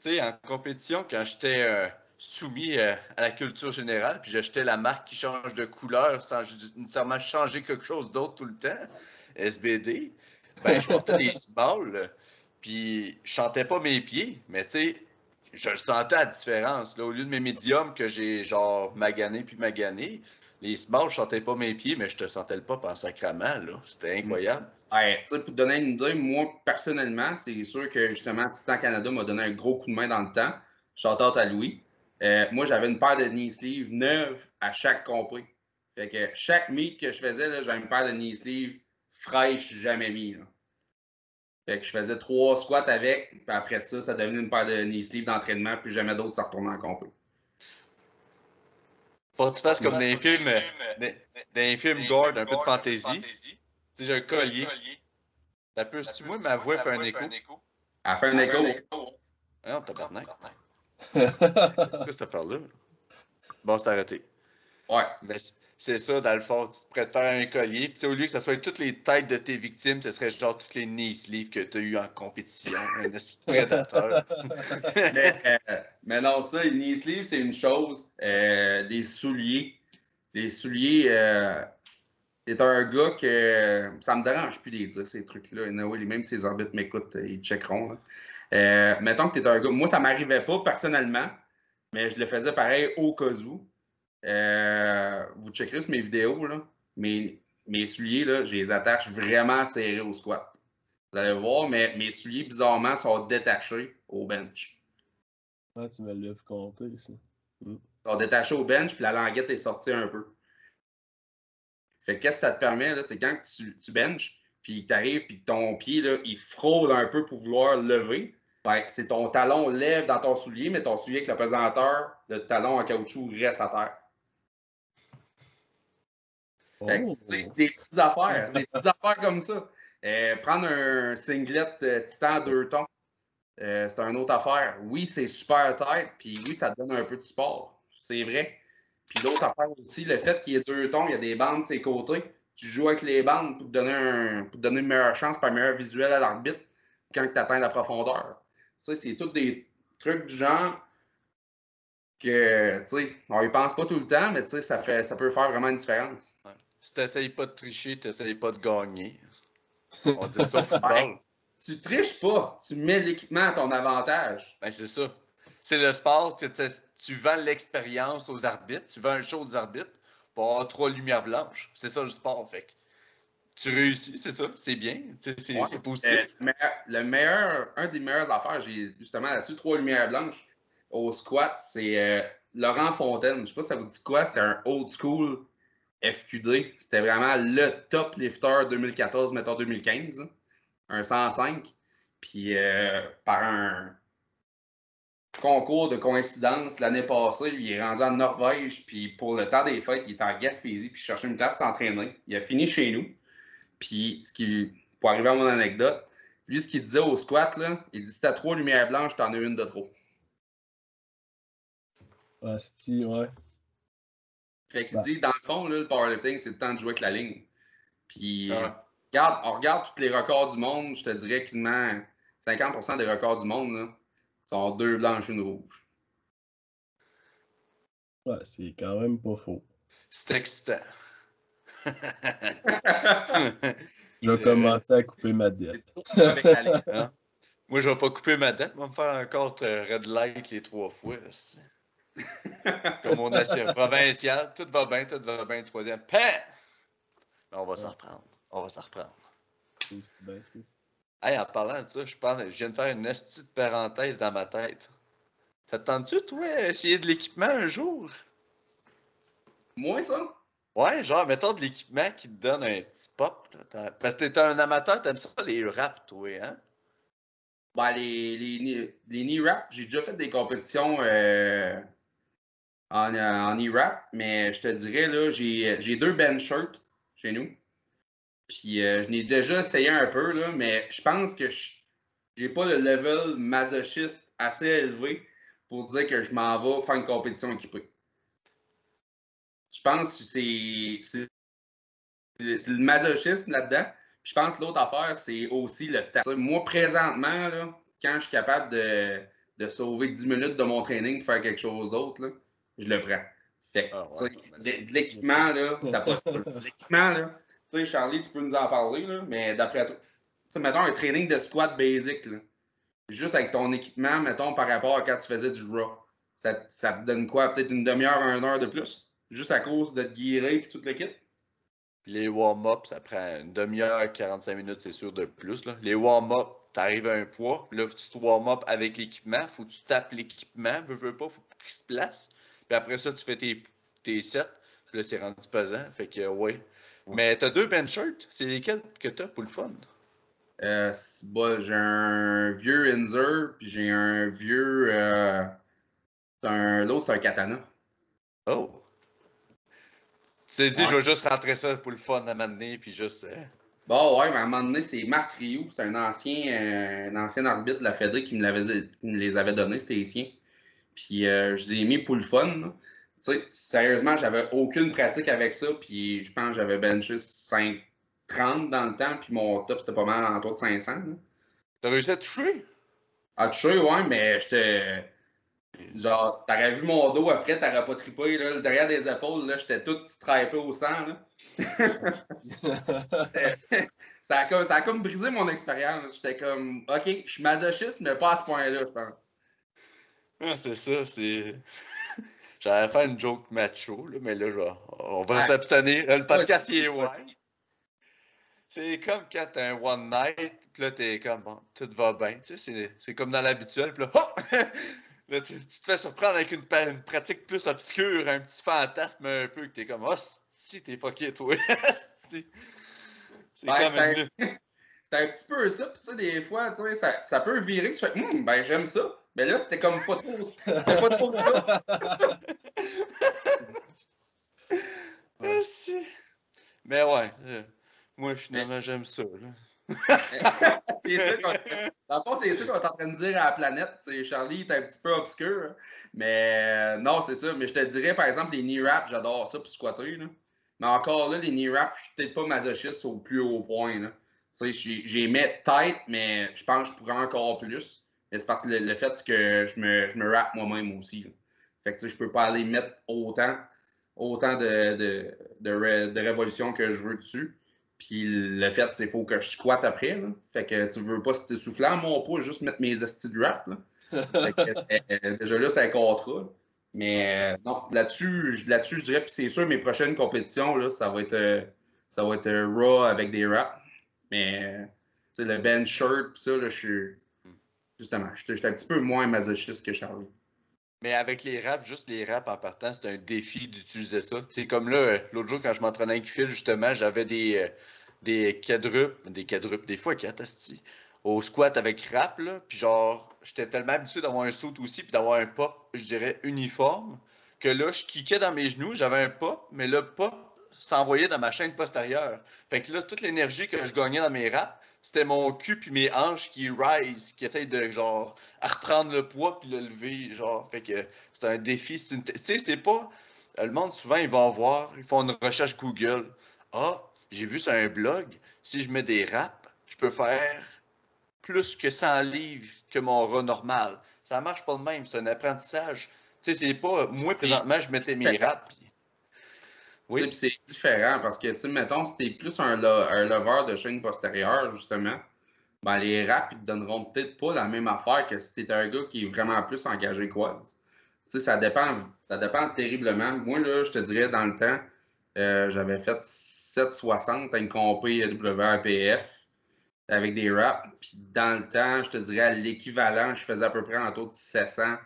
Tu sais, en compétition, quand j'étais soumis à la culture générale, puis j'achetais la marque qui change de couleur sans nécessairement changer quelque chose d'autre tout le temps, SBD, ben, je portais des smalls, puis je chantais pas mes pieds, mais tu sais, je le sentais à la différence. Là, au lieu de mes médiums que j'ai genre magané puis magané, les smalls, je chantais pas mes pieds, mais je te sentais le pop en sacrament. Là. C'était incroyable. Ouais, pour te donner une idée, moi, personnellement, c'est sûr que justement, Titan Canada m'a donné un gros coup de main dans le temps. Shout à Louis. Euh, moi, j'avais une paire de knee sleeves neuves à chaque compris. Fait que chaque meet que je faisais, j'avais une paire de knee sleeves fraîches, jamais mis. Fait que je faisais trois squats avec, puis après ça, ça devenait une paire de knee sleeves d'entraînement, puis jamais d'autres, ça retournait en compris. Faut que tu fasses comme dans les films, dans, les films gore, un peu de fantaisie. Tu sais, j'ai un collier. Peut, si moi, ma voix fait un écho. Elle fait un écho. Non, tabarnak. Qu'est-ce que cette affaire-là? Bon, c'est arrêté. Ouais. Mais c'est ça, dans le fond, tu te prêtes faire un collier. Puis, au lieu que ce soit toutes les têtes de tes victimes, ce serait genre toutes les knee sleeves que tu as eu en compétition. un prédateur. mais, euh, mais, non, ça, les knee sleeves, c'est une chose. Euh, les souliers. Les souliers. Euh, T'es un gars que. Ça me dérange plus de dire ces trucs-là. même si les arbitres m'écoutent, ils checkeront. Là. Euh, mettons que tu es un gars. Moi, ça ne m'arrivait pas personnellement, mais je le faisais pareil au cas où. Euh, vous checkerez sur mes vidéos, là, mes, mes souliers, là, je les attache vraiment serrés au squat. Vous allez voir, mais mes souliers, bizarrement, sont détachés au bench. Ah, tu me l'as compter, ça. Mm. Ils sont détachés au bench, puis la languette est sortie un peu. Fait qu'est-ce que ça te permet, c'est quand tu, tu benches, puis tu arrives, puis ton pied, là, il frôle un peu pour vouloir lever c'est ton talon lève dans ton soulier, mais ton soulier avec le pesanteur, le talon en caoutchouc reste à terre. Oh. C'est des petites affaires. C'est des petites affaires comme ça. Euh, prendre un singlet euh, titan deux tons, euh, c'est une autre affaire. Oui, c'est super tête, puis oui, ça te donne un peu de sport. C'est vrai. Puis l'autre affaire aussi, le fait qu'il y ait deux tons, il y a des bandes de ses côtés. Tu joues avec les bandes pour te donner, un, pour te donner une meilleure chance, pas un meilleur visuel à l'arbitre quand tu atteins la profondeur sais, c'est tous des trucs du genre que, tu sais, on y pense pas tout le temps, mais tu sais, ça, fait, ça peut faire vraiment une différence. Si tu n'essayes pas de tricher, tu n'essayes pas de gagner. On dit ça au football. tu triches pas, tu mets l'équipement à ton avantage. Ben, c'est ça. C'est le sport, que tu vends l'expérience aux arbitres, tu vends un show aux arbitres pour avoir trois lumières blanches. C'est ça le sport, fait tu réussis, c'est ça, c'est bien, c'est positif. Euh, mais le meilleur, un des meilleures affaires, j'ai justement là-dessus trois lumières blanches au squat, c'est euh, Laurent Fontaine. Je sais pas si ça vous dit quoi, c'est un old school FQD. C'était vraiment le top lifter 2014, mettons 2015, un 105. Puis euh, par un concours de coïncidence l'année passée, il est rendu en Norvège, puis pour le temps des fêtes, il est en Gaspésie, puis il cherchait une place s'entraîner. Il a fini chez nous. Puis, ce qui, pour arriver à mon anecdote, lui, ce qu'il disait au squat, là, il dit si t'as trois lumières blanches, t'en as une de trop. Asti, ouais. Fait qu'il Bah. dit, dans le fond, là, le powerlifting, c'est le temps de jouer avec la ligne. Puis, Ah. regarde, on regarde tous les records du monde, je te dirais quasiment 50% des records du monde là, sont deux blanches, une rouge. Ouais, c'est quand même pas faux. C'est excitant. Je vais commencer à couper ma dette. Ligne. Moi, je vais pas couper ma dette, je vais me faire encore euh, red light les trois fois. Comme mon nation provincial, tout va bien, tout va bien, troisième. Mais on va s'en reprendre. On va s'en reprendre. Hey, en parlant de ça, je, pense, je viens de faire une petite parenthèse dans ma tête. T'attends-tu, toi, essayer de l'équipement un jour? Moi, ça? Ouais, genre, mettons de l'équipement qui te donne un petit pop. Parce que t'es un amateur, t'aimes ça les raps, toi, hein? Ben, les, les, les knee wraps, j'ai déjà fait des compétitions euh, en, euh, en knee wrap, mais je te dirais, là, j'ai deux bench shirts chez nous. Puis euh, je n'ai déjà essayé un peu, là, mais je pense que je j'ai pas le level masochiste assez élevé pour dire que je m'en vais faire une compétition équipée. Je pense que c'est le masochisme là-dedans. Puis je pense que l'autre affaire, c'est aussi le temps. Moi, présentement, là, quand je suis capable de, de sauver 10 minutes de mon training pour faire quelque chose d'autre, là, je le prends. Fait que, Ah ouais, l'équipement, là, t'as pas L'équipement, là, tu sais, Charlie, tu peux nous en parler, là, mais d'après toi, tu sais, mettons un training de squat basic, là, juste avec ton équipement, mettons, par rapport à quand tu faisais du raw, ça, ça te donne quoi? Peut-être une demi-heure, une heure de plus? Juste à cause de te guérir et tout le kit? Les warm-up, ça prend une demi-heure, 45 minutes, c'est sûr, de plus. Là. Les warm-up, t'arrives à un poids, là, tu te warm-up avec l'équipement, faut que tu tapes l'équipement, veux, veux pas, faut qu'il se place. Puis après ça, tu fais tes, tes sets, puis là, c'est rendu pesant. Fait que, ouais. Mais t'as deux bench shirts, c'est lesquels que t'as pour le fun? Euh, bah, j'ai un vieux Inzer, puis j'ai un vieux. euh, un- L'autre, c'est un katana. Oh! Tu t'es dit, Ouais. je vais juste rentrer ça pour le fun à m'amener, puis juste. euh, Bon, ouais, mais à un moment donné, c'est Marc Rioux, c'est un ancien, euh, un ancien arbitre de la Fédé qui me, l'avait- me les avait donnés, c'était les siens. Puis euh, je les ai mis pour le fun. là. Tu sais, sérieusement, j'avais aucune pratique avec ça, puis je pense que j'avais benché 5,30 dans le temps, puis mon top, c'était pas mal en tour de 500. là. T'as réussi à toucher? Ah, touché, ouais, mais j'étais. Genre, t'aurais vu mon dos après, t'aurais pas trippé, là. Le derrière des épaules, là, j'étais tout stripé au sang, là. ça, a comme, ça a comme brisé mon expérience. J'étais comme, OK, je suis masochiste, mais pas à ce point-là, je pense. Ah, c'est ça, c'est. J'allais faire une joke macho, là, mais là, genre, on va Ouais. s'abstenir. Le podcast, Ouais, il est ouais. ouais. C'est comme quand t'as un one night, pis là, t'es comme, bon, tout va bien, tu sais, c'est- c'est comme dans l'habituel, pis là, oh! Là tu, tu te fais surprendre avec une, pratique plus obscure, un petit fantasme un peu, que t'es comme, oh, si, t'es fucké, toi. C'est une... C'était un petit peu ça, puis tu sais, des fois, tu sais, ça, ça peut virer, tu fais, Hum, ben j'aime ça. Mais là, c'était comme pas trop. Pas trop ça. Ah. Mais ouais, euh, moi, finalement, j'aime ça, là. c'est ça qu'on. Est en train de dire à la planète. C'est Charlie est un petit peu obscur. hein. Mais euh, non, c'est ça. Mais je te dirais, par exemple, les knee wraps, j'adore ça pour squatter. Mais encore là, les knee wraps, je suis peut-être pas masochiste au plus haut point. J'ai- mis tête, mais je pense que je pourrais encore plus. Mais c'est parce que le, fait c'est que je me, je me wrap moi-même aussi. là. Fait que je peux pas aller mettre autant, autant de, de, de révolution que je veux dessus. Puis le fait, c'est qu'il faut que je squatte après. Là. Fait que tu veux pas t'essouffler à mon pot, juste mettre mes estis de rap. Là. Fait que, euh, déjà là, c'est un contrat. Mais euh, non, là-dessus, je- là-dessus, je dirais, puis c'est sûr, mes prochaines compétitions, là, ça va être, euh, ça va être euh, raw avec des raps. Mais euh, tu sais, le bench shirt, pis ça, là, je suis. Justement, j'étais un petit peu moins masochiste que Charlie. Mais avec les raps, juste les raps en partant, c'est un défi d'utiliser ça. Sais, comme là, l'autre jour, quand je m'entraînais avec Phil, justement, j'avais des, euh, des quadruples, des quadruples, des fois quatre, au squat avec rap, là. Puis genre, j'étais tellement habitué d'avoir un saut aussi, puis d'avoir un pop, je dirais, uniforme, que là, je kickais dans mes genoux, j'avais un pop, mais le pop s'envoyait dans ma chaîne postérieure. Fait que là, toute l'énergie que je gagnais dans mes raps, c'était mon cul puis mes hanches qui rise, qui essayent de genre à reprendre le poids puis le lever, genre. Fait que c'est un défi. Tu sais, c'est pas. Le monde souvent ils vont voir, ils font une recherche Google. Ah, j'ai vu sur un blog, si je mets des raps, je peux faire plus que 100 livres que mon rat normal. Ça marche pas de même, c'est un apprentissage. Tu sais, c'est pas. Moi, présentement, je mettais mes raps. Oui. c'est différent parce que, tu mettons, si t'es plus un, un lover de chaîne postérieure, justement, ben les raps, ils te donneront peut-être pas la même affaire que si t'es un gars qui est vraiment plus engagé quads. Tu sais, ça dépend, ça dépend terriblement. Moi, là, je te dirais, dans le temps, euh, j'avais fait 760 une compé WAPF avec des raps. Puis dans le temps, je te dirais, l'équivalent, je faisais à peu près en taux de 700,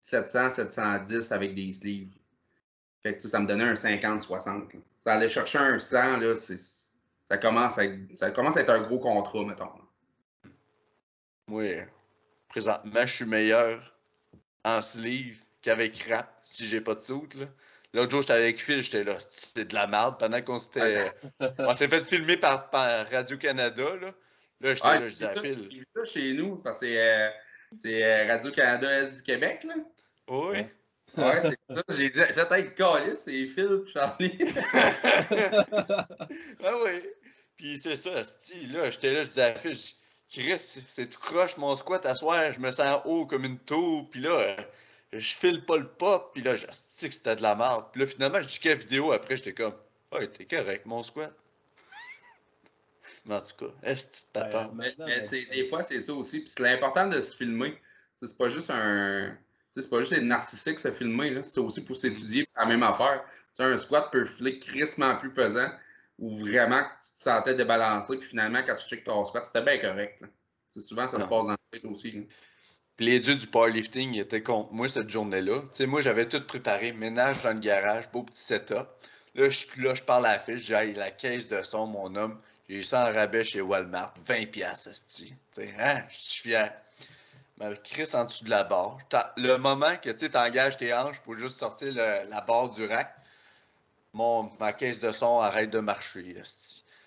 700, 710 avec des sleeves. Fait que ça me donnait un 50-60. Ça allait chercher un 100, là, ça, commence à être, ça commence à être un gros contrat, mettons. Oui. Présentement, je suis meilleur en sleeve qu'avec rap si j'ai pas de soute. L'autre jour, j'étais avec Phil, j'étais là, c'était de la merde pendant qu'on s'était. on s'est fait filmer par, Radio-Canada. Là, là j'étais là, je dis à Phil. C'est ça chez nous, parce que c'est euh, euh, Radio-Canada Est du Québec. Là. Oui. Ouais, c'est ça. J'ai dit, être calice, c'est Phil Charlie. ah oui. Puis c'est ça, là, j'étais là, je disais à Phil, Chris, c'est tout croche mon squat à soir, je me sens haut comme une tour, puis là, je file pas le pop, puis là, je que c'était de la merde. Puis là, finalement, je dis vidéo après, j'étais comme, ouais, t'es correct, mon squat. mais en tout cas, est-ce que t'attends? mais, mais des fois, c'est ça aussi. Puis c'est l'important de se filmer. C'est pas juste un c'est pas juste être narcissique se filmer, c'est aussi pour s'étudier, c'est la même affaire. un squat peut filer crissement plus pesant ou vraiment tu te sentais débalancé, puis finalement, quand tu checkes ton squat, c'était bien correct. Là. Souvent, ça se passe dans la tête aussi. Puis les dieux du powerlifting étaient contre moi cette journée-là. moi, j'avais tout préparé, ménage dans le garage, beau petit setup. Là, je là, je parle à la fiche, j'ai la caisse de son, mon homme. J'ai ça en rabais chez Walmart, 20$, piastres, hein, je suis fier me crisse en dessous de la barre. Le moment que tu engages tes hanches pour juste sortir la barre du rack, mon, ma caisse de son arrête de marcher.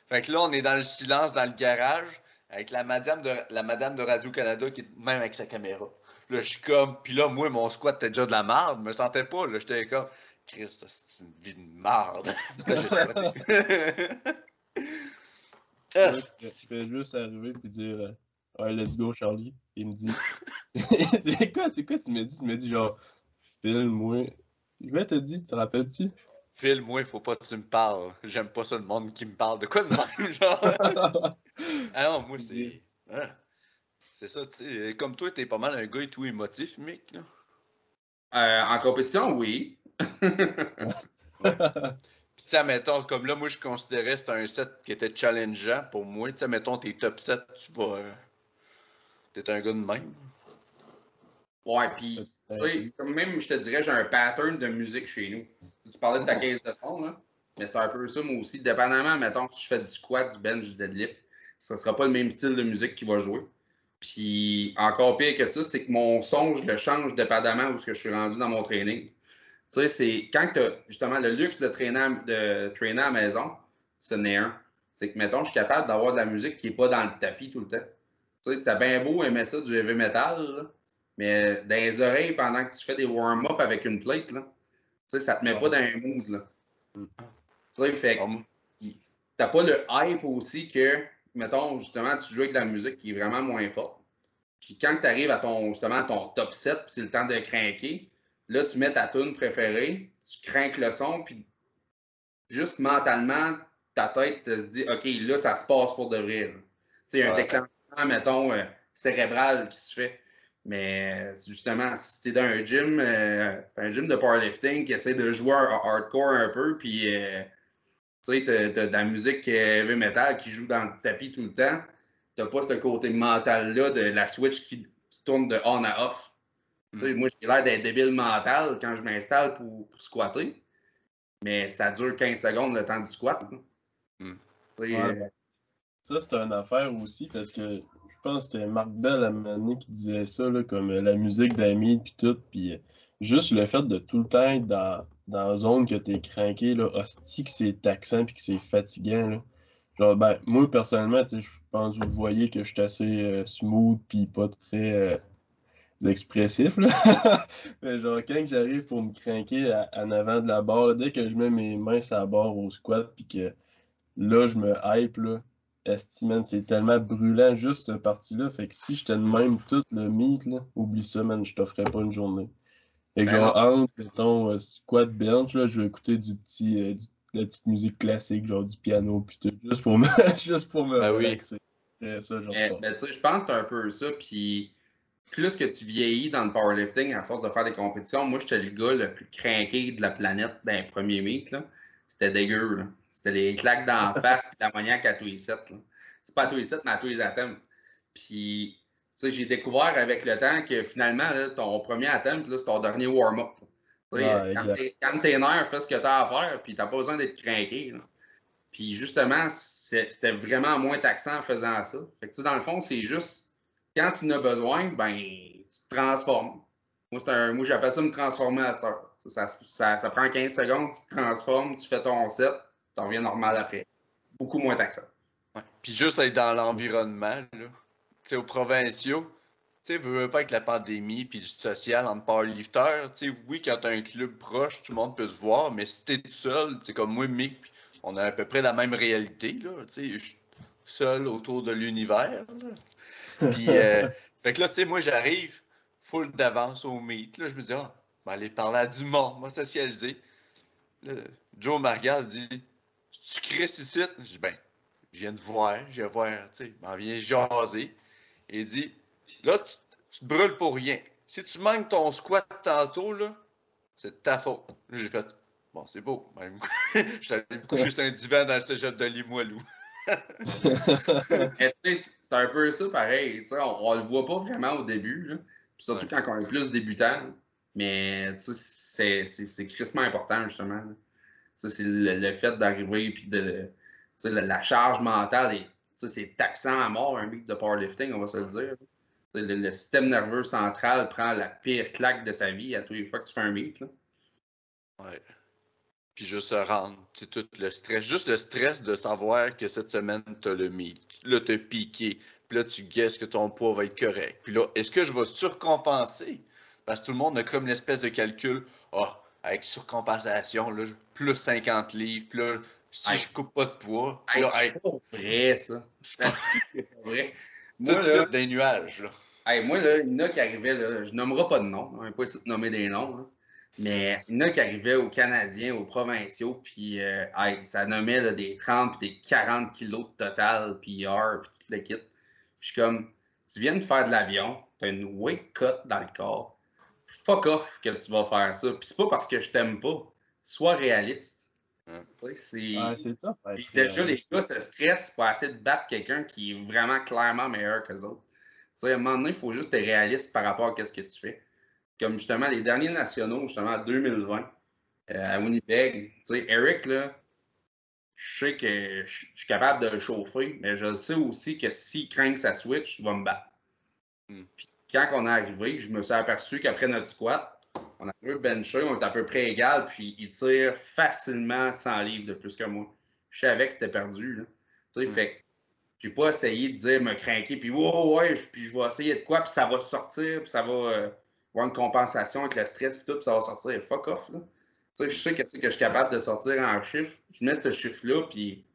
Fait que là, on est dans le silence dans le garage avec la madame de, la madame de Radio-Canada qui est même avec sa caméra. Là, je suis comme. Puis là, moi, mon squat était déjà de la merde. Je me sentais pas. Là, j'étais comme. Chris, c'est une vie de merde. là, je fais juste arriver et dire euh, Ouais, let's go, Charlie. Il me dit C'est quoi, c'est quoi tu me dis? Tu me dis genre Filme-moi. Je vais te dire, tu te rappelles-tu? Filme-moi, faut pas que tu me parles. J'aime pas ça le monde qui me parle de quoi de même, genre. ah non, moi c'est. Hein? C'est ça, tu sais. Comme toi, t'es pas mal un gars et tout émotif, Mick, là. Euh, en compétition, oui. tu sais, mettons, comme là, moi, je considérais que c'était un set qui était challengeant pour moi. Tu sais, mettons, tes top 7, tu vas. Euh, T'es un gars de même? Ouais, puis, tu sais, comme même, je te dirais, j'ai un pattern de musique chez nous. Tu parlais de ta caisse de son, là. Mais c'est un peu ça, moi aussi. Dépendamment, mettons, si je fais du squat, du bench, du deadlift, ce ne sera pas le même style de musique qui va jouer. Puis, encore pire que ça, c'est que mon son, je le change dépendamment où je suis rendu dans mon training. Tu sais, c'est quand tu as justement le luxe de traîner, de traîner à la maison, ce n'est un. C'est que, mettons, je suis capable d'avoir de la musique qui n'est pas dans le tapis tout le temps. Tu sais, t'as bien beau aimer ça du heavy metal, mais dans les oreilles, pendant que tu fais des warm-up avec une plate, là, tu sais, ça te met pas dans un mood. Là. Mm. Tu sais, fait t'as pas le hype aussi que, mettons, justement, tu joues avec de la musique qui est vraiment moins forte. Puis quand tu arrives à ton, justement, ton top 7, puis c'est le temps de craquer, là, tu mets ta tune préférée, tu craques le son, puis juste mentalement, ta tête te se dit, OK, là, ça se passe pour de vrai. Tu sais, un mettons, euh, cérébral qui se fait. Mais justement, si t'es dans un gym, euh, un gym de powerlifting qui essaie de jouer hardcore un peu, puis euh, tu sais, t'as, de la musique heavy metal qui joue dans le tapis tout le temps, t'as pas ce côté mental-là de la switch qui, tourne de on à off. mm. Moi, j'ai l'air d'être débile mental quand je m'installe pour, squatter, mais ça dure 15 secondes le temps du squat. Mm. Ça, c'est une affaire aussi parce que je pense que c'était Marc Bell à un qui disait ça, là, comme euh, la musique d'amis puis tout. Puis euh, juste le fait de tout le temps être dans, dans la zone que t'es craqué, là, hostie que c'est taxant puis que c'est fatigant, là. Genre, ben, moi, personnellement, je pense que vous voyez que je suis assez euh, smooth puis pas très expressif, là. Mais genre, quand j'arrive pour me craquer en avant de la barre, dès que je mets mes mains sur la barre au squat puis que là, je me hype, là, Esti, c'est tellement brûlant juste cette partie-là. Fait que si j'étais de même tout le meet, là, oublie ça, man, je t'offrais pas une journée. Fait que ben genre, entre, mettons, euh, squat bench, là, je vais écouter du petit, euh, de la petite musique classique, genre du piano, puis tout, juste pour me, juste pour me ben oui. Ça, genre eh, ben, tu sais, je pense que c'est un peu ça, puis plus que tu vieillis dans le powerlifting, à force de faire des compétitions, moi, j'étais le gars le plus craqué de la planète dans les premiers meets, là. C'était dégueu, là. C'était les claques d'en face puis l'ammoniaque à tous les sept. C'est pas à tous les sept, mais à tous les atomes. Puis, tu sais, j'ai découvert avec le temps que finalement, ton premier atome, c'est ton dernier warm-up. quand t'es nerf, fais ce que t'as à faire, puis t'as pas besoin d'être craqué. Puis justement, c'était vraiment moins taxant en faisant ça. Fait que, dans le fond, c'est juste, quand tu en as besoin, ben, tu te transformes. Moi, un, moi j'appelle ça me transformer à cette heure. Ça, ça, ça, prend 15 secondes, tu te transformes, tu fais ton set, tu reviens normal après. Beaucoup moins taxant. Ouais. Puis juste être dans l'environnement, là. Tu sais, aux provinciaux, tu sais, veux pas avec la pandémie puis le social en powerlifter, tu sais, oui, quand t'as un club proche, tout le monde peut se voir, mais si t'es tout seul, tu comme moi, Mick, on a à peu près la même réalité, là, tu sais, je suis seul autour de l'univers, Puis, euh, fait que là, tu sais, moi, j'arrive full d'avance au meet, là, je me dis, ah, ben, aller parler à du monde, moi, socialiser. Là, Joe Margal dit, tu crées ici? Je dis, ben, je viens de voir, je viens voir, tu sais, m'en vient jaser. Et il dit, là, tu, te brûles pour rien. Si tu manques ton squat tantôt, là, c'est ta faute. J'ai fait, bon, c'est beau. Même. je suis allé me coucher sur un divan dans le cégep de Limoilou. c'est un peu ça pareil. On, on le voit pas vraiment au début. Là. surtout quand on est plus débutant. Mais c'est crissement important, justement. C'est le, fait d'arriver puis de la charge mentale c'est taxant à mort un beat de powerlifting, on va se le dire. Le, système nerveux central prend la pire claque de sa vie à tous les fois que tu fais un beat. Là. Ouais. Puis juste rendre, tout le stress. Juste le stress de savoir que cette semaine, tu as le meet. Là, tu piqué. Puis là, tu guesses que ton poids va être correct. Puis là, est-ce que je vais surcompenser? Parce que tout le monde a comme une espèce de calcul. Ah, avec surcompensation, là, plus 50 livres, puis là, si je coupe pas de poids. c'est pas vrai, ça. C'est pas vrai. Moi, là, des nuages, là. moi, là, il y en a qui arrivaient, là, je nommerai pas de nom, on va pas essayer de nommer des noms, mais il y en a qui arrivaient aux Canadiens, aux provinciaux, puis euh, ça nommait là, des 30 puis des 40 kilos de total, puis heure, puis tout le kit. Puis je suis comme, tu viens de faire de l'avion, tu as une weight cut dans le corps, fuck off que tu vas faire ça. Puis c'est pas parce que je t'aime pas. Sois réaliste. C'est déjà, les gars se stressent pour essayer de battre quelqu'un qui est vraiment clairement meilleur que les autres. à un moment donné, il faut juste être réaliste par rapport à ce que tu fais. Comme justement les derniers nationaux, justement en 2020, euh, à Winnipeg. Eric, là, je sais que je suis capable de le chauffer, mais je sais aussi que s'il craint sa switch, il va me battre. Hmm quand on est arrivé, je me suis aperçu qu'après notre squat, on a un bencher, on est à peu près égal, puis il tire facilement 100 livres de plus que moi. Je savais que c'était perdu. Là. Tu sais, mm. fait j'ai pas essayé de dire me craquer, puis ouais, ouais, puis je vais essayer de quoi, puis ça va sortir, puis ça va euh, avoir une compensation avec le stress, puis tout, puis ça va sortir. Fuck off, là. Tu sais, je sais que c'est que je suis capable de sortir en chiffre. Je mets ce chiffre-là, puis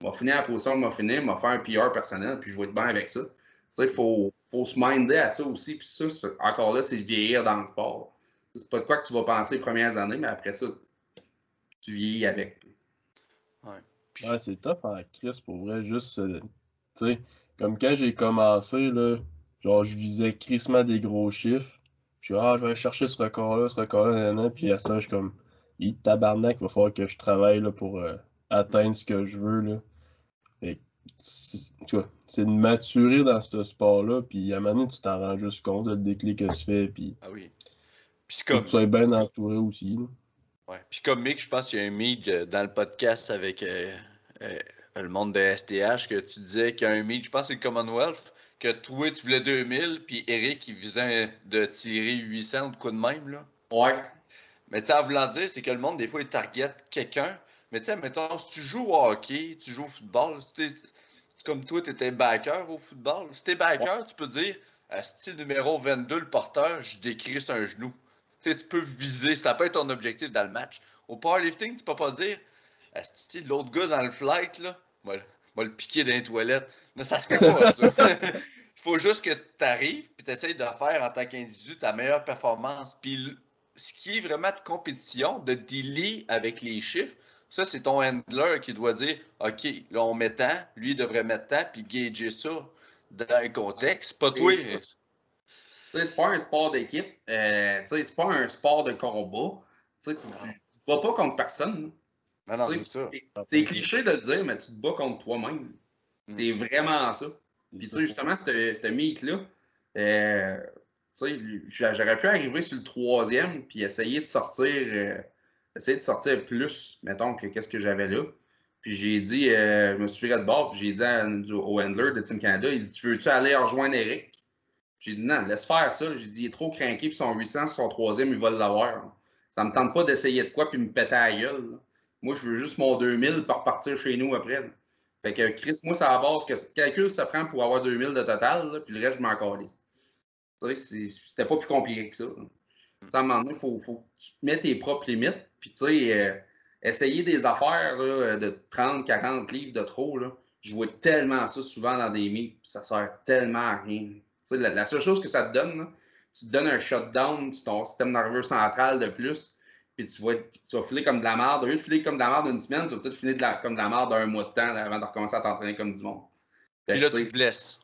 on va finir la position de m'a finir, m'a faire un PR personnel, puis je vais être bien avec ça. Tu sais, il faut, faut se minder à ça aussi. Puis ça, encore là, c'est vieillir dans le sport. C'est pas de quoi que tu vas penser les premières années, mais après ça, tu vieillis avec. Ouais. ouais c'est tough en Chris pour vrai. Juste, euh, tu sais, comme quand j'ai commencé, là, genre, je visais crissement des gros chiffres. Puis, ah, je vais chercher ce record-là, ce record-là, Puis à ça, je suis comme, il tabarnak, il va falloir que je travaille là, pour euh, atteindre ce que je veux. Là c'est de maturer dans ce sport-là, puis à un moment donné, tu t'en rends juste compte, le déclic que tu fais, puis. Ah oui. Puis comme... tu sois bien entouré aussi. Ouais. Puis comme Mick, je pense qu'il y a un meet euh, dans le podcast avec euh, euh, le monde de STH que tu disais qu'il y a un meet, je pense que c'est le Commonwealth, que toi, tu voulais 2000, puis Eric, il visait de tirer 800 ou de quoi de même, là. Ouais. Mais tu sais, en voulant dire, c'est que le monde, des fois, il target quelqu'un. Mais tu sais, mettons, si tu joues au hockey, tu joues au football, c'est comme toi, tu étais backer au football. Si t'es backer, tu peux dire, style numéro 22, le porteur, je décris un genou. Tu sais, tu peux viser, ça peut être ton objectif dans le match. Au powerlifting, tu peux pas dire, style l'autre gars dans le flight, là, va, le piquer dans les toilettes. Mais ça se fait pas, ça. Il faut juste que tu arrives et tu essayes de faire en tant qu'individu ta meilleure performance. Puis ce qui est vraiment de compétition, de dealer avec les chiffres, ça, c'est ton handler qui doit dire OK, là, on met tant, lui, il devrait mettre tant, puis gager ça dans le contexte. Pas toi. C'est pas un sport d'équipe. Euh, c'est pas un sport de combat. tu ne te bats pas contre personne. Non, non, c'est ça. C'est cliché de le dire, mais tu te bats contre toi-même. Mm. C'est vraiment ça. Puis, tu sais, justement, ce meet-là, euh, j'aurais pu arriver sur le troisième, puis essayer de sortir, euh, essayer de sortir plus, mettons, que qu'est-ce que j'avais là. Puis j'ai dit, euh, je me suis viré de bord, puis j'ai dit à, au handler de Team Canada, il dit, tu veux-tu aller rejoindre Eric? J'ai dit, non, laisse faire ça. J'ai dit, il est trop craqué, puis son 800, son troisième, il va l'avoir. Ça me tente pas d'essayer de quoi, puis me péter à la gueule. Moi, je veux juste mon 2000 pour repartir chez nous après. Fait que Chris, moi, c'est à base que calcul ça prend pour avoir 2000 de total, puis le reste, je m'en calisse. C'était pas plus compliqué que ça. À un moment donné, il faut, faut, que tu mettes tes propres limites, puis tu sais, euh, essayer des affaires de 30, 40 livres de trop. Là. Je vois tellement ça souvent dans des meets, ça sert tellement à rien. La, la, seule chose que ça te donne, tu te donnes un shutdown sur ton système nerveux central de plus, puis tu vas, tu vas filer comme de la merde. Au lieu de filer comme de la merde d'une semaine, tu vas peut-être filer de la, comme de la merde d'un mois de temps avant de recommencer à t'entraîner comme du monde. puis là, tu te blesses.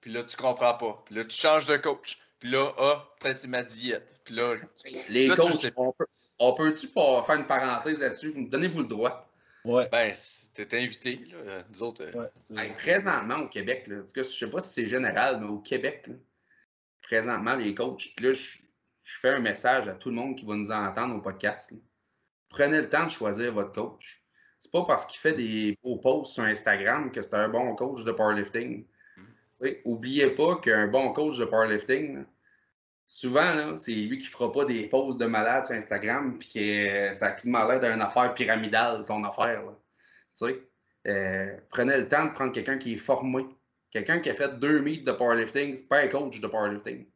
Puis là, tu comprends pas. Puis là, tu changes de coach. Puis là, ah, peut-être ma diète. Puis là, les coachs, on peut-tu pas faire une parenthèse là-dessus? Donnez-vous le droit. Ouais. Ben, t'es invité, là, nous autres. Euh, ouais, présentement, au Québec, là, en tout cas, je sais pas si c'est général, mais au Québec, présentement, les coachs, là, je, je fais un message à tout le monde qui va nous entendre au podcast. Prenez le temps de choisir votre coach. C'est pas parce qu'il fait des beaux posts sur Instagram que c'est un bon coach de powerlifting. Oubliez pas qu'un bon coach de powerlifting, souvent, c'est lui qui fera pas des posts de malade sur Instagram puis que ça a quasiment d'une affaire pyramidale, son affaire. Euh, prenez le temps de prendre quelqu'un qui est formé. Quelqu'un qui a fait deux meets de powerlifting, c'est pas un coach de powerlifting.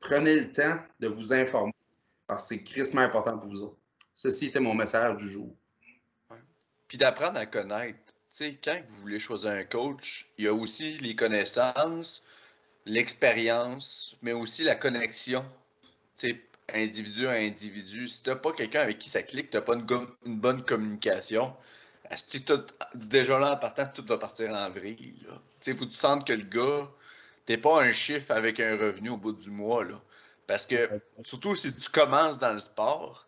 Prenez le temps de vous informer parce que c'est crissement important pour vous autres. Ceci était mon message du jour. Puis d'apprendre à connaître. Quand vous voulez choisir un coach, il y a aussi les connaissances, l'expérience, mais aussi la connexion. sais, individu à individu. Si tu n'as pas quelqu'un avec qui ça clique, tu n'as pas une, bonne communication, déjà là en partant, tout va partir en vrille. Il faut que tu sentes que le gars t'es pas un chiffre avec un revenu au bout du mois. Là. Parce que, surtout si tu commences dans le sport,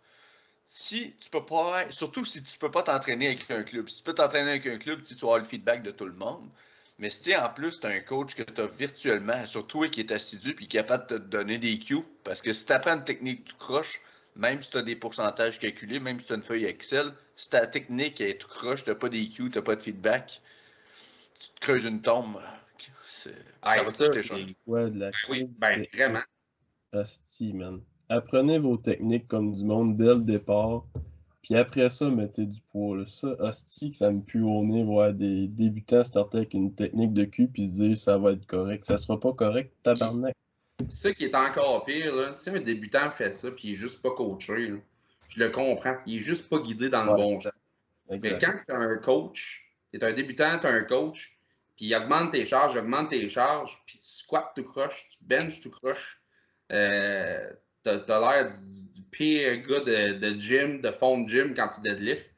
si tu peux pas, surtout si tu peux pas t'entraîner avec un club. Si tu peux t'entraîner avec un club, tu vas avoir le feedback de tout le monde. Mais si en plus tu as un coach que tu as virtuellement, surtout qui est assidu puis qui est capable de te donner des cues, parce que si tu apprends une technique, tu croches, même si tu as des pourcentages calculés, même si tu as une feuille Excel, si ta technique est tout croche, tu n'as pas des cues, tu n'as pas de feedback, tu te creuses une tombe. Ah, ça, va Ouais, de la oui, ben, vraiment. Hostie, man. Apprenez vos techniques comme du monde dès le départ. Puis après ça, mettez du poids. Là. Ça, hostie, que ça me pue au nez voir des débutants starter avec une technique de cul puis se dire ça va être correct. Ça sera pas correct, tabarnak. Ce qui est encore pire, là, si un débutant fait ça puis il est juste pas coaché, je le comprends. Il est juste pas guidé dans le bon sens. Mais quand tu as un coach, tu es un débutant, tu as un coach, puis il augmente tes charges, il augmente tes charges, puis tu squats tout croche, tu benches tout croche. Euh, t'as as, l'air du, pire gars de, de, gym, de fond de gym quand tu deadlift.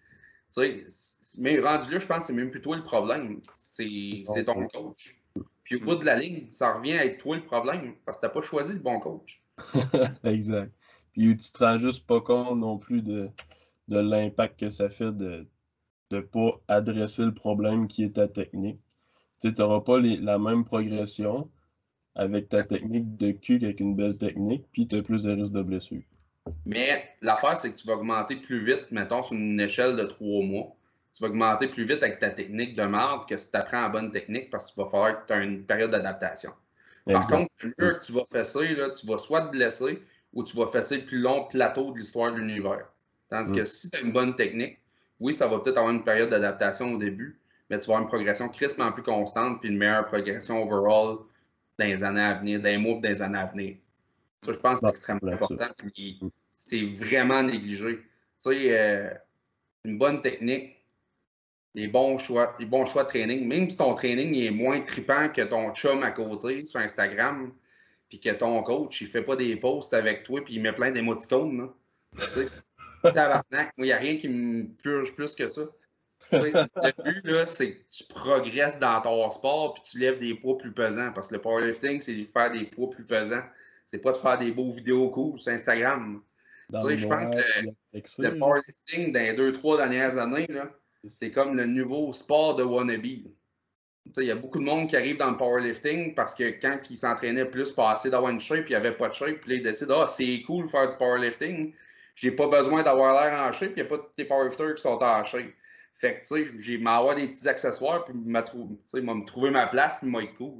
Tu sais, mais rendu là, je pense que c'est même plus toi le problème. C'est ton coach. Puis au bout de la ligne, ça revient à être toi le problème parce que tu n'as pas choisi le bon coach. exact. Puis tu te rends juste pas compte non plus de, de l'impact que ça fait de ne pas adresser le problème qui est ta technique tu n'auras pas la même progression avec ta technique de cul qu'avec une belle technique, puis tu as plus de risque de blessure. Mais l'affaire, c'est que tu vas augmenter plus vite, mettons, sur une échelle de trois mois. Tu vas augmenter plus vite avec ta technique de marde que si tu apprends la bonne technique parce qu'il va falloir que tu aies une période d'adaptation. Par contre, le mieux que tu vas fesser, là, tu vas soit te blesser ou tu vas fesser le plus long plateau de l'histoire de l'univers. Tandis que si tu as une bonne technique, oui, ça va peut-être avoir une période d'adaptation au début, mais tu vas avoir une progression crispement plus constante puis une meilleure progression overall dans les années à venir, dans les mois dans les années à venir. Ça, je pense que c'est extrêmement important. C'est vraiment négligé. Tu sais, euh, une bonne technique, les bons choix, les bons choix de training, même si ton training est moins tripant que ton chum à côté sur Instagram, puis que ton coach, il fait pas des posts avec toi, puis il met plein d'émoticônes. Tabarnak, moi, il n'y a rien qui me purge plus que ça. Le but, c'est que tu progresses dans ton sport puis tu lèves des poids plus pesants. Parce que le powerlifting, c'est de faire des poids plus pesants. C'est pas de faire des beaux vidéos cool sur Instagram. je pense que le, powerlifting, dans les deux, trois dernières années, c'est comme le nouveau sport de wannabe. Il y a beaucoup de monde qui arrive dans le powerlifting parce que quand ils s'entraînaient plus pour essayer d'avoir une shape, il n'y avait pas de shape, puis là, ils décident Ah, c'est cool de faire du powerlifting. J'ai pas besoin d'avoir l'air en shape, il n'y a pas de tes powerlifters qui sont en shape. Fait que, tu sais, j'ai m'avoir des petits accessoires, puis m'a me trouver ma place, puis m'a être cool.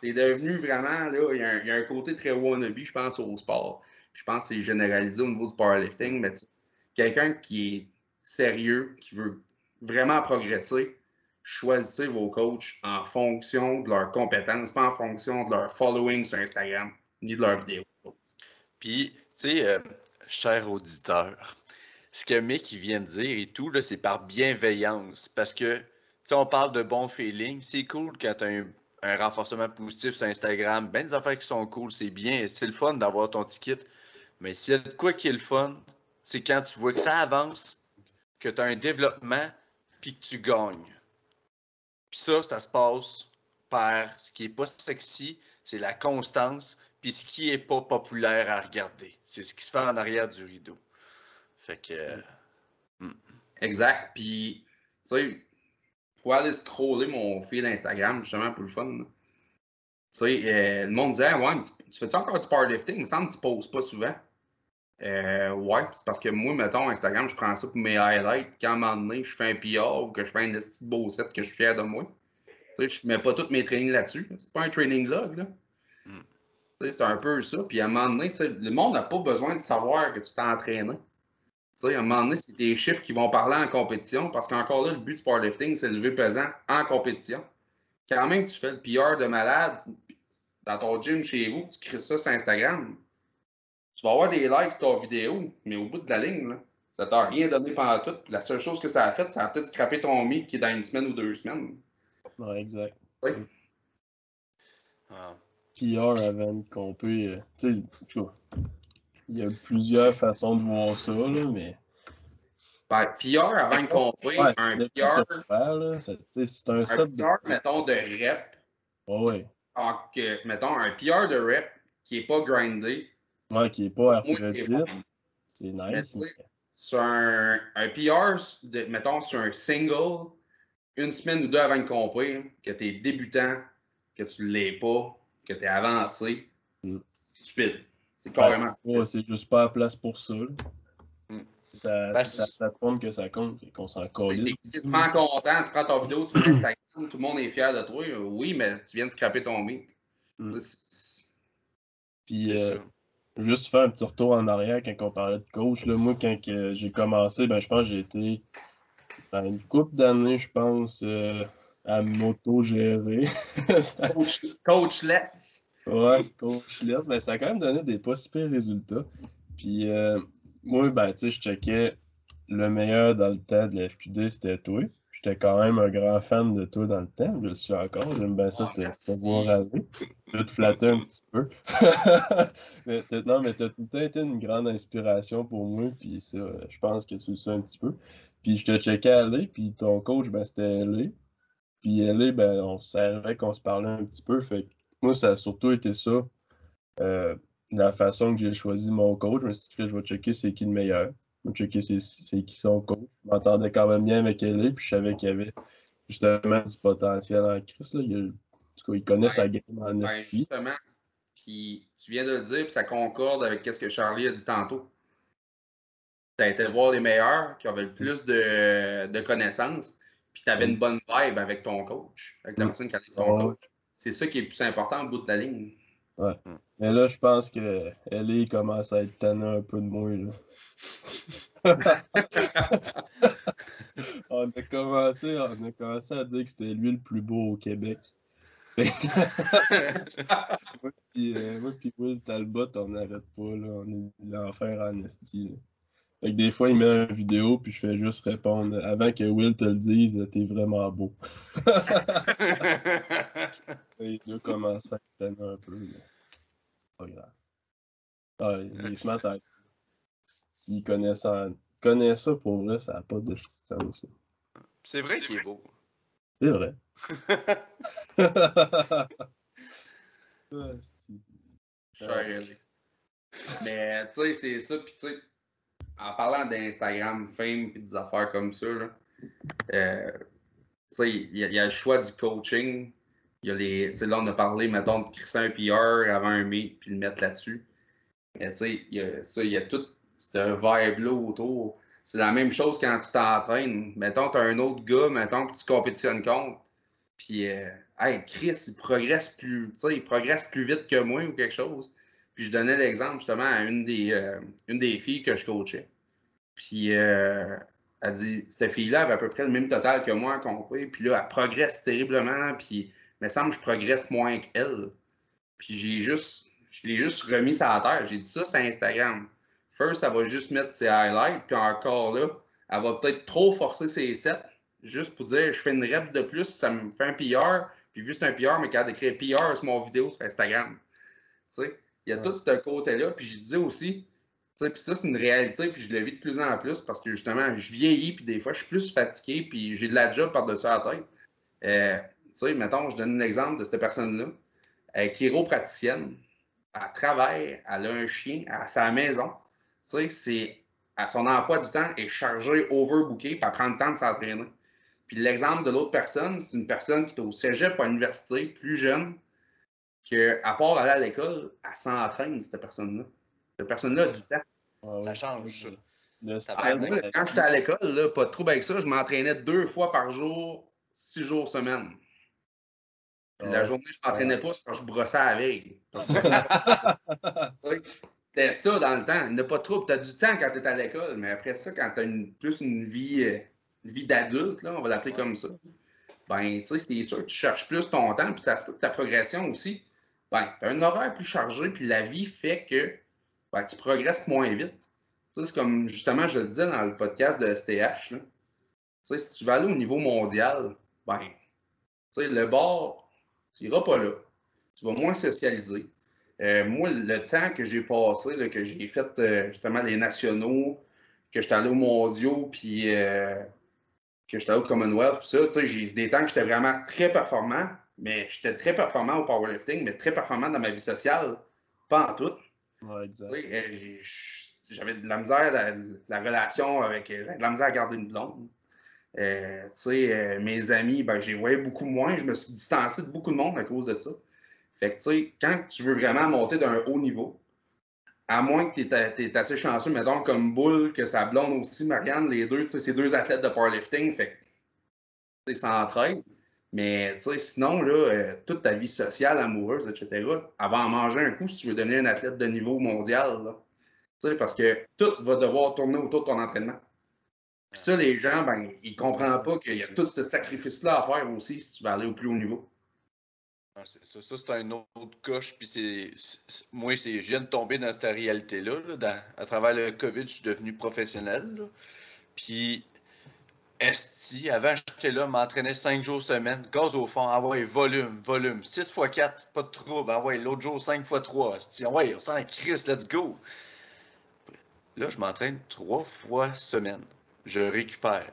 C'est devenu vraiment, là, il y, a un, côté très wannabe, je pense, au sport. je pense que c'est généralisé au niveau du powerlifting, mais quelqu'un qui est sérieux, qui veut vraiment progresser, choisissez vos coachs en fonction de leurs compétences, pas en fonction de leur following sur Instagram, ni de leurs vidéos. Puis, tu sais, euh, cher auditeur, ce que Mick vient de dire et tout, c'est par bienveillance. Parce que, tu on parle de bon feeling. C'est cool quand tu as un, renforcement positif sur Instagram. Ben des affaires qui sont cool, c'est bien. C'est le fun d'avoir ton ticket. Mais s'il y a de quoi qui est le fun, c'est quand tu vois que ça avance, que tu as un développement, puis que tu gagnes. Puis ça, ça se passe par ce qui n'est pas sexy, c'est la constance, puis ce qui n'est pas populaire à regarder. C'est ce qui se fait en arrière du rideau. Fait que. Hmm. Exact. Puis, tu sais, faut aller scroller mon fil Instagram, justement, pour le fun. Tu sais, euh, le monde disait, ouais, tu, fais-tu encore du powerlifting? Il me semble que tu poses pas souvent. Euh, ouais, c'est parce que moi, mettons, Instagram, je prends ça pour mes highlights. Quand à un moment donné, je fais un PR ou que je fais un petit beau set que je suis fier de moi. Tu sais, je mets pas tous mes trainings là-dessus. C'est pas un training log, là. Hmm. C'est un peu ça. Puis à un moment donné, le monde n'a pas besoin de savoir que tu t'es entraîné sais, à un moment donné, c'est tes chiffres qui vont parler en compétition parce qu'encore là, le but du powerlifting, c'est de lever pesant en compétition. Quand même, tu fais le PR de malade dans ton gym chez vous, tu crées ça sur Instagram, tu vas avoir des likes sur ta vidéo, mais au bout de la ligne, là, ça t'a rien donné pendant tout. La seule chose que ça a fait, ça a peut-être scrappé ton meet qui est dans une semaine ou deux semaines. Ouais, exact. Oui. PR avant qu'on peut. Euh, tu sais, il y a plusieurs façons de voir ça, là, mais. Ben, PR avant une compris, un PR. C'est un, set PR, mettons, de rep. oui. mettons, un PR de rep qui n'est pas grindé. Ouais, qui n'est pas C'est nice. Sur un, un PR, de, mettons, sur un single, une semaine ou deux avant une compris, que tu es débutant, que tu ne l'es pas, que tu es avancé, mm. c'est stupide. C'est carrément. c'est juste pas la place pour ça. Hmm. Ça, ben, compte que ça compte et qu'on s'en colle. T'es quasiment content, tu prends ta vidéo, tu mets Instagram, tout le monde est fier de toi. Oui, mais tu viens de scraper ton meet. Hmm. Puis, euh, juste faire un petit retour en arrière quand on parlait de coach. Là, moi, quand j'ai commencé, ben, je pense que j'ai été ben, une couple d'années, je pense, euh, à m'auto-gérer. coach, coachless. Ouais, coachless, mais ça a quand même donné des pas super résultats. Puis euh, moi, ben, tu sais, je checkais le meilleur dans le temps de la FQD, c'était toi. J'étais quand même un grand fan de toi dans le temps, je le suis encore. J'aime bien ça te, te voir aller. Je vais te flatter un petit peu. mais, non, mais t'as tout le temps été une grande inspiration pour moi, puis ça, je pense que tu le sais un petit peu. Puis je te checkais aller, puis ton coach, ben, c'était LA. Puis LA, ben, on savait qu'on se parlait un petit peu, fait moi, ça a surtout été ça. Euh, la façon que j'ai choisi mon coach, je me suis dit, je vais checker c'est qui le meilleur. Je vais checker c'est qui son coach. Je m'entendais quand même bien avec elle, puis je savais qu'il y avait justement du potentiel en Chris. Là. Il, il connaît sa game en ben, Justement, puis tu viens de le dire, puis ça concorde avec ce que Charlie a dit tantôt. Tu as été voir les meilleurs qui avaient le plus de, de connaissances, puis tu avais une bonne vibe avec ton coach, avec la personne qui avait ton coach c'est ça qui est le plus important au bout de la ligne. Ouais. Hmm. Mais là, je pense que Ellie commence à être tannée un peu de moi. Là. on, a commencé, on a commencé à dire que c'était lui le plus beau au Québec. moi, puis, euh, moi puis Will Talbot, on n'arrête pas. Là. On est l'enfer en esti. Fait que des fois, il met une vidéo, puis je fais juste répondre avant que Will te le dise, t'es vraiment beau. Et il a commencé à tanner un peu. mais Pas grave. Ah, il smart Il connaît ça. il connaît ça pour vrai, ça n'a pas de sens. C'est vrai qu'il est beau. C'est vrai. Ah. Mais tu sais, c'est ça. Puis tu sais, en parlant d'Instagram, Fame et des affaires comme ça, euh, il y, a- le choix du coaching. Y a les. Là, on a parlé, mettons, de crisser un PR avant un meet puis le mettre là-dessus. Mais il y a tout ce vibe-là autour. C'est la même chose quand tu t'entraînes. Mettons, tu as un autre gars, mettons, que tu compétitionnes contre. Puis, euh, hey, Chris, il progresse plus, il progresse plus vite que moi ou quelque chose. Puis je donnais l'exemple justement à une des, euh, une des filles que je coachais. Puis euh, elle dit, cette fille-là avait à peu près le même total que moi compris. Puis là, elle progresse terriblement. Puis il me semble que je progresse moins qu'elle. Puis j'ai juste, je l'ai juste remis ça à terre. J'ai dit ça sur Instagram. First, elle va juste mettre ses highlights. Puis encore là, elle va peut-être trop forcer ses sets. Juste pour dire, je fais une rep de plus, ça me fait un PR. Puis vu que c'est un PR, mais quand d'écrire PR sur mon vidéo sur Instagram. Tu sais, il y a Ouais. tout ce côté-là. Puis je disais aussi, puis ça, c'est une réalité, puis je le vis de plus en plus parce que justement, je vieillis, puis des fois, je suis plus fatigué, puis j'ai de la job par-dessus la tête. Euh, tu sais, mettons, je donne un exemple de cette personne-là, euh, chiropraticienne. Elle travaille, elle a un chien à sa maison. Tu sais, c'est à son emploi du temps est chargé, overbooké, puis elle prend le temps de s'entraîner. Puis l'exemple de l'autre personne, c'est une personne qui est au cégep à l'université, plus jeune, que, à part aller à l'école, elle s'entraîne, cette personne-là. Cette personne-là a du temps. Ah Ça change, ça. Le Ça Ah, moi, quand j'étais à l'école, là, pas de trouble avec ça, je m'entraînais deux fois par jour, six jours semaine. La Ah, journée, je m'entraînais pas, c'est quand je brossais la veille. C'était ça dans le temps. Il n'y a pas de trouble. Tu as du temps quand tu es à l'école, mais après ça, quand tu as une, plus une vie, euh, une vie d'adulte, là, on va l'appeler comme ça, ben, tu sais, c'est sûr que tu cherches plus ton temps, puis ça se peut que ta progression aussi, ben, tu as un horaire plus chargé, puis la vie fait que ben, tu progresses moins vite. C'est comme, justement, je le disais dans le podcast de STH, si tu vas aller au niveau mondial, ben, le bord, tu n'iras pas là. Tu vas moins socialiser. Euh, moi, le temps que j'ai passé, que j'ai fait euh, justement les nationaux, que j'étais allé aux mondiaux, puis euh, que j'étais allé au Commonwealth, puis ça, j'ai des temps que j'étais vraiment très performant, mais j'étais très performant au powerlifting, mais très performant dans ma vie sociale, pas en tout. Ouais, exact. J'avais de la misère, la, la relation avec. De la misère à garder une blonde. Euh, tu sais, euh, mes amis, ben, je les voyais beaucoup moins. Je me suis distancé de beaucoup de monde à cause de ça. Fait que, tu sais, quand tu veux vraiment monter d'un haut niveau, à moins que tu es, assez chanceux, mettons, comme Bull, que sa blonde aussi, Marianne, les deux, tu sais, c'est deux athlètes de powerlifting, fait que, tu sais, ça entraîne. Mais, sinon, là, euh, toute ta vie sociale, amoureuse, etc., va en manger un coup si tu veux devenir un athlète de niveau mondial, là. Parce que tout va devoir tourner autour de ton entraînement. Puis ça, les gens, ben, ils comprennent pas qu'il y a tout ce sacrifice-là à faire aussi si tu veux aller au plus haut niveau. Ah, ça, c'est un autre coche. Puis c'est, moi, c'est, je viens de tomber dans cette réalité-là. à travers le COVID, je suis devenu professionnel. Puis, esti, avant, j'étais là, m'entraînais 5 jours semaine, gaz au fond, ah ouais, volume, volume, 6 x 4, pas de trouble, ah ouais, l'autre jour 5 x 3, esti, ah ouais, on s'en Chris, let's go. Là, je m'entraîne 3 fois semaine. Je récupère.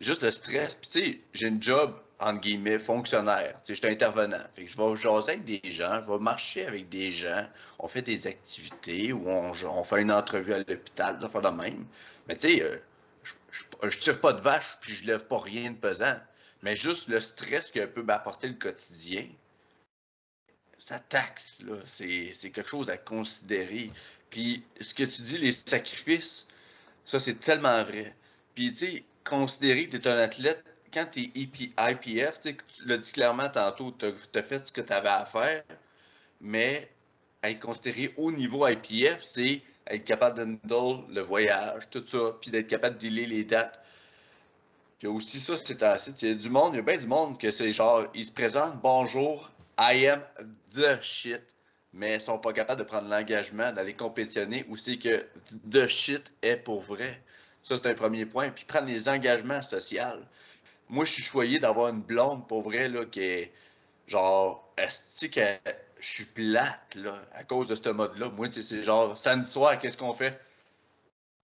Juste le stress. Puis, tu sais, j'ai une job, entre guillemets, fonctionnaire. Tu sais, je suis intervenant. Fait que je vais jaser avec des gens, je vais marcher avec des gens. On fait des activités ou on, on fait une entrevue à l'hôpital, ça fait de même. Mais, tu sais, euh, je, je, tire pas de vache puis je lève pas rien de pesant. Mais juste le stress que peut m'apporter le quotidien, ça taxe, là. C'est quelque chose à considérer. Puis, ce que tu dis, les sacrifices, ça, c'est tellement vrai. Puis, tu sais, considérer que tu es un athlète, quand tu es IPF, tu l'as dit clairement tantôt, tu as, fait ce que tu avais à faire, mais être considéré haut niveau IPF, c'est être capable d'handle le voyage, tout ça, puis d'être capable de les dates. Puis aussi ça, c'est assez. Il y a du monde, il y a bien du monde que c'est genre, ils se présentent, bonjour, I am the shit, mais ils sont pas capables de prendre l'engagement d'aller compétitionner ou c'est que the shit est pour vrai. Ça, c'est un premier point. Puis prendre les engagements sociaux. Moi, je suis choyé d'avoir une blonde pour vrai, là, qui est genre, est je suis plate, là, à cause de ce mode-là. Moi, c'est genre, samedi soir, qu'est-ce qu'on fait?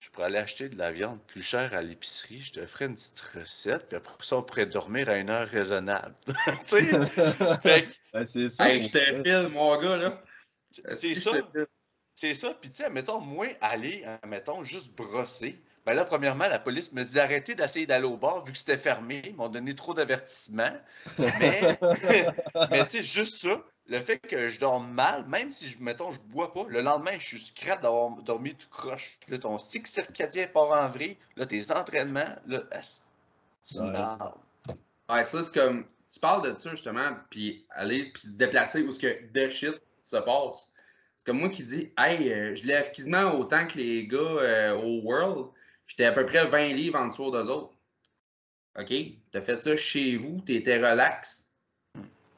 Je pourrais aller acheter de la viande plus chère à l'épicerie, je te ferais une petite recette, puis après ça, on pourrait dormir à une heure raisonnable. tu sais? fait Ben, c'est ça. Hey, je te file, mon gars, là. c'est Si, ça. C'est ça. Puis, tu sais, mettons, moi, aller, mettons, juste brosser. Ben là, premièrement, la police me dit d'arrêter d'essayer d'aller au bar vu que c'était fermé. Ils m'ont donné trop d'avertissements. Mais, mais tu sais, juste ça, le fait que je dorme mal, même si, je, mettons, je bois pas, le lendemain, je suis scrap d'avoir dormi tout croche. Là, ton cycle circadien part en vrille. Là, tes entraînements, là, asti, Ouais. tu sais, c'est comme. Tu parles de ça, justement, puis aller, puis se déplacer où ce que the shit se passe. C'est comme moi qui dis, hey, euh, je lève quasiment autant que les gars euh, au World. J'étais à peu près 20 livres en dessous d'eux autres. OK? T'as fait ça chez vous, t'étais relax.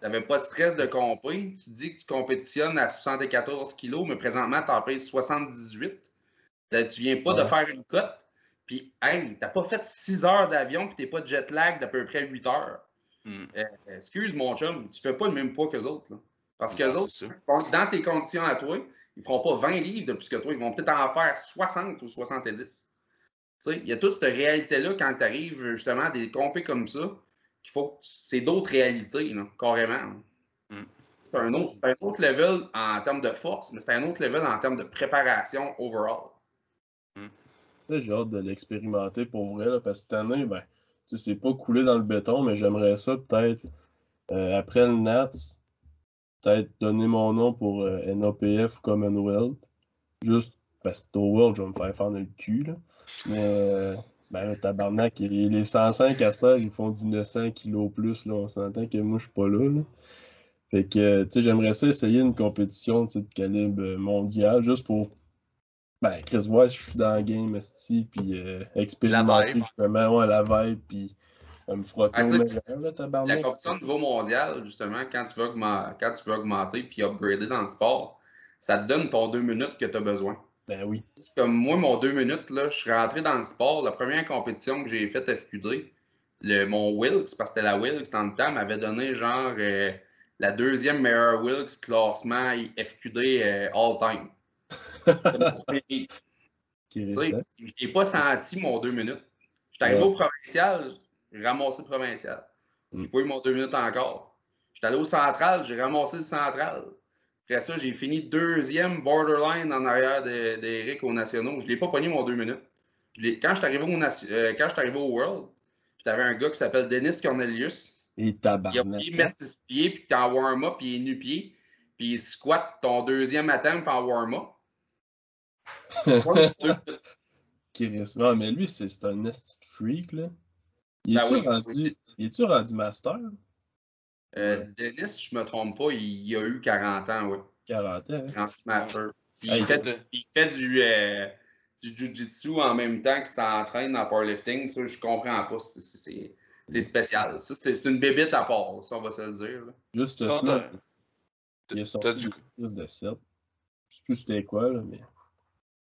T'avais pas de stress de compé. Tu dis que tu compétitionnes à 74 kilos, mais présentement, t'en pèses 78. Là, Tu viens pas de faire une cote. Puis, hey, t'as pas fait 6 heures d'avion, puis t'es pas de jet lag d'à peu près 8 heures. Hmm. Euh, excuse mon chum, tu fais pas le même poids qu'eux autres. Là. Parce que Non, les autres, dans tes conditions à toi, ils feront pas 20 livres de plus que toi. Ils vont peut-être en faire 60 ou 70. Tu sais, il y a toute cette réalité-là quand tu arrives justement à des compés comme ça, qu'il faut que c'est d'autres réalités, là, carrément. Mm. C'est un, autre, c'est un autre level en termes de force, mais c'est un autre level en termes de préparation overall. Là, J'ai hâte de l'expérimenter pour vrai, là, parce que cette année, ben, tu sais, c'est pas coulé dans le béton, mais j'aimerais ça peut-être, euh, après le Nats, peut-être donner mon nom pour euh, NAPF ou Commonwealth. Juste parce que au World, je vais me faire faire le cul, là. Mais, euh, ben, le tabarnak, et les 105 à cette heure, ils font du 900 kilos plus, là. On s'entend que moi, je suis pas là, là. Fait que, tu sais, j'aimerais ça essayer une compétition, de calibre euh, mondial, juste pour ben, Chris Wise, je suis dans le game, esti, puis euh, expérimenter justement ouais, la vibe, puis me frotter Ah, là, La tabarnak. compétition au niveau mondial, justement, quand tu veux, augmenter, quand tu veux augmenter puis upgrader dans le sport, ça te donne ton deux minutes que tu as besoin. Ben oui. C'est comme moi, mon deux minutes, là, je suis rentré dans le sport. La première compétition que j'ai faite FQD, le, mon Wilkes, parce que c'était la Wilkes dans le temps, m'avait donné genre euh, la deuxième meilleure Wilkes classement FQD euh, est sais, récent. j'ai pas senti mon deux minutes. J'étais arrivé Ouais. au provincial, j'ai ramassé le provincial. Mm. J'ai pas eu mon deux minutes encore. J'étais allé au central, j'ai ramassé le central. Après ça, j'ai fini deuxième borderline en arrière de- d'Eric aux nationaux. Je l'ai pas pogné mon deux minutes. Je l'ai- quand je suis arrivé, au nation- euh, quand je suis arrivé au World, puis t'avais un gars qui s'appelle Dennis Cornelius. Et Il a tabarnak. oublié de mettre ses pieds, puis t'es en warm-up, puis il est nu-pied. Puis il squatte ton deuxième attempt en warm-up. Ouais, mais lui, c'est un esti de freak, là. Il Ben est-tu oui. rendu, il est-tu rendu master? Euh, Dennis, si je me trompe pas, il, il a eu 40 ans, ouais. 40 ans. hein? Grand master. Il, fait, de- il fait du, euh, du jujitsu en même temps qu'il s'entraîne en powerlifting. Ça, je comprends pas. C'est- spécial. Ça, c'est une bébite à part, ça, on va se le dire. là. Juste Sinon, ça, il a t'as sorti du- plus de 7. Je sais plus c'était quoi, là, mais.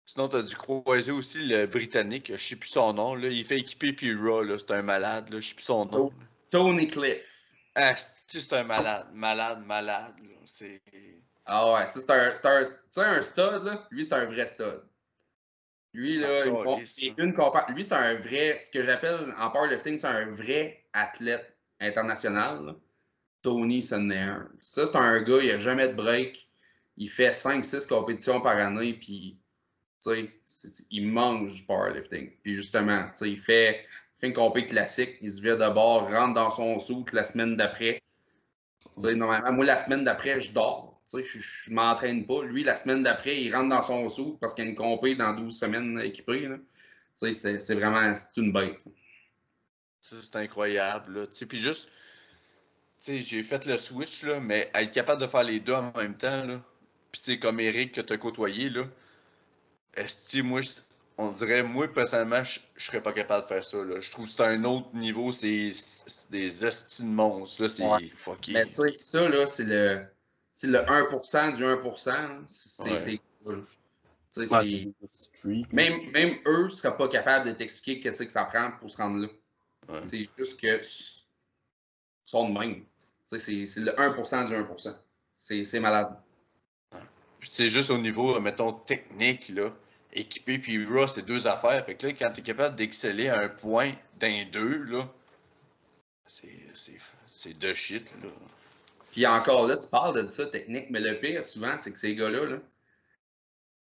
Sinon, t'as dû croiser aussi le Britannique, je sais plus son nom, là. Il fait équiper puis Raw, là. C'est un malade, là. Je sais plus son nom. Tony Cliff. Ah, c'est un malade. Malade, malade. C'est. Ah ouais, ça, c'est un, c'est un, un stud, là. Lui, c'est un vrai stud. Lui, là, une, ça. une compa- lui, c'est un vrai, ce que j'appelle en powerlifting, c'est un vrai athlète international. là. Tony, un. Ça, c'est un gars, il a jamais de break. Il fait 5-6 compétitions par année, puis, il mange du powerlifting. Puis justement, tu sais, il fait, fait une compé classique, il se vire de bord, rentre dans son soute la semaine d'après. Tu normalement, moi, la semaine d'après, je dors. Tu je, je m'entraîne pas. Lui, la semaine d'après, il rentre dans son sou parce qu'il y a une compé dans 12 semaines équipée. Tu c'est- vraiment une bête. C'est incroyable. Tu puis juste. j'ai fait le switch, là, mais être capable de faire les deux en même temps, là. Puis, tu comme Eric que t'as côtoyé, là. Est-ce moi, on dirait, moi, personnellement, je je serais pas capable de faire ça, là. Je trouve que c'est un autre niveau, c'est des esti de monstres, là. C'est Ouais. fucké. Mais tu sais, ça, là, c'est le, c'est le 1% du 1%. là. C'est Ouais. c'est cool. Tu sais, Ouais, c'est- c'est des streaks. même, même eux ne seraient pas capables de t'expliquer qu'est-ce que ça prend pour se rendre là. Ouais. C'est juste que sont de même. Tu sais, c'est c'est le 1% du 1%. C'est c'est malade. Puis c'est juste au niveau, mettons, technique, là. Équipé puis raw, c'est deux affaires. Fait que là, quand t'es capable d'exceller à un point d'un deux, là, c'est, de shit, là. Puis encore là, tu parles de ça, technique, mais le pire, souvent, c'est que ces gars-là, là,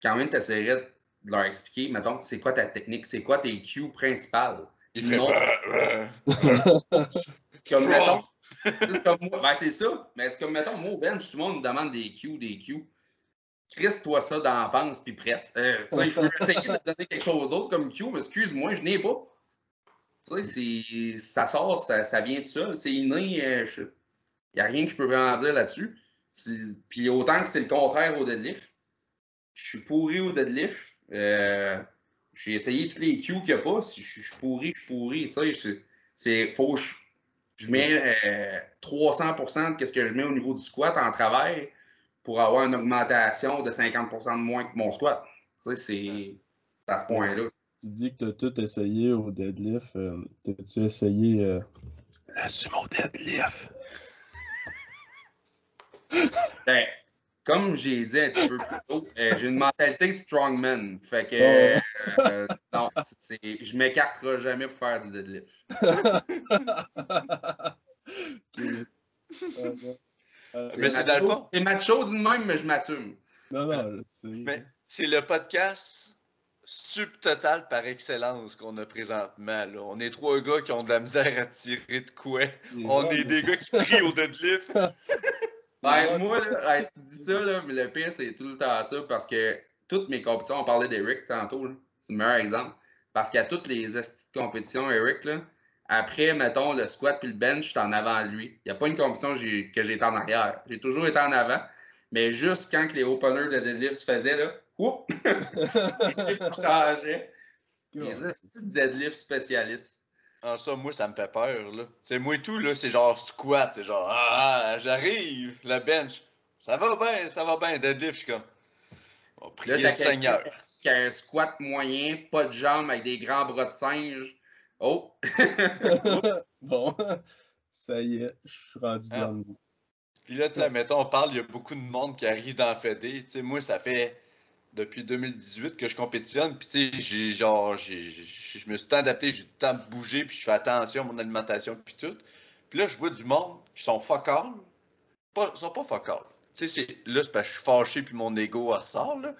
quand même, tu essaierais de leur expliquer, mettons, c'est quoi ta technique, c'est quoi tes cues principales? Il ferait Non. bah, Comme, mettons, c'est comme moi. Ben, c'est ça. Mais c'est comme, mettons, moi, au bench, tout le monde me demande des cues, des cues. Crisse-toi ça dans la panse, puis presse. Euh, tu sais, je veux essayer de te donner quelque chose d'autre comme cue, mais excuse-moi, je n'ai pas. Tu sais, c'est- ça sort, ça, ça vient de ça. C'est inné. euh, Il n'y a rien que je peux vraiment dire là-dessus. Puis autant que c'est le contraire au deadlift. Je suis pourri au deadlift. Euh, J'ai essayé tous les cues qu'il n'y a pas. Si je suis pourri, je suis pourri. Tu sais, c'est- faut que je, je mets euh, 300% de ce que je mets au niveau du squat en travail pour avoir une augmentation de 50% de moins que mon squat. Tu sais, c'est à ce point-là. Tu dis que tu as tout essayé au deadlift. euh, T'as-tu essayé euh, le sumo deadlift? Ben, comme j'ai dit un petit peu plus tôt, euh, j'ai une mentalité strongman. Fait que Oh. euh, non, c'est, je m'écarterai jamais pour faire du deadlift. Mais c'est macho- dans le fond. C'est macho d'une même, mais je m'assume. Non, non, je sais. Mais c'est le podcast subtotal par excellence qu'on a présentement. Là. On est trois gars qui ont de la misère à tirer de quoi. On est des gars qui crient au deadlift. Ben, moi, là, tu dis ça, là, mais le pire, c'est tout le temps ça parce que toutes mes compétitions, on parlait d'Eric tantôt, c'est le meilleur exemple. Parce qu'à toutes les estis de compétition, Eric, là, après, mettons, le squat puis le bench, je suis en avant de lui. Il n'y a pas une compétition que j'ai- été en arrière. J'ai toujours été en avant. Mais juste quand que les openers de deadlift se faisaient, là, changeaient. Les estis de deadlift spécialistes. Ah, ça, moi, ça me fait peur. Là. C'est moi et tout, là, c'est genre squat. C'est genre, ah, j'arrive, le bench. Ça va bien, ça va bien. Deadlift, je suis comme. On Là, le Seigneur. quelqu'un qui a un squat moyen, pas de jambes, avec des grands bras de singe. Oh! bon, ça y est, je suis rendu Ah. dans le. Puis là, tu sais, mettons, on parle, il y a beaucoup de monde qui arrive dans Fédé. Tu sais, moi, ça fait depuis 2018 que je compétitionne. Puis, tu sais, j'ai genre, je me suis tant adapté, j'ai temps bougé, puis je fais attention à mon alimentation, puis tout. Puis là, je vois du monde qui sont fuck all. Pas, ils sont pas fuck all. Tu sais, là, c'est parce que je suis fâché, puis mon ego ressort, là.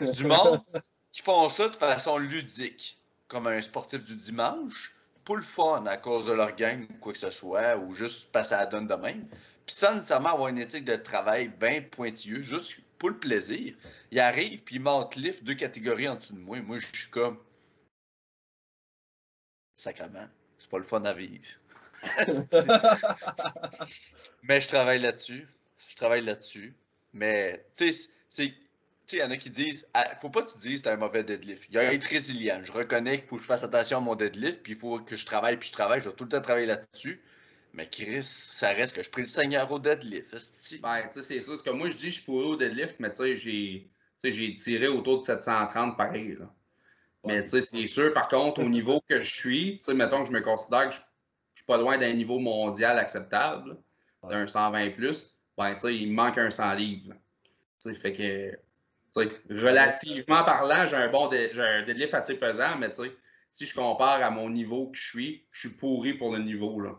Du monde qui font ça de façon ludique, comme un sportif du dimanche, pour le fun, à cause de leur gang ou quoi que ce soit, ou juste parce que ça la donne de même. Puis sans nécessairement avoir une éthique de travail bien pointilleuse, juste pour le plaisir. Il arrive, puis il monte lift deux catégories en dessous de moi. Moi, je suis comme. Sacrement. C'est pas le fun à vivre. Mais je travaille là-dessus. Je travaille là-dessus. Mais, tu sais, c'est. Tu sais, il y en a qui disent, ah, faut pas que tu dises que un mauvais deadlift. Il y a être résilient. Je reconnais qu'il faut que je fasse attention à mon deadlift, puis il faut que je travaille, puis je travaille. Je vais tout le temps travailler là-dessus. Mais Chris, ça reste que je prie le Seigneur au deadlift. Ben, tu sais, c'est ça. C'est comme moi, je dis, je suis pourri au deadlift, mais tu sais, j'ai tiré autour de 730 pareil. Là. Mais tu sais, c'est sûr, par contre, au niveau que je suis, tu sais, mettons que je me considère que je, je suis pas loin d'un niveau mondial acceptable, d'un 120 plus, ben, tu sais, il me manque un 100 livres. Tu sais, fait que, relativement parlant, j'ai un bon dé- j'ai un deadlift assez pesant, mais tu sais, si je compare à mon niveau que je suis, je suis pourri pour le niveau, là.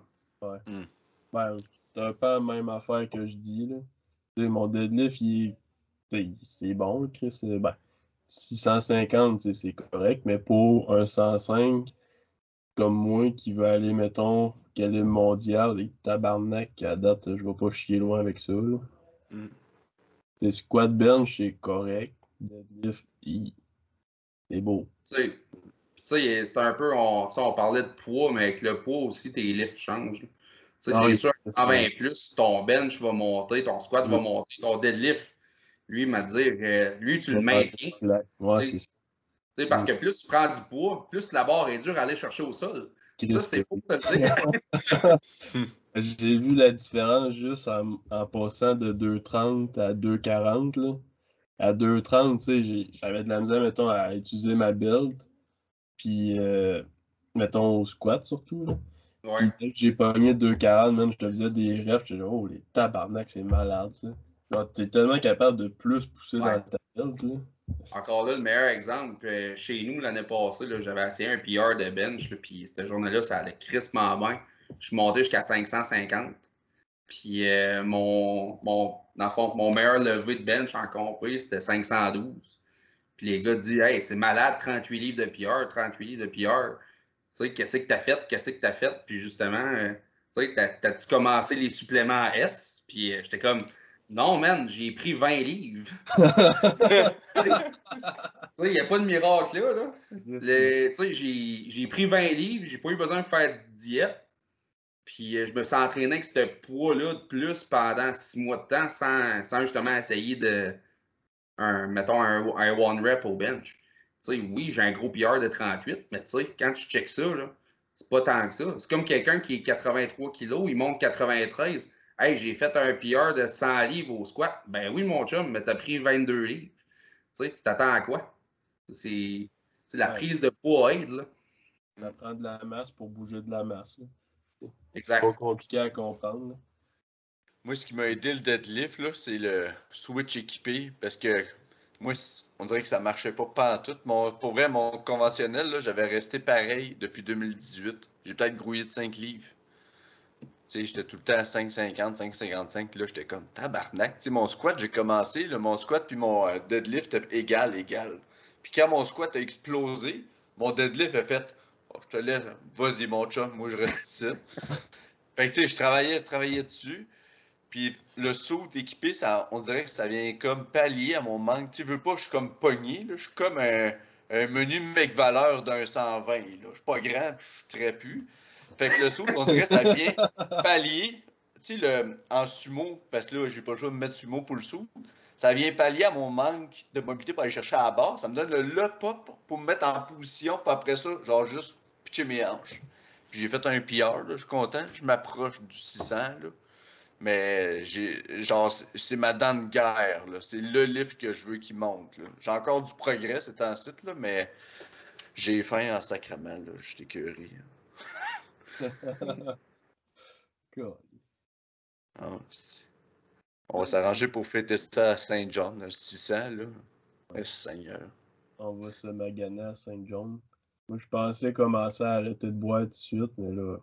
Ben, c'est un peu la même affaire que je dis, là. Mon deadlift, c'est bon, Chris. euh, Ben, 650, tu sais, c'est correct, mais pour un 105, comme moi, qui veut aller, mettons, quel est le mondial, les tabarnak, à date, je vais pas chier loin avec ça, là. Mm. Tes squat bench, c'est correct. Deadlift, il... c'est beau. Tu sais, Puis, tu sais, c'est un peu, on, tu sais, on parlait de poids, mais avec le poids aussi, tes lifts changent. Tu sais, Ah c'est oui, sûr, en sûr. 20 plus, ton bench va monter, ton squat va Mm. monter, ton deadlift, lui, il m'a dit, euh, lui, tu le maintiens. Ouais, tu sais, parce que plus tu prends du poids, plus la barre est dure à aller chercher au sol. Ça, c'est faux de le dire. J'ai vu la différence juste en, en passant de 2,30 à 2,40. là. À 2,30, tu sais, j'ai- j'avais de la misère, mettons, à utiliser ma belt. Puis, euh, mettons, au squat surtout. Là. Ouais. Puis, dès que j'ai pogné 2,40, même, je te faisais des refs. J'étais là, oh, les tabarnak, c'est malade, ça. T'es tellement capable de plus pousser Ouais. dans ta belt, là. Encore là, le meilleur exemple, euh, chez nous, l'année passée, j'avais essayé un PR de bench, puis cette journée-là, ça allait crispement bien. Je suis monté jusqu'à 550. Puis euh, mon, mon, dans le fond, mon meilleur levé de bench en compris, c'était 512. Puis les gars disent Hey, c'est malade, 38 livres de PR, 38 livres de PR. Tu sais, qu'est-ce que t'as fait? Qu'est-ce que t'as fait? Puis justement, euh, tu sais, t'as- t'as-tu commencé les suppléments S? Puis euh, j'étais comme Non, man, j'ai pris 20 livres. Tu sais, il n'y a pas de miracle là. là. Tu sais, j'ai j'ai pris 20 livres, j'ai pas eu besoin de faire de diète. Puis euh, je me suis entraîné avec ce poids-là de plus pendant six mois de temps sans, sans justement essayer de, un, mettons, un, un one rep au bench. Tu sais, oui, j'ai un gros PR de 38, mais tu sais, quand tu checks ça, c'est pas tant que ça. C'est comme quelqu'un qui est 83 kg, il monte 93. Hey, j'ai fait un PR de 100 livres au squat. Ben oui, mon chum, mais t'as pris 22 livres. Tu sais, tu t'attends à quoi? C'est c'est la Ouais. prise de poids aide, là. On apprend de la masse pour bouger de la masse. là. C'est Exact. pas compliqué à comprendre. là. Moi, ce qui m'a aidé le deadlift, là, c'est le switch équipé. Parce que moi, on dirait que ça marchait pas pas tout. Mon, pour vrai, mon conventionnel, là, j'avais resté pareil depuis 2018. J'ai peut-être grouillé de 5 livres. Tu sais, j'étais tout le temps à 5,50, 5,55. Là, j'étais comme tabarnak. Tu sais, mon squat, j'ai commencé. là, mon squat puis mon euh, deadlift égal, égal. Puis quand mon squat a explosé, mon deadlift a fait Oh, Je te laisse, vas-y, mon chum, moi je reste ici. fait que tu sais, je travaillais, je travaillais dessus. Puis le saut équipé, ça, on dirait que ça vient comme pallier à mon manque. Tu veux pas, je suis comme pogné. Là. Je suis comme un, un menu mec valeur d'un 120. Là. Je suis pas grand, puis je suis très pu. Fait que le saut, on dirait que ça vient pallier. Tu sais, le, en sumo, parce que là, j'ai pas le choix de me mettre sumo pour le saut. Ça vient pallier à mon manque de mobilité pour aller chercher à la barre. Ça me donne le lop up pour me mettre en position. Puis après ça, genre juste mes hanches. Puis j'ai fait un PR, là, je suis content. Je m'approche du 600. Là. Mais j'ai genre c'est- ma dent de guerre. C'est le livre que je veux qu'il monte. J'ai encore du progrès, c'est un site, là, mais j'ai faim en sacrement. là. Je suis écœuré. God. Ah, On va s'arranger pour fêter ça à Saint-John, le 600. Là. Seigneur. On va se maganer à Saint-John. Moi, je pensais commencer à arrêter de boire tout de suite, mais là.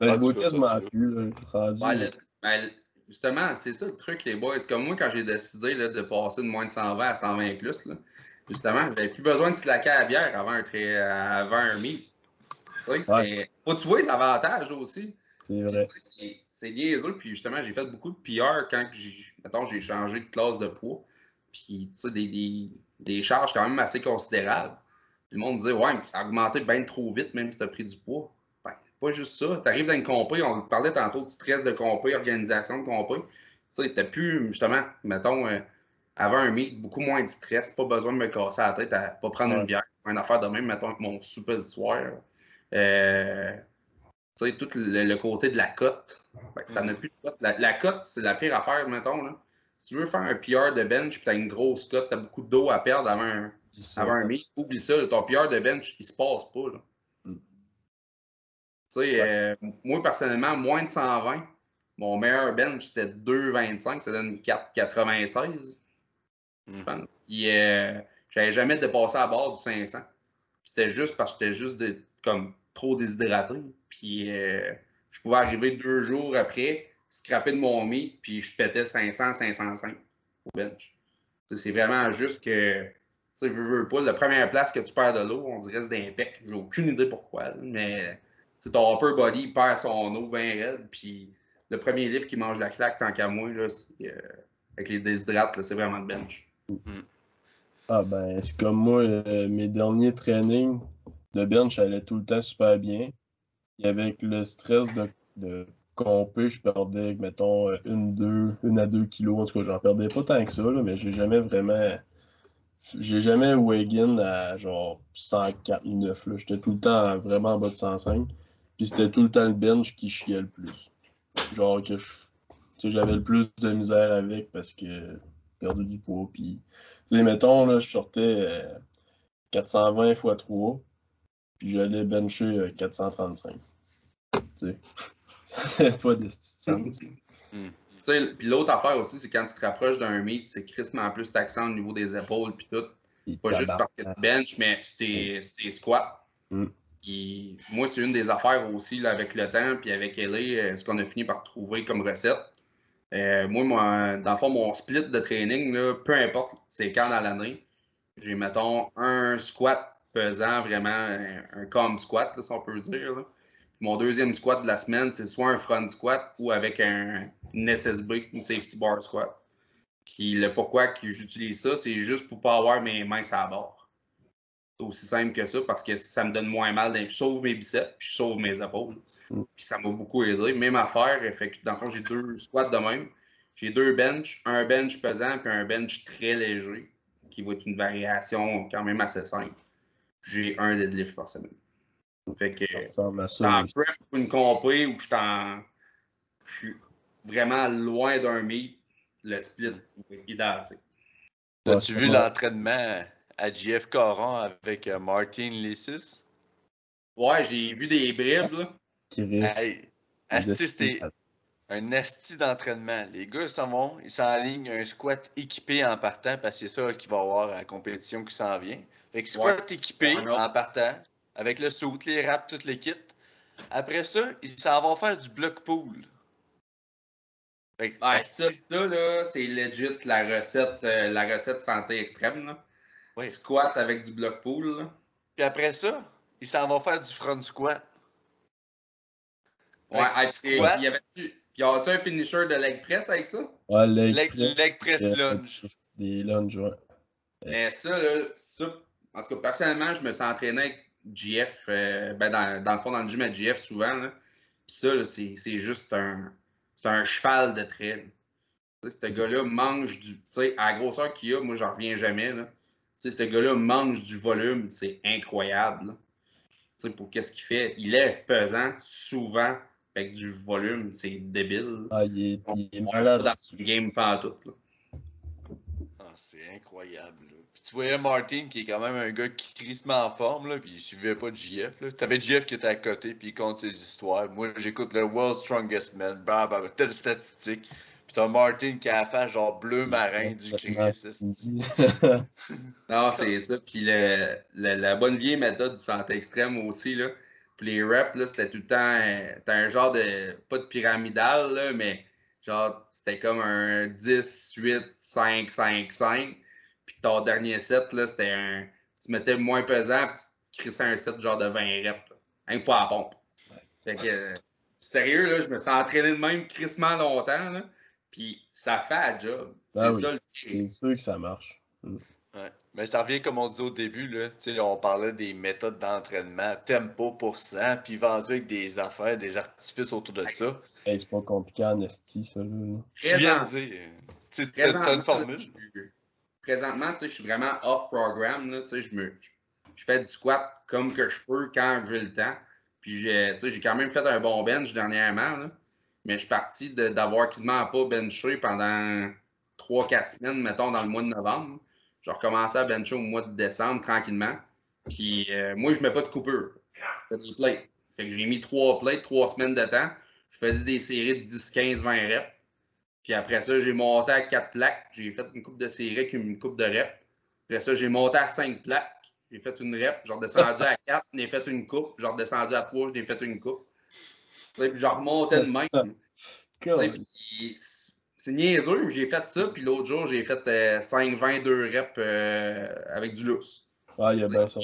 Ben, Ah, je bois quasiment plus, là. Je suis rendu. Ouais, le- ben, justement, c'est ça le truc, les boys. C'est comme moi, quand j'ai décidé là, de passer de moins de 120 à 120 plus, là, justement, j'avais plus besoin de slacker à la bière avant un, trai- avant un meet. Tu sais, c'est- Faut que tu vois les avantages aussi. C'est vrai. C'est c'est niaiseux. Puis justement, j'ai fait beaucoup de PR quand j'ai mettons, j'ai changé de classe de poids. Puis, tu sais, des, des, des charges quand même assez considérables. Puis le monde disait, ouais, mais ça a augmenté bien trop vite, même si tu as pris du poids. Ben, pas juste ça. Tu arrives dans une compé, on parlait tantôt de stress de compé, organisation de compé. Tu sais, t'as plus, justement, mettons, euh, avant un meet, beaucoup moins de stress, pas besoin de me casser la tête à pas prendre Ouais. une bière. Une affaire de même, mettons, avec mon souper le soir. Euh, tu sais, tout le, le côté de la cote. Que t'en as plus de cote. La, la cote, c'est la pire affaire, mettons. Là. Si tu veux faire un PR de bench puis t'as une grosse cote, t'as beaucoup d'eau à perdre avant un. Avant un meet, oublie ça. ton PR de bench, il se passe pas. Là. Mm. Tu sais, euh, moi, personnellement, moins de 120. Mon meilleur bench, c'était 2,25. Ça donne 4,96. Mm. euh, j'avais jamais dépassé à bord du 500. Puis C'était juste parce que j'étais juste de- comme trop déshydraté. Puis euh, je pouvais arriver deux jours après, scraper de mon meat, puis je pétais 500, 505 au bench. C'est vraiment juste que, tu sais, veux, veux pas, la première place que tu perds de l'eau, on dirait c'est d'impec. J'ai aucune idée pourquoi, mais ton upper body perd son eau bien raide, puis le premier livre qui mange la claque, tant qu'à moi, là, euh, avec les déshydrates, là, c'est vraiment le bench. Ah ben, c'est comme moi, euh, mes derniers trainings de bench allaient tout le temps super bien. Et avec le stress de, de compé, je perdais, mettons, une, deux, une à deux kilos. En tout cas, j'en perdais pas tant que ça, là, mais j'ai jamais vraiment. J'ai jamais weigh-in à genre 104, 9. J'étais tout le temps vraiment en bas de 105. Puis c'était tout le temps le bench qui chiait le plus. Genre que j'avais le plus de misère avec parce que perdu du poids. Puis, tu sais, mettons, là, je sortais 420 x 3, puis j'allais bencher 435. Tu sais. pas de sens. Hmm. Puis l'autre affaire aussi, c'est quand tu te rapproches d'un meet, c'est crissement plus taxant au niveau des épaules puis tout. pas juste parce que tu benches, mais tu t'es squat. Mm. moi, c'est une des affaires aussi là, avec le temps, puis avec Ellie, euh, ce qu'on a fini par trouver comme recette. Euh, moi, moi, dans le fond, mon split de training, là, peu importe c'est quand dans l'année, j'ai, mettons, un squat pesant, vraiment un, un com squat, là, si on peut dire. Mon deuxième squat de la semaine, c'est soit un front squat ou avec un, une SSB, une safety bar squat. Puis le pourquoi que j'utilise ça, c'est juste pour pas avoir mes mains à bord. C'est aussi simple que ça parce que ça me donne moins mal. Je sauve mes biceps, puis je sauve mes épaules. Mm. Puis ça m'a beaucoup aidé. Même affaire, fait que dans le fond, j'ai deux squats de même. J'ai deux benches, un bench pesant puis un bench très léger, qui va être une variation quand même assez simple. J'ai un deadlift par semaine. Fait que en prep une compé où je suis vraiment loin d'un meet, le split est idéal. As-tu vu l'entraînement à JF Coran avec euh, Martin Lissis? Ouais, j'ai vu des bribes. Là. Hey, c'était un esti d'entraînement. Les gars s'en vont, ils s'enlignent un squat équipé en partant parce que c'est ça qu'il va y avoir à la compétition qui s'en vient. Fait que squat équipé en partant, avec le suit, les wraps, toutes les kits. Après ça, ils s'en vont faire du block pool. Ah, ça, là, c'est legit la recette, euh, la recette santé extrême. Là. Squat avec du block pool. Puis après ça, ils s'en vont faire du front squat. Ouais, squat. Il y avait-tu y a un finisher de leg press avec ça? Ouais, leg, leg, leg press lunge. Des lunges, ouais. Mais ça, là, ça, en tout cas, personnellement, je me suis entraîné avec GF, euh, ben dans, dans, le fond, dans le gym à GF souvent. Là. Puis ça, c'est juste un, un cheval de trail. ce gars-là mange du. Tu sais, à la grosseur qu'il a, moi, j'en reviens jamais. Là. sais, ce gars-là mange du volume, c'est incroyable. Tu sais, pour qu'est-ce qu'il fait? Il lève pesant souvent avec du volume, c'est débile. Ah, il est, il est malade. Dans le game pas tout. Là. Ah, c'est incroyable. Là tu voyais Martin qui est quand même un gars qui crissement en forme, là, puis il suivait pas de JF. Tu avais JF qui était à côté, puis il compte ses histoires. Moi, j'écoute le World's Strongest Man, bah, bah, telle statistique. Puis t'as Martin qui a fait genre bleu marin du Christ. non, c'est ça. Puis le, la bonne vieille méthode du santé extrême aussi, là. Puis les reps, là, c'était tout le temps. C'était un genre de. Pas de pyramidal, là, mais genre, c'était comme un 10, 8, 5, 5, 5. Puis ton dernier set, là, c'était un. Tu mettais moins pesant, puis tu crissais un set genre de 20 reps. Là. pas à pompe. Fait que, euh, sérieux, là, je me suis entraîné de même crissement longtemps, là. Puis ça fait un job. Ah c'est ça le C'est sûr que ça marche. Mm. Ouais. Mais ça revient comme on dit au début, là, on parlait des méthodes d'entraînement, tempo pour ça, puis vendu avec des affaires, des artifices autour de ça. c'est pas compliqué en esti, ça. Là. Je viens de dire, tu as une formule présentement, tu sais, je suis vraiment off-programme. Tu sais, je, je fais du squat comme que je peux quand j'ai le temps. Puis, j'ai, tu sais, quand même fait un bon bench dernièrement. Là. Mais je suis parti d'avoir quasiment pas benché pendant 3-4 semaines, mettons, dans le mois de novembre. J'ai recommencé à bencher au mois de décembre tranquillement. Puis, euh, moi, je mets pas de coupure. Je fais des plates. Fait que j'ai mis 3 plates, 3 semaines de temps. Je faisais des séries de 10, 15, 20 reps. Puis après ça, j'ai monté à 4 plaques. J'ai fait une coupe de série avec une coupe de reps. Après ça, j'ai monté à 5 plaques. J'ai fait une rep. J'ai redescendu à 4. J'ai fait une coupe. J'ai redescendu à 3. J'ai fait une coupe. Puis j'ai remonté de même. c'est niaiseux. J'ai fait ça. Puis l'autre jour, j'ai fait 5-22 euh, reps euh, avec du lousse. Ah, il y a bien ça.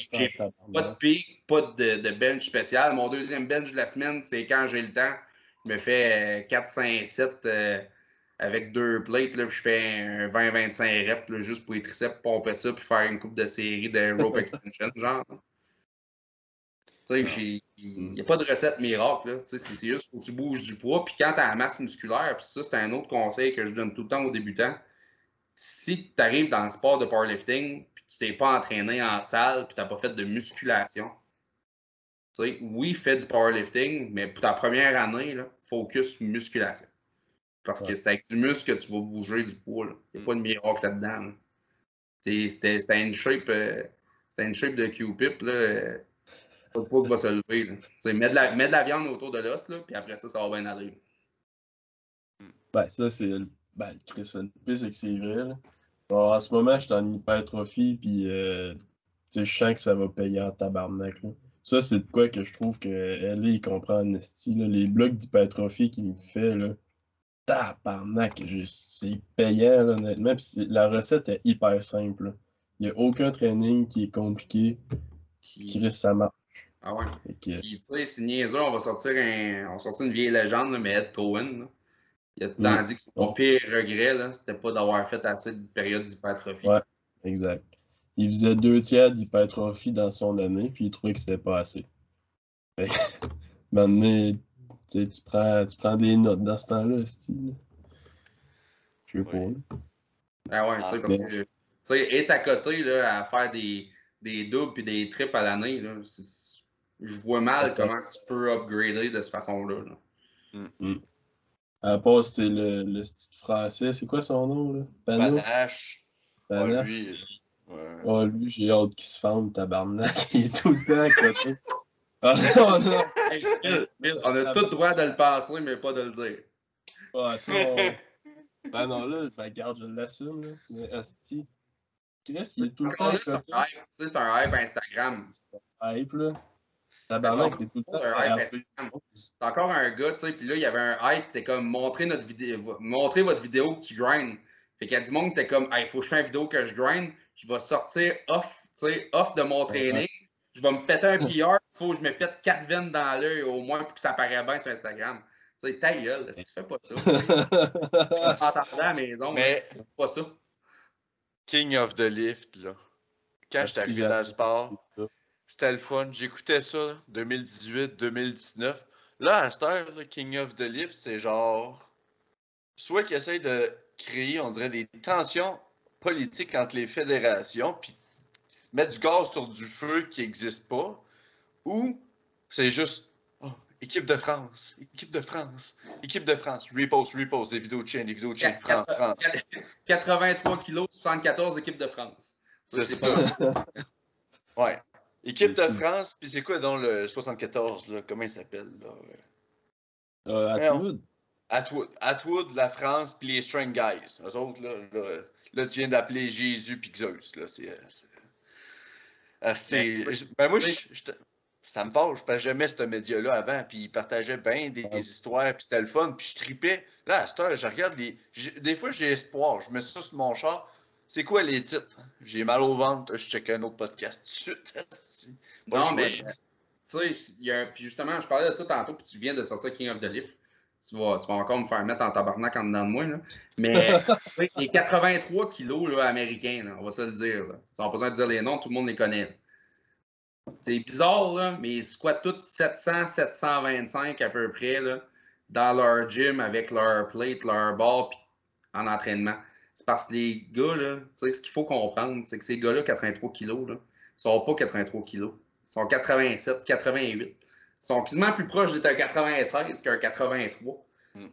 Pas de pic, pas de, de, bench spécial. Mon deuxième bench de la semaine, c'est quand j'ai le temps. Je me fais 4, 5, 7 avec deux plates, là, je fais un 20-25 reps là, juste pour les triceps, pomper ça, puis faire une coupe de série de rope extension, genre. Tu sais, il n'y a pas de recette miracle. C'est juste faut que tu bouges du poids. Puis quand tu as la masse musculaire, puis ça, c'est un autre conseil que je donne tout le temps aux débutants. Si tu arrives dans le sport de powerlifting, puis tu t'es pas entraîné en salle, puis tu n'as pas fait de musculation, tu sais, oui, fais du powerlifting, mais pour ta première année, là, focus musculation. Parce que c'est avec du muscle que tu vas bouger du poids. Il n'y a pas de miracle là-dedans. là. C'est- C'était une shape. euh, c'était une shape de Q-pip. Euh, Pas de poids qui va se lever. Là. Mets, de la, mets de la viande autour de l'os, puis après ça, ça va bien aller. Ben, ça, c'est. le- Ben, Chris, le pire, c'est que c'est vrai. Là. Bon, en ce moment, je suis en hypertrophie, puis euh, tu sais, je sens que ça va payer en tabarnak. Là. Ça, c'est de quoi que je trouve que il comprend en esti. Les blocs d'hypertrophie qu'il me fait, là. Tabarnak, c'est payant, là, honnêtement. Puis la recette est hyper simple. là. Il n'y a aucun training qui est compliqué. Puis, Chris, ça marche. ah ouais. Que- Puis, tu sais, c'est niaiseux, on va sortir, un, on va sortir une vieille légende, là, mais Ed Cohen, là, il a tout le temps dit que son pire regret, c'était pas d'avoir fait assez de période d'hypertrophie. Ouais. Exact. Il faisait deux tiers d'hypertrophie dans son année, puis il trouvait que c'était pas assez. Maintenant, tu sais, tu prends, tu prends des notes dans ce temps-là, style. Je sais pas. Ouais. là. Ah ouais, tu sais, parce que, tu sais, être à côté, là, à faire des, des doubles puis des triples à l'année, là, je vois mal comment tu peux upgrader de cette façon-là. là. À part, c'était le, le style français, c'est quoi son nom, là? Pano? Panache. Ah, Panache? lui. Ouais. Oh, lui, j'ai hâte qu'il se fende, tabarnak. Il est tout le temps à côté. Ah! Hey, Bill, Bill, on a tout droit de le penser, mais pas de le dire. Ah, ça, on- Ben non, là, ben garde, je l'assume, là. Mais Asti. Chris, il est tout le temps c'est un hype. Sais, c'est un hype Instagram. là. Tabarnak, t'es tout le temps C'est un. Instagram. C'est encore un gars, tu sais, puis là, il y avait un hype, c'était comme montrer notre vidéo, montrer votre vidéo que tu grindes. Fait qu'il y a du monde qui était comme, il faut que je fasse une vidéo que je grind, je vais sortir off, tu sais, off de mon training, je vais me péter un PR, il faut que je me pète quatre veines dans l'œil au moins pour que ça paraisse bien sur Instagram. Tu sais, ta gueule, si tu fais pas ça, tu m'entendais à la maison, Mais mais pas ça. King of the Lift, là. Quand j'étais arrivé dans le sport, c'était le fun. J'écoutais ça 2018-2019. Là, à cette heure, là, King of the Lift, c'est genre. Soit qu'ils essayent de créer, on dirait, des tensions politiques entre les fédérations, puis mettre du gaz sur du feu qui n'existe pas, ou c'est juste. oh, équipe de France, équipe de France, équipe de France, repost, repost, des vidéos de chaîne, des vidéos de chaîne, France, France. 83 kilos, 74 équipes de France. C'est c'est ça. pas. Ouais. Équipe de. France, puis c'est quoi donc le 74, là? Comment il s'appelle, là? Euh, Atwood. Atwood. Atwood, la France, puis les Strength Guys. Eux autres, là, là, là, tu viens d'appeler Jésus puis Zeus, là. C'est. euh, c'est- Ah, c'est- Ben, je- ben, moi, je- je- ça me fâche, parce que j'aimais ce média-là avant, puis ils partageaient bien des, des histoires, puis c'était le fun, puis je tripais. Là, à cette heure, je regarde les. Des fois, j'ai espoir, je mets ça sur mon char. C'est quoi les titres? J'ai mal au ventre, je check un autre podcast tout de suite. Non, mais, tu sais, puis justement, je parlais de ça tantôt, puis tu viens de sortir King of the Lift. Tu vas, tu vas encore me faire mettre en tabarnak en dedans de moi. Là. Mais les 83 kilos là, américains, là, on va se le dire. Là. Tu n'as pas besoin de dire les noms, tout le monde les connaît. C'est bizarre, là, mais ils squattent tous 700, 725 à peu près là, dans leur gym avec leur plate, leur bar, en entraînement. C'est parce que les gars, là, ce qu'il faut comprendre, c'est que ces gars-là, 83 kilos, là, sont pas 83 kilos. Ils sont 87, 88. Sont quasiment plus proches d'être un 93 qu'un 83. Mm.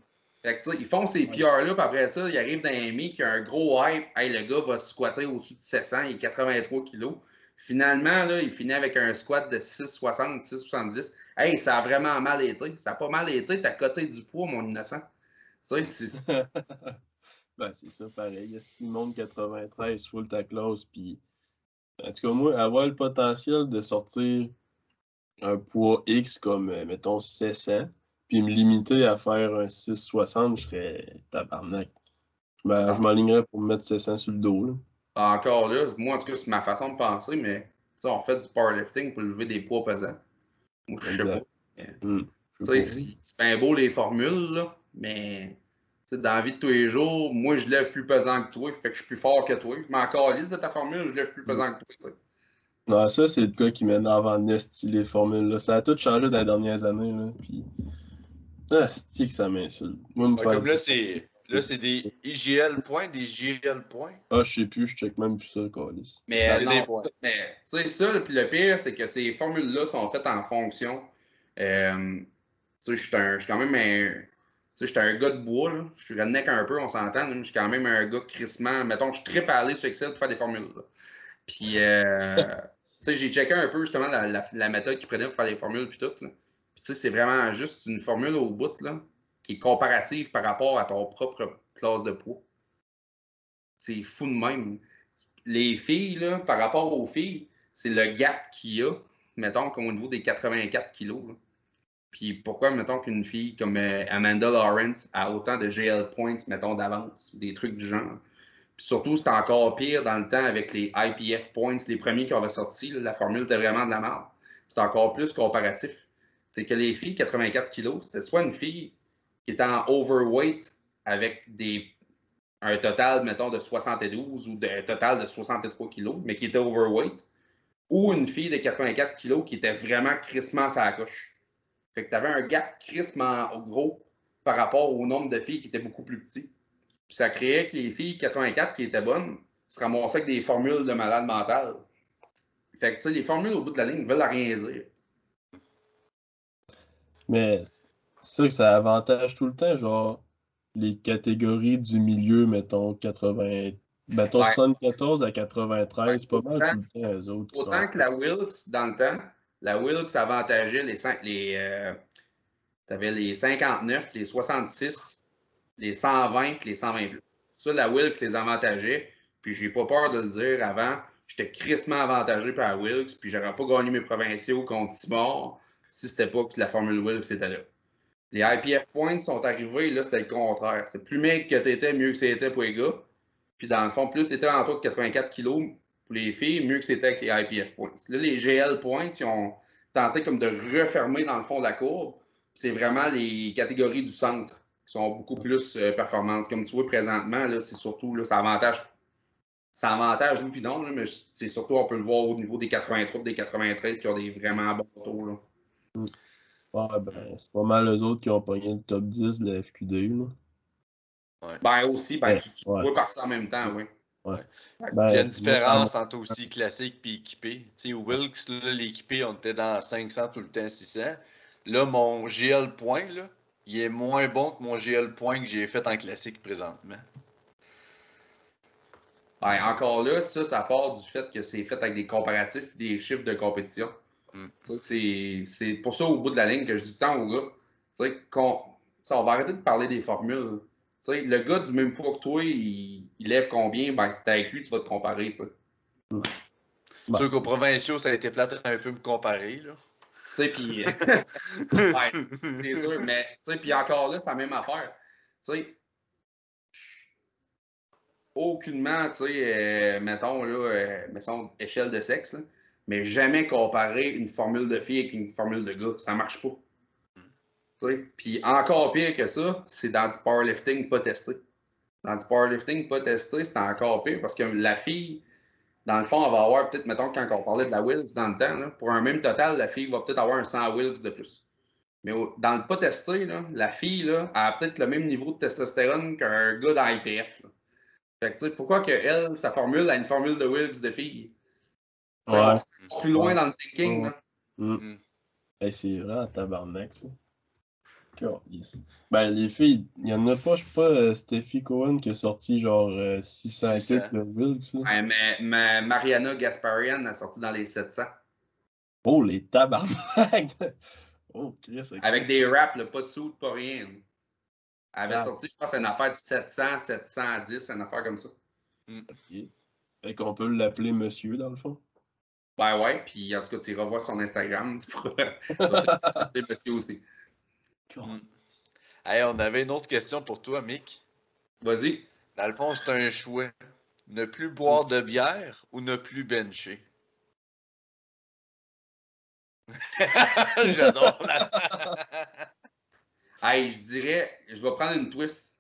Fait que, tu sais, ils font ces PR-là, puis après ça, ils arrivent dans un qui a un gros hype. Hey, le gars va squatter au-dessus de 700, il est 83 kilos. Finalement, là, il finit avec un squat de 6,60, 6,70. Hey, ça a vraiment mal été. Ça a pas mal été, t'as coté du poids, mon innocent. Tu sais, c'est. ben, c'est ça, pareil. Est-ce monde 93 full ta classe, puis. En tout cas, moi, avoir le potentiel de sortir un poids X comme, euh, mettons, 700, puis me limiter à faire un 660, je serais tabarnak. Je m'a- je m'alignerais pour me mettre 700 sur le dos, là. Encore là, moi, en tout cas, c'est ma façon de penser, mais on fait du powerlifting pour lever des poids pesants. Je sais pas. Hmm, c'est bien beau les formules, là, mais dans la vie de tous les jours, moi, je lève plus pesant que toi, fait que je suis plus fort que toi. Je m'en calisse de ta formule, je lève plus pesant que toi. Non, ça, c'est le cas qui m'énerve en esti, les formules. Là. Ça a tout changé dans les dernières années. Là. Puis... Ah, c'est que ça m'insulte? Moi, me Ouais, faire- comme là, c'est là, c'est des IGL points, des JL points. Ah, je sais plus, je check même plus ça, Calis. Mais, Ben, euh, non, points. mais tu sais, ça, puis le pire, c'est que ces formules-là sont faites en fonction. euh, tu sais, je suis suis quand même un. Tu sais, j'étais un gars de bois, là. Je suis redneck un peu, on s'entend. Je suis quand même un gars crissement. Mettons, je tripe à aller sur Excel pour faire des formules. là. Puis, euh, sais, j'ai checké un peu justement la, la- méthode qu'ils prenaient pour faire les formules, puis tout. Là. Tu sais, c'est vraiment juste une formule au bout, là, qui est comparative par rapport à ton propre classe de poids. C'est fou de même. Les filles, là, par rapport aux filles, c'est le gap qu'il y a, mettons, comme au niveau des 84 kilos. Puis pourquoi, mettons, qu'une fille comme euh, Amanda Lawrence a autant de GL points, mettons, d'avance, des trucs du genre? Surtout, c'était encore pire dans le temps avec les IPF points, les premiers qui avaient sorti, la formule était vraiment de la merde. C'était encore plus comparatif. C'est que les filles, 84 kilos, c'était soit une fille qui était en overweight avec un total, mettons, de 72 ou un total de 63 kilos, mais qui était overweight, ou une fille de 84 kilos qui était vraiment crissement à la coche. Fait que tu avais un gap crissement gros par rapport au nombre de filles qui étaient beaucoup plus petits. Puis ça créait que les filles 84 qui étaient bonnes se ramassaient avec des formules de malade mental. Fait que, tu sais, les formules au bout de la ligne veulent rien dire. Mais c'est sûr que ça avantage tout le temps, genre les catégories du milieu, mettons 80, mettons Ouais. 74 à 93, pas mal tout le temps, eux autres. Autant que la Wilkes, dans le temps, la Wilkes avantageait les, les, euh, t'avais les 59, les 66, les 120 puis les 120 plus. Ça, la Wilkes les avantageait, puis j'ai pas peur de le dire avant, j'étais crissement avantagé par la Wilkes, puis j'aurais pas gagné mes provinciaux contre Simard si c'était pas que la formule Wilkes était là. Les IPF points sont arrivés, là, c'était le contraire. C'est plus mec que t'étais, mieux que c'était pour les gars. Puis dans le fond, plus t'étais en toi de 84 kilos pour les filles, mieux que c'était avec les IPF points. Là, les GL points, ils ont tenté comme de refermer dans le fond de la courbe. C'est vraiment les catégories du centre qui sont beaucoup plus euh, performantes. Comme tu vois présentement, là, c'est surtout, là, ça avantage. Ça avantage, oui, puis non, là, mais c'est surtout, on peut le voir au niveau des 83 des 93 qui ont des vraiment bons taux. Là. Ouais, ben, c'est pas mal eux autres qui ont pogné le top 10 de la FQDU. Là. Ben aussi, ben, Ouais, tu, tu ouais. vois par ça en même temps, oui. Ben, Il y a une différence entre aussi classique et équipé. Tu sais, Wilkes, là, l'équipé, on était dans 500 tout le temps, 600. Là, mon GL point, là, il est moins bon que mon GL point que j'ai fait en classique présentement. Ben, encore là, ça, ça part du fait que c'est fait avec des comparatifs et des chiffres de compétition. Mm. Sais, C'est c'est pour ça, au bout de la ligne, que je dis tant aux gars, tu sais, qu'on- tu sais, on va arrêter de parler des formules. Tu sais, le gars du même poids que toi, il, il lève combien? Ben, c'est avec lui, tu vas te comparer. tu sais. Ben. C'est sûr qu'aux provinciaux, ça a été plate un peu me comparer. Là. Tu sais, puis. ouais, c'est sûr, mais, tu sais, puis encore là, c'est la même affaire. Tu sais, aucunement, tu sais, euh, mettons, là, euh, mettons, échelle de sexe, là, mais jamais comparer une formule de fille avec une formule de gars. Ça marche pas. Tu sais, Puis encore pire que ça, c'est dans du powerlifting pas testé. Dans du powerlifting pas testé, c'est encore pire parce que la fille, dans le fond, elle va avoir peut-être, mettons, quand on parlait de la Wilks dans le temps, là, pour un même total, la fille va peut-être avoir un 100 Wilks de plus. Mais dans le pas testé, là, la fille là, a peut-être le même niveau de testostérone qu'un gars d'IPF. là. Fait que, tu sais, pourquoi que elle, sa formule, a une formule de Wilks de fille? Ouais. on va plus loin dans le thinking. Ouais. là. Mm. Mm. Hey, c'est vraiment tabarnak, ça. Ben, les filles, il y en a pas, je sais pas, euh, Steffi Cohen qui a sorti genre euh, 600 600. quelques le Wilkes, là. Ouais, mais, mais Mariana Gasparian a sorti dans les 700. Oh, les tabarnak! oh, Chris. Avec des raps, là, pas de sous, pas rien. Elle avait Ah. sorti, je pense, une affaire de 700, 710, une affaire comme ça. Ok. Fait qu'on peut l'appeler monsieur, dans le fond. Ben ouais, puis en tout cas, tu iras voir son Instagram, tu pourras monsieur aussi. Mm. Hey, on avait une autre question pour toi, Mick. Vas-y. Dans le fond, c'est un choix. Ne plus boire de bière ou ne plus bencher? J'adore la... Hey, je dirais, je vais prendre une twist.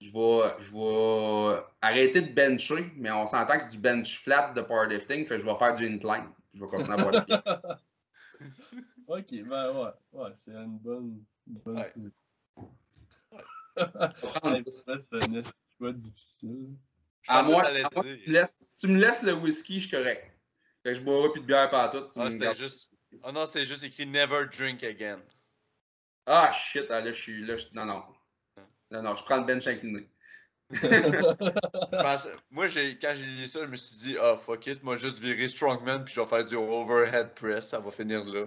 je vais, je vais arrêter de bencher, mais on s'entend que c'est du bench flat de powerlifting, fait que je vais faire du incline. Je vais continuer à avoir de pied. ok, ben ouais, ouais, c'est une bonne. Une bonne Ouais. Ouais, c'est un choix difficile. Je À moi, à tu dire. me laisses- si tu me laisses le whisky, je suis correct. Fait que je boirai plus de bière par tout. tu Ah, me c'était juste. Oh non, c'était juste écrit Never drink again. Ah shit, ah, là je suis. Là, je- Non, non. Non, non, je prends le bench incliné. Je pense- Moi, j'ai, quand j'ai lu ça, je me suis dit, ah, fuck it, moi, juste virer Strongman, puis je vais faire du overhead press, ça va finir là.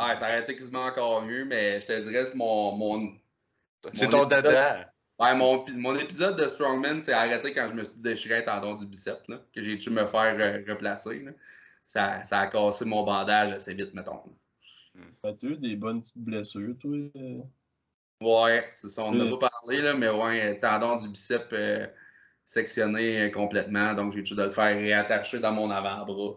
Ah, ça aurait été quasiment encore mieux, mais je te dirais, c'est mon, mon, C'est Mon ton épisode- dada. ouais, mon, mon épisode de Strongman s'est arrêté quand je me suis déchiré un tendon du bicep, là, que j'ai dû me faire euh, replacer. là. Ça, ça a cassé mon bandage assez vite, mettons. As-tu eu des bonnes petites blessures, toi? Ouais, c'est ça, on n'a Mm. pas parlé, là, mais ouais, tendon du bicep euh, sectionné euh, complètement, donc j'ai dû de le faire réattacher dans mon avant-bras.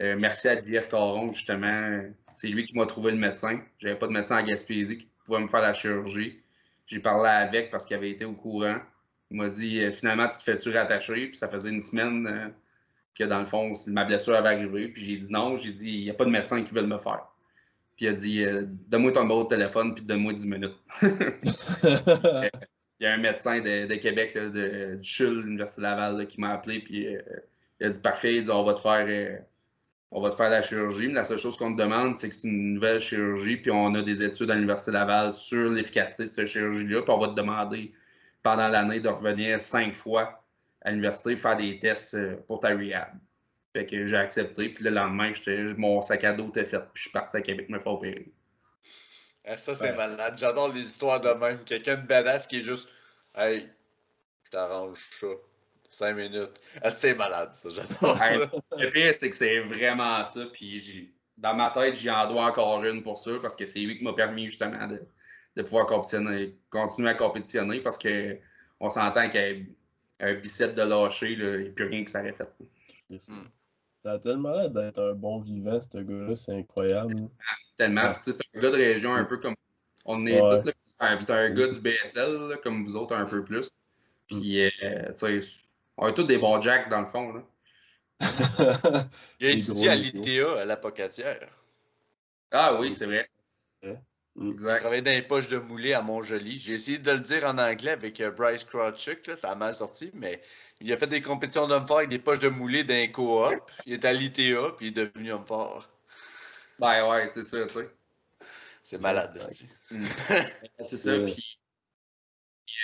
Euh, merci à DF Caron, justement. C'est lui qui m'a trouvé le médecin. J'avais pas de médecin à Gaspésie qui pouvait me faire la chirurgie. J'ai parlé avec parce qu'il avait été au courant. Il m'a dit euh, finalement, tu te fais-tu réattacher? Puis ça faisait une semaine euh, que dans le fond, ma blessure avait arrivé. Puis j'ai dit non. J'ai dit il n'y a pas de médecin qui veut me faire. Puis il a dit euh, donne-moi ton numéro de téléphone, puis donne-moi 10 minutes. Il y a un médecin de, de Québec, là, de, du CHUL, l'Université Laval, là, qui m'a appelé, puis euh, il a dit Parfait, il dit On va te faire, on va te faire la chirurgie. Mais la seule chose qu'on te demande, c'est que c'est une nouvelle chirurgie, puis on a des études à l'Université Laval sur l'efficacité de cette chirurgie-là, puis on va te demander pendant l'année de revenir cinq fois à l'université faire des tests euh, pour ta rehab. Fait que j'ai accepté, puis le lendemain, j'étais- mon sac à dos était fait, puis je suis parti à Québec me faire opérer. Ah, ça, c'est Ouais. malade. J'adore les histoires de même. Quelqu'un de badass qui est juste, hey, je t'arrange ça. Cinq minutes. Ah, c'est malade, ça. J'adore ça. Le pire, c'est que c'est vraiment ça. Puis j'ai- dans ma tête, j'y en dois encore une pour ça, parce que c'est lui qui m'a permis justement de, de pouvoir compétitionner, continuer à compétitionner, parce que on s'entend qu'un un bicep de lâcher, il n'y a plus rien que ça aurait fait. Ça a tellement l'air d'être un bon vivant, ce gars-là, c'est incroyable. Tellement. Ouais. Puis, tu sais, c'est un gars de région un peu comme. On est Ouais. tous, là. C'est un, c'est un gars du BSL, là, comme vous autres, un peu plus. Puis, euh, tu sais, on est tous des bons jacks dans le fond. Là. Il a Des étudié à l'ITA, à la Pocatière. Ah oui, c'est vrai. Exact. travaillait dans les poches de moulé à Montjoli. J'ai essayé de le dire en anglais avec euh, Bryce Krawczyk, là, ça a mal sorti, mais il a fait des compétitions d'hommes forts avec des poches de moulé d'un coop. Il est à l'ITA, puis il est devenu homme fort. Ben ouais, c'est ça, tu sais. C'est malade. C'est ça, Euh. puis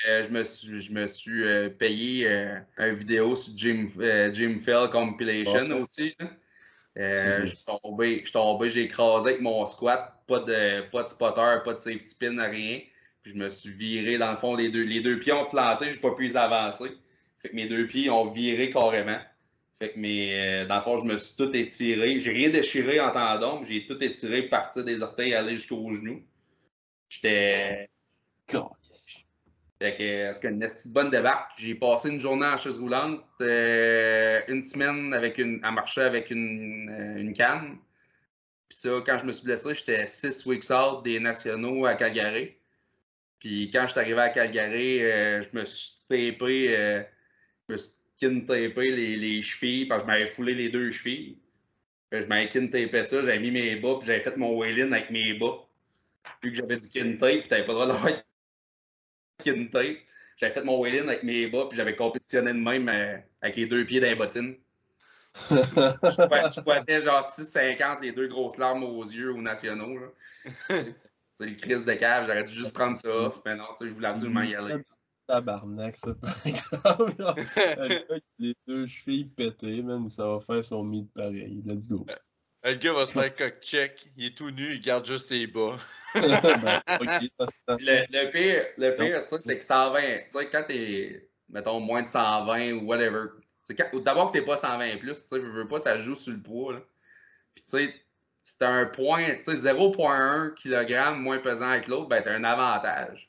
je me suis, je me suis euh, payé euh, une vidéo sur Jim, euh, Jim Fell Compilation aussi. Euh, je suis tombé, je suis tombé, j'ai écrasé avec mon squat, pas de, pas de spotter, pas de safety pin, rien. Puis je me suis viré, dans le fond, les deux, les deux pieds ont planté, j'ai pas pu les avancer. Fait que mes deux pieds ont viré carrément. Fait que mes, euh, dans le fond, je me suis tout étiré. J'ai rien déchiré en tendon, mais j'ai tout étiré, partir des orteils, aller jusqu'aux genoux. J'étais. Fait que, une bonne débarque. J'ai passé une journée en chaise roulante, euh, une semaine avec à marcher avec une, euh, une canne. Puis ça, quand je me suis blessé, j'étais six weeks out des nationaux à Calgary. Puis quand je suis arrivé à Calgary, euh, je me suis tapé, je me suis tapé les, les chevilles parce que je m'avais foulé les deux chevilles. Que je m'avais kin tapé ça, j'avais mis mes bas, puis j'avais fait mon wheel-in avec mes bas. Vu que j'avais du kin tape, puis t'avais pas le droit d'avoir tape. J'avais fait mon wheel-in avec mes bas, puis j'avais compétitionné de même euh, avec les deux pieds dans les bottines. Je squattais genre 6,50 les deux grosses larmes aux yeux aux nationaux. C'est le crise de cave, j'aurais dû juste prendre ça off, mais non, tu sais, je voulais absolument y aller. Tabarnak, ça, par exemple. Gars les deux chevilles pétées, man, ça va faire son meet pareil. Let's go. Le gars va se faire cock check, il est tout nu, il garde juste ses bas. Ben, Le, le pire, le pire c'est que 120, tu sais, quand t'es, mettons, moins de 120 ou whatever, d'abord que t'es pas 120 plus, tu sais, veux, veux pas, ça joue sur le poids, là. Puis, tu sais, c'est un point, tu sais, 0.1 kg moins pesant que l'autre, ben, t'as un avantage.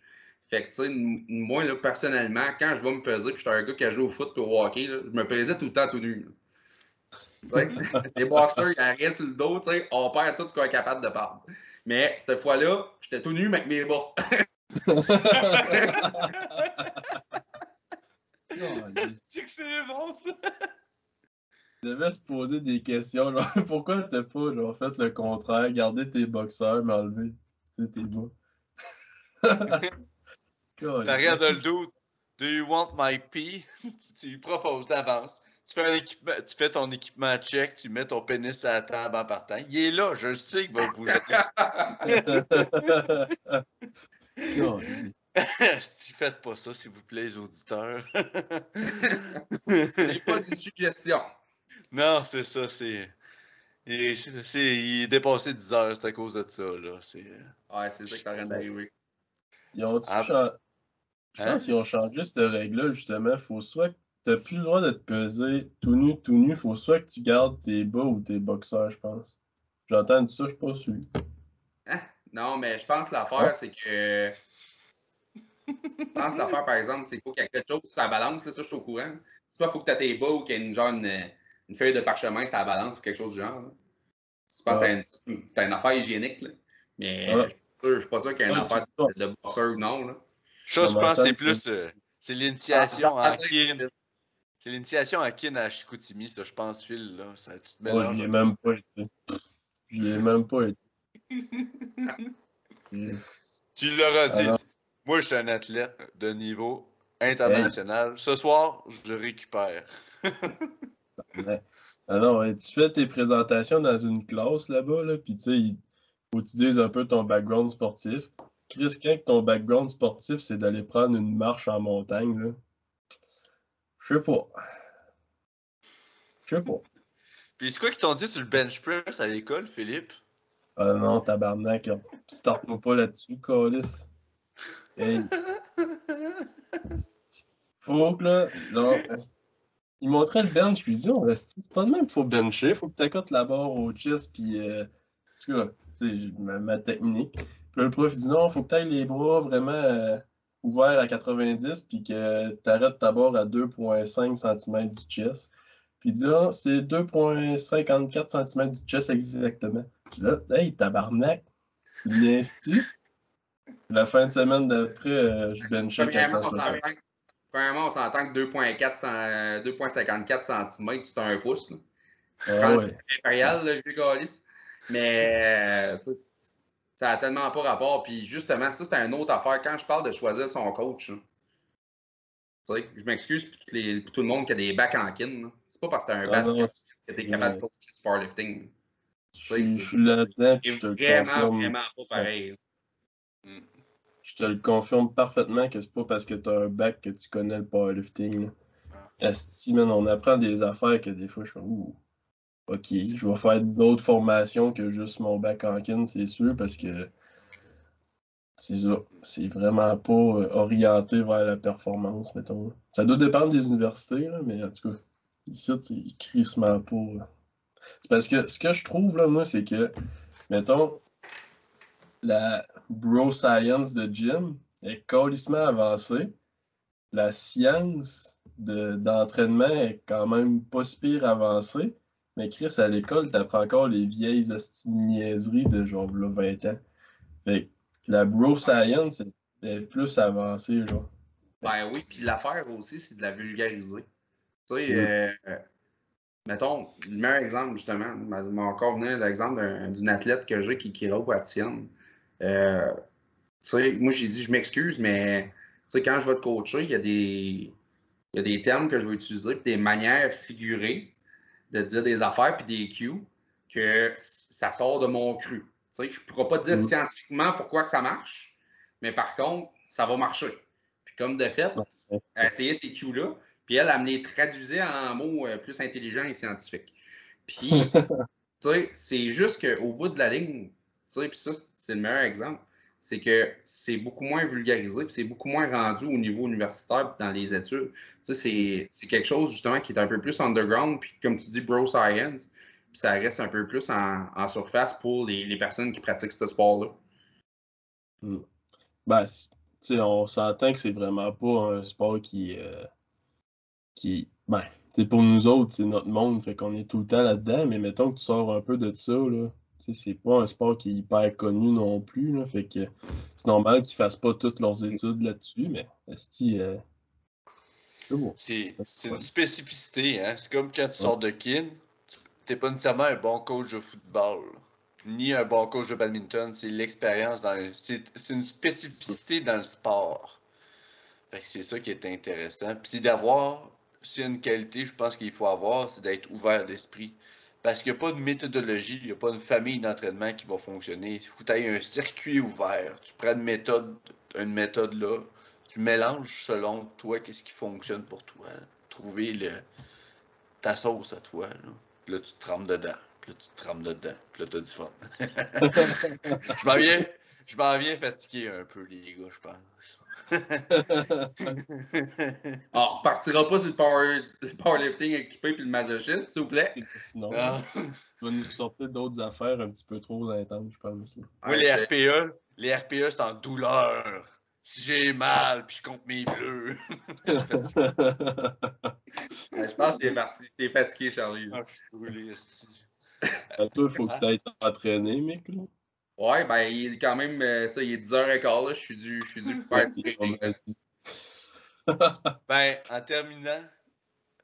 Fait que, tu sais, n- moi, là, personnellement, quand je vais me peser, puis je suis un gars qui a joué au foot et au hockey, là, je me pesais tout le temps tout nu. les boxeurs, ils arrivent sur le dos, tu sais, on perd tout ce qu'on est capable de perdre. Mais cette fois-là, j'étais tout nu, mais avec mes bas. C'est que c'est bon, ça! Tu devais se poser des questions, genre, pourquoi t'as pas genre, fait le contraire, garder tes boxeurs, mais enlever tes bas? T'arrives dans le doute. Do you want my pee? tu lui proposes d'avance. Tu fais, un équipement, tu fais ton équipement check, tu mets ton pénis à la table en partant. Il est là, je le sais qu'il va vous si faites pas ça, s'il vous plaît, les auditeurs. C'est pas une suggestion. Non, c'est ça, c'est. Il, est dépassé 10 heures, c'est à cause de ça, là. Ouais, c'est ça que t'as d'arriver. Ils ont ah. changé. Je pense hein? qu'ils ont changé cette règle-là, justement. Faut soit que t'as plus le droit de te peser tout nu, tout nu. Faut soit que tu gardes tes bas ou tes boxeurs, je pense. J'entends ça, je suis pas sûr. Hein? Non, mais je pense que l'affaire, c'est que. Je pense que l'affaire, par exemple, c'est qu'il faut qu'il y ait quelque chose sur la balance, là, ça, je suis au courant. Soit il faut que tu aies tes bas ou qu'il y ait une, genre, une, feuille de parchemin sur la balance ou quelque chose du genre. Je pense que c'est une, affaire hygiénique. Là. Mais je suis pas sûr qu'il y ait une affaire de, de boxeur ou non. Là. Ça, je pense c'est plus. Euh, c'est l'initiation à kin. C'est l'initiation à kin à Chicoutimi, ça, je pense, Phil. Là. Ça, tu te Moi, je l'ai même pas été. Je l'ai même pas été. tu l'auras dit. Moi, je suis un athlète de niveau international. Ce soir, je récupère. Alors, tu fais tes présentations dans une classe là-bas, là, puis tu sais, il faut que tu dises un peu ton background sportif. Chris, quand ton background sportif, c'est d'aller prendre une marche en montagne, là? Je sais pas. Je sais pas. Puis c'est quoi qu'ils t'ont dit sur le bench press à l'école, Philippe? Ah non, tabarnak. Starte-moi pas là-dessus, Calis. Hey. Faut que là, genre, il montrait le bench, puis il dit, oh, c'est pas de même qu'il faut bencher, faut que tu accotes la barre au chest, puis, euh, en tout cas, tu sais, ma technique le prof dit non, il faut que tu ailles les bras vraiment euh, ouverts à 90 puis que tu arrêtes ta barre à 2,5 cm du chest. Puis il dit ah, c'est 2,54 cm du chest exactement. Puis là, hey, tabarnak, tu viens-tu? La fin de semaine d'après, euh, je benchais 460. Premièrement, on s'entend que 2,54 cm, c'est un pouce. Là. Ah, ouais. C'est impérial, le vieux Galis. Mais, euh, ça n'a tellement pas rapport. Puis justement, ça, c'est une autre affaire. Quand je parle de choisir son coach, je m'excuse pour, tout le monde qui a des bacs en kin. C'est pas parce que tu as un ah bac que tu es capable de coacher du powerlifting. Je suis là-dedans. C'est vraiment, vraiment pas pareil. Je te le confirme parfaitement que c'est pas parce que tu as un bac que tu connais le powerlifting. Estime, on apprend des affaires que des fois je suis ouh. OK, je vais faire d'autres formations que juste mon bac en kin, c'est sûr, parce que c'est ça. C'est vraiment pas euh, orienté vers la performance, mettons. Ça doit dépendre des universités, là, mais en tout cas, ici, c'est crissement pas. C'est parce que ce que je trouve, là, moi, c'est que, mettons, la bro science de gym est colissement avancée. La science d'entraînement est quand même pas si pire avancée. Mais Chris, à l'école, t'apprends encore les vieilles niaiseries de genre 20 ans. Fait la bro science est plus avancée, genre. Ben oui, puis l'affaire aussi, c'est de la vulgariser. Tu sais, euh, mettons, le meilleur exemple, justement, m'a encore venu l'exemple d'une athlète que j'ai qui, qui à Tienne. Euh, tu sais, moi, j'ai dit, je m'excuse, mais tu sais, quand je vais te coacher, il y a des, il y a des termes que je vais utiliser, des manières figurées de dire des affaires puis des cues que ça sort de mon cru. Tu sais, je ne pourrais pas dire mm. scientifiquement pourquoi que ça marche, mais par contre, ça va marcher. Puis comme de fait, essayait ces cues-là, puis elle, elle me les traduisait en mots euh, plus intelligents et scientifiques. Puis, tu sais, c'est juste qu'au bout de la ligne, tu sais, puis ça, c'est le meilleur exemple c'est que c'est beaucoup moins vulgarisé, puis c'est beaucoup moins rendu au niveau universitaire dans les études. C'est, quelque chose justement qui est un peu plus underground, puis comme tu dis, bro science, puis ça reste un peu plus en, surface pour les, personnes qui pratiquent ce sport-là. Hmm. Ben, on s'entend que c'est vraiment pas un sport qui. Euh, qui ben, pour nous autres, c'est notre monde, fait qu'on est tout le temps là-dedans, mais mettons que tu sors un peu de ça, là c'est pas un sport qui est hyper connu non plus. Là, fait que c'est normal qu'ils fassent pas toutes leurs études là-dessus, mais. Euh... C'est bon. C'est c'est une spécificité, hein. C'est comme quand tu sors de kin, tu- t'es pas nécessairement un bon coach de football, ni un bon coach de badminton. C'est l'expérience dans le- C'est c'est une spécificité dans le sport. Fait que c'est ça qui est intéressant. Puis c'est d'avoir, s'il y a une qualité, je pense qu'il faut avoir, c'est d'être ouvert d'esprit. Parce qu'il n'y a pas de méthodologie, il n'y a pas une famille d'entraînement qui va fonctionner. Il faut que tu un circuit ouvert. Tu prends une méthode, une méthode là, tu mélanges selon toi qu'est-ce qui fonctionne pour toi. Trouver ta sauce à toi. Là, Puis là tu te trempes dedans. Puis là, tu te trempes dedans. Puis là, t'as du fun. je m'en viens, je m'en viens fatigué un peu, les gars, je pense. Ah, on repartira pas sur le, power, le powerlifting équipé puis le masochisme, s'il vous plaît. Sinon, Non. tu vas nous sortir d'autres affaires un petit peu trop intenses, je pense. Moi, les RPE, les RPE, c'est en douleur. Si j'ai mal, puis je compte mes bleus. Ouais, je pense que t'es parti. T'es fatigué, Charlie. Ah, je suis brûlé. À toi, il faut que tu ailles t'entraîner, mec. Là. Ouais, ben, il est quand même, euh, ça, il est 10h15, là. Je suis dû, je suis dû dit. Ben, en terminant,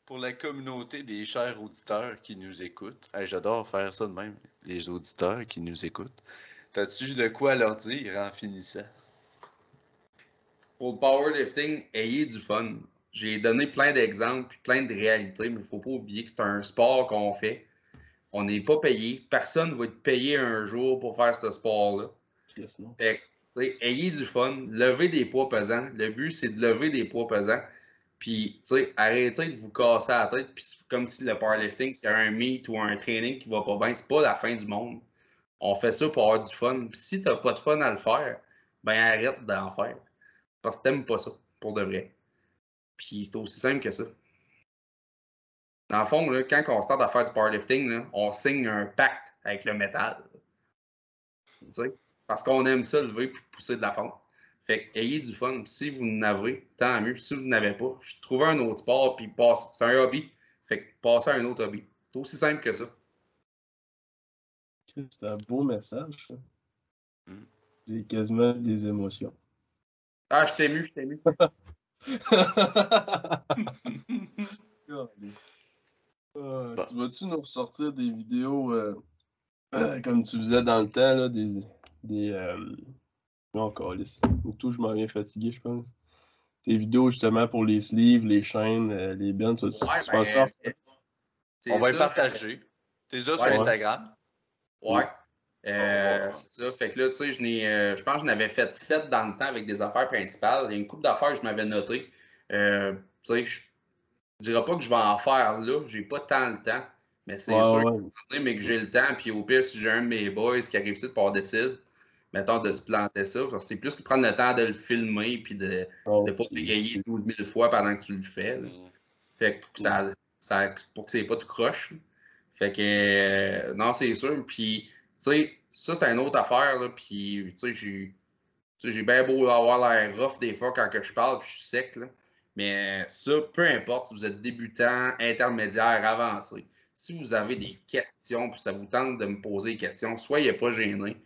pour la communauté des chers auditeurs qui nous écoutent, hey, j'adore faire ça de même, les auditeurs qui nous écoutent. T'as-tu de quoi leur dire en finissant? Pour le powerlifting, ayez du fun. J'ai donné plein d'exemples, puis plein de réalités, mais il faut pas oublier que c'est un sport qu'on fait. On n'est pas payé. Personne ne va être payé un jour pour faire ce sport-là. Ayez du fun, levez des poids pesants. Le but, c'est de lever des poids pesants. Puis, arrêtez de vous casser la tête. Puis, comme si le powerlifting, c'est un meet ou un training qui va pas bien. C'est pas la fin du monde. On fait ça pour avoir du fun. Puis, si t'as pas de fun à le faire, ben arrête d'en faire. Parce que t'aimes pas ça, pour de vrai. Puis, c'est aussi simple que ça. Dans le fond, là, quand on start à faire du powerlifting, là, on signe un pacte avec le métal. Tu sais? Parce qu'on aime ça lever puis pousser de la fonte. Fait que ayez du fun. Si vous n'avez, tant mieux. Si vous n'avez pas, trouvez un autre sport puis passe. C'est un hobby. Fait que passez à un autre hobby. C'est aussi simple que ça. C'est un beau message. ça. Mm. J'ai quasiment des émotions. Ah, je t'ai ému, je t'ai ému. Euh, Bon. Tu vas-tu nous ressortir des vidéos euh, comme tu faisais dans le temps, là, des. des euh... Non, calice. Ou tout, je m'en viens fatigué, je pense. Tes vidéos justement pour les sleeves, les chaînes, euh, les bands, tu, tu Ouais, ça? ben, On va ça. les partager. T'es là sur Ouais. Instagram? Ouais. Euh, Ouais. c'est ça. Fait que là, tu sais, je n'ai, euh, je pense que j'en avais fait 7 dans le temps avec des affaires principales. Il y a une couple d'affaires que je m'avais notées. Euh, tu sais, je ne dirais pas que je vais en faire là. J'ai pas tant le temps. Mais c'est Ouais, sûr ouais. que mais que j'ai le temps. Puis au pire, si j'ai un de mes boys qui arrive ici, puis on décide, mettons, de se planter ça. Parce que c'est plus que prendre le temps de le filmer puis de ne pas bégayer 12 000 fois pendant que tu le fais. là. Mm. Fait que pour que ça, ça pour que c'est pas tout croche. Fait que euh, non, c'est sûr. Puis, tu sais, ça c'est une autre affaire. Là, puis, tu sais, j'ai. J'ai bien beau avoir l'air rough des fois quand que je parle, puis je suis sec. Là. Mais ça, peu importe si vous êtes débutant, intermédiaire, avancé. Si vous avez des questions, puis ça vous tente de me poser des questions, soyez pas gênés.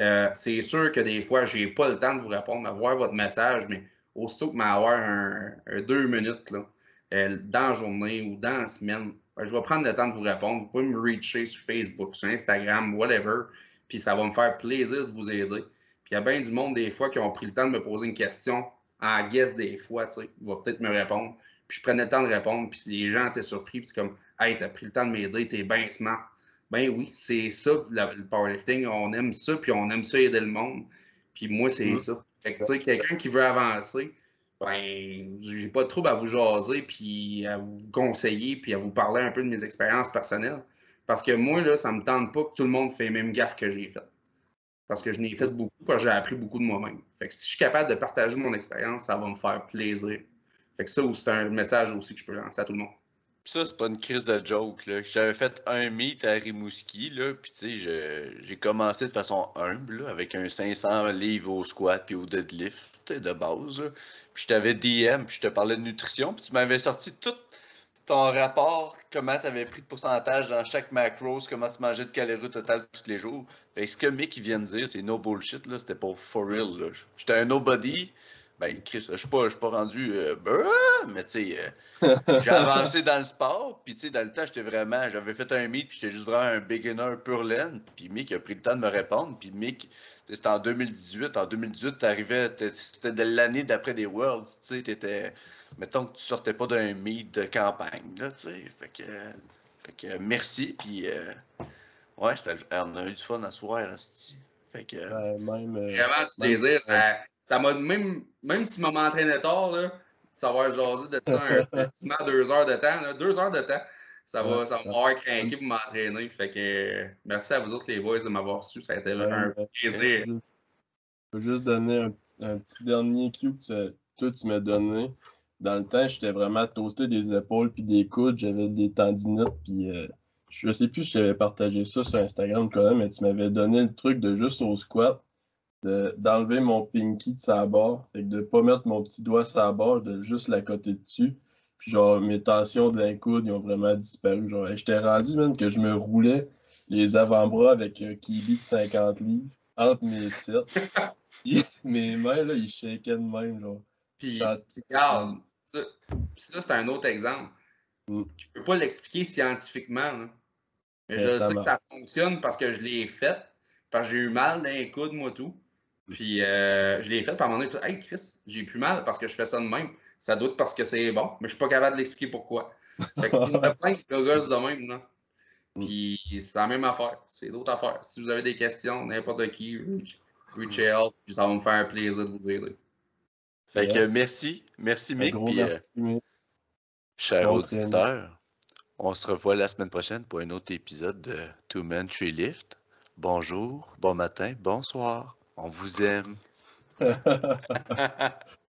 Euh, c'est sûr que des fois, j'ai pas le temps de vous répondre, à voir votre message, mais aussitôt que m'avoir un deux minutes là, euh, dans la journée ou dans la semaine, ben, je vais prendre le temps de vous répondre. Vous pouvez me reacher sur Facebook, sur Instagram, whatever, puis ça va me faire plaisir de vous aider. Puis il y a bien du monde des fois qui ont pris le temps de me poser une question en guess des fois, tu sais, il va peut-être me répondre. Puis je prenais le temps de répondre, puis les gens étaient surpris, puis c'est comme Hey, t'as pris le temps de m'aider, t'es bien smart. Ben oui, c'est ça, la- le powerlifting. On aime ça, puis on aime ça aider le monde. Puis moi, c'est Mhm. ça. Fait que, tu sais, quelqu'un qui veut avancer, ben, j'ai pas de trouble à vous jaser, puis à vous conseiller, puis à vous parler un peu de mes expériences personnelles. Parce que moi, là, ça me tente pas que tout le monde fait les mêmes gaffes que j'ai faites. Parce que je n'ai fait beaucoup, parce que j'ai appris beaucoup de moi-même. Fait que si je suis capable de partager mon expérience, ça va me faire plaisir. Fait que ça, c'est un message aussi que je peux lancer à tout le monde. Pis ça, c'est pas une crise de joke. J'avais fait un meet à Rimouski, tu sais, j'ai commencé de façon humble, avec un 500 livres au squat puis au deadlift, de base. Puis je t'avais DM, puis je te parlais de nutrition, puis tu m'avais sorti tout ton rapport, comment tu avais pris de pourcentage dans chaque macros, comment tu mangeais de calories au total tous les jours. Fait que ce que Mick vient de dire, c'est no bullshit, là, c'était pas for real, là. J'étais un nobody, Ben, Chris, je suis pas, pas rendu. euh, mais tu sais, euh, j'ai avancé dans le sport. Puis, tu sais, dans le temps, j'étais vraiment. J'avais fait un meet, puis j'étais juste vraiment un beginner pur laine. Puis, Mick a pris le temps de me répondre. Puis, Mick, c'était en 2018. En 2018, t'arrivais. C'était de l'année d'après des Worlds. Tu sais, t'étais. Mettons que tu sortais pas d'un meet de campagne, là, tu sais. Fait que. Fait que merci. Puis, euh, ouais, on a eu du fun à soir, asti. Fait que. Même. euh, Vraiment du plaisir. Ça, ça m'a même, même si je m'entraînais tard, là, savoir jaser de ça un deux heures de temps, là, deux heures de temps, ça va, Ouais. ça va m'avoir craqué pour m'entraîner. Fait que euh, merci à vous autres les boys de m'avoir su. Ça a été un plaisir. Je peux juste donner un petit, un petit dernier cue que tu- toi, tu m'as donné. Dans le temps, j'étais vraiment toasté des épaules puis des coudes. J'avais des tendinites. Puis euh, je sais plus si j'avais partagé ça sur Instagram, quand même, mais tu m'avais donné le truc de juste au squat, de- d'enlever mon pinky de sa barre. Que de pas mettre mon petit doigt sur la barre, de juste la côté dessus. Puis genre, mes tensions d'un coude, ils ont vraiment disparu. Genre, j'étais rendu même que je me roulais les avant-bras avec un kiwi de 50 livres entre mes sept. Puis mes mains, là, ils shakaient de même, genre. Puis, regarde, ça, c'est un autre exemple. Mm. Je peux pas l'expliquer scientifiquement. là. Mais je sais que ça fonctionne parce que je l'ai fait. Parce que j'ai eu mal dans les coudes, moi, tout. Puis euh, je l'ai fait, à un moment donné, Hey Chris, j'ai plus mal parce que je fais ça de même. Ça doit être parce que c'est bon, mais je suis pas capable de l'expliquer pourquoi. Fait que c'est une plein de de même, là. Puis c'est la même affaire. C'est d'autres affaires. Si vous avez des questions, n'importe qui, reach, reach out, puis ça va me faire plaisir de vous aider. Fait que merci. Merci, Mick. Puis, euh, merci, Mick. chers Bon auditeurs, on se revoit la semaine prochaine pour un autre épisode de Two Man Tree Lift. Bonjour, bon matin, bonsoir. On vous aime.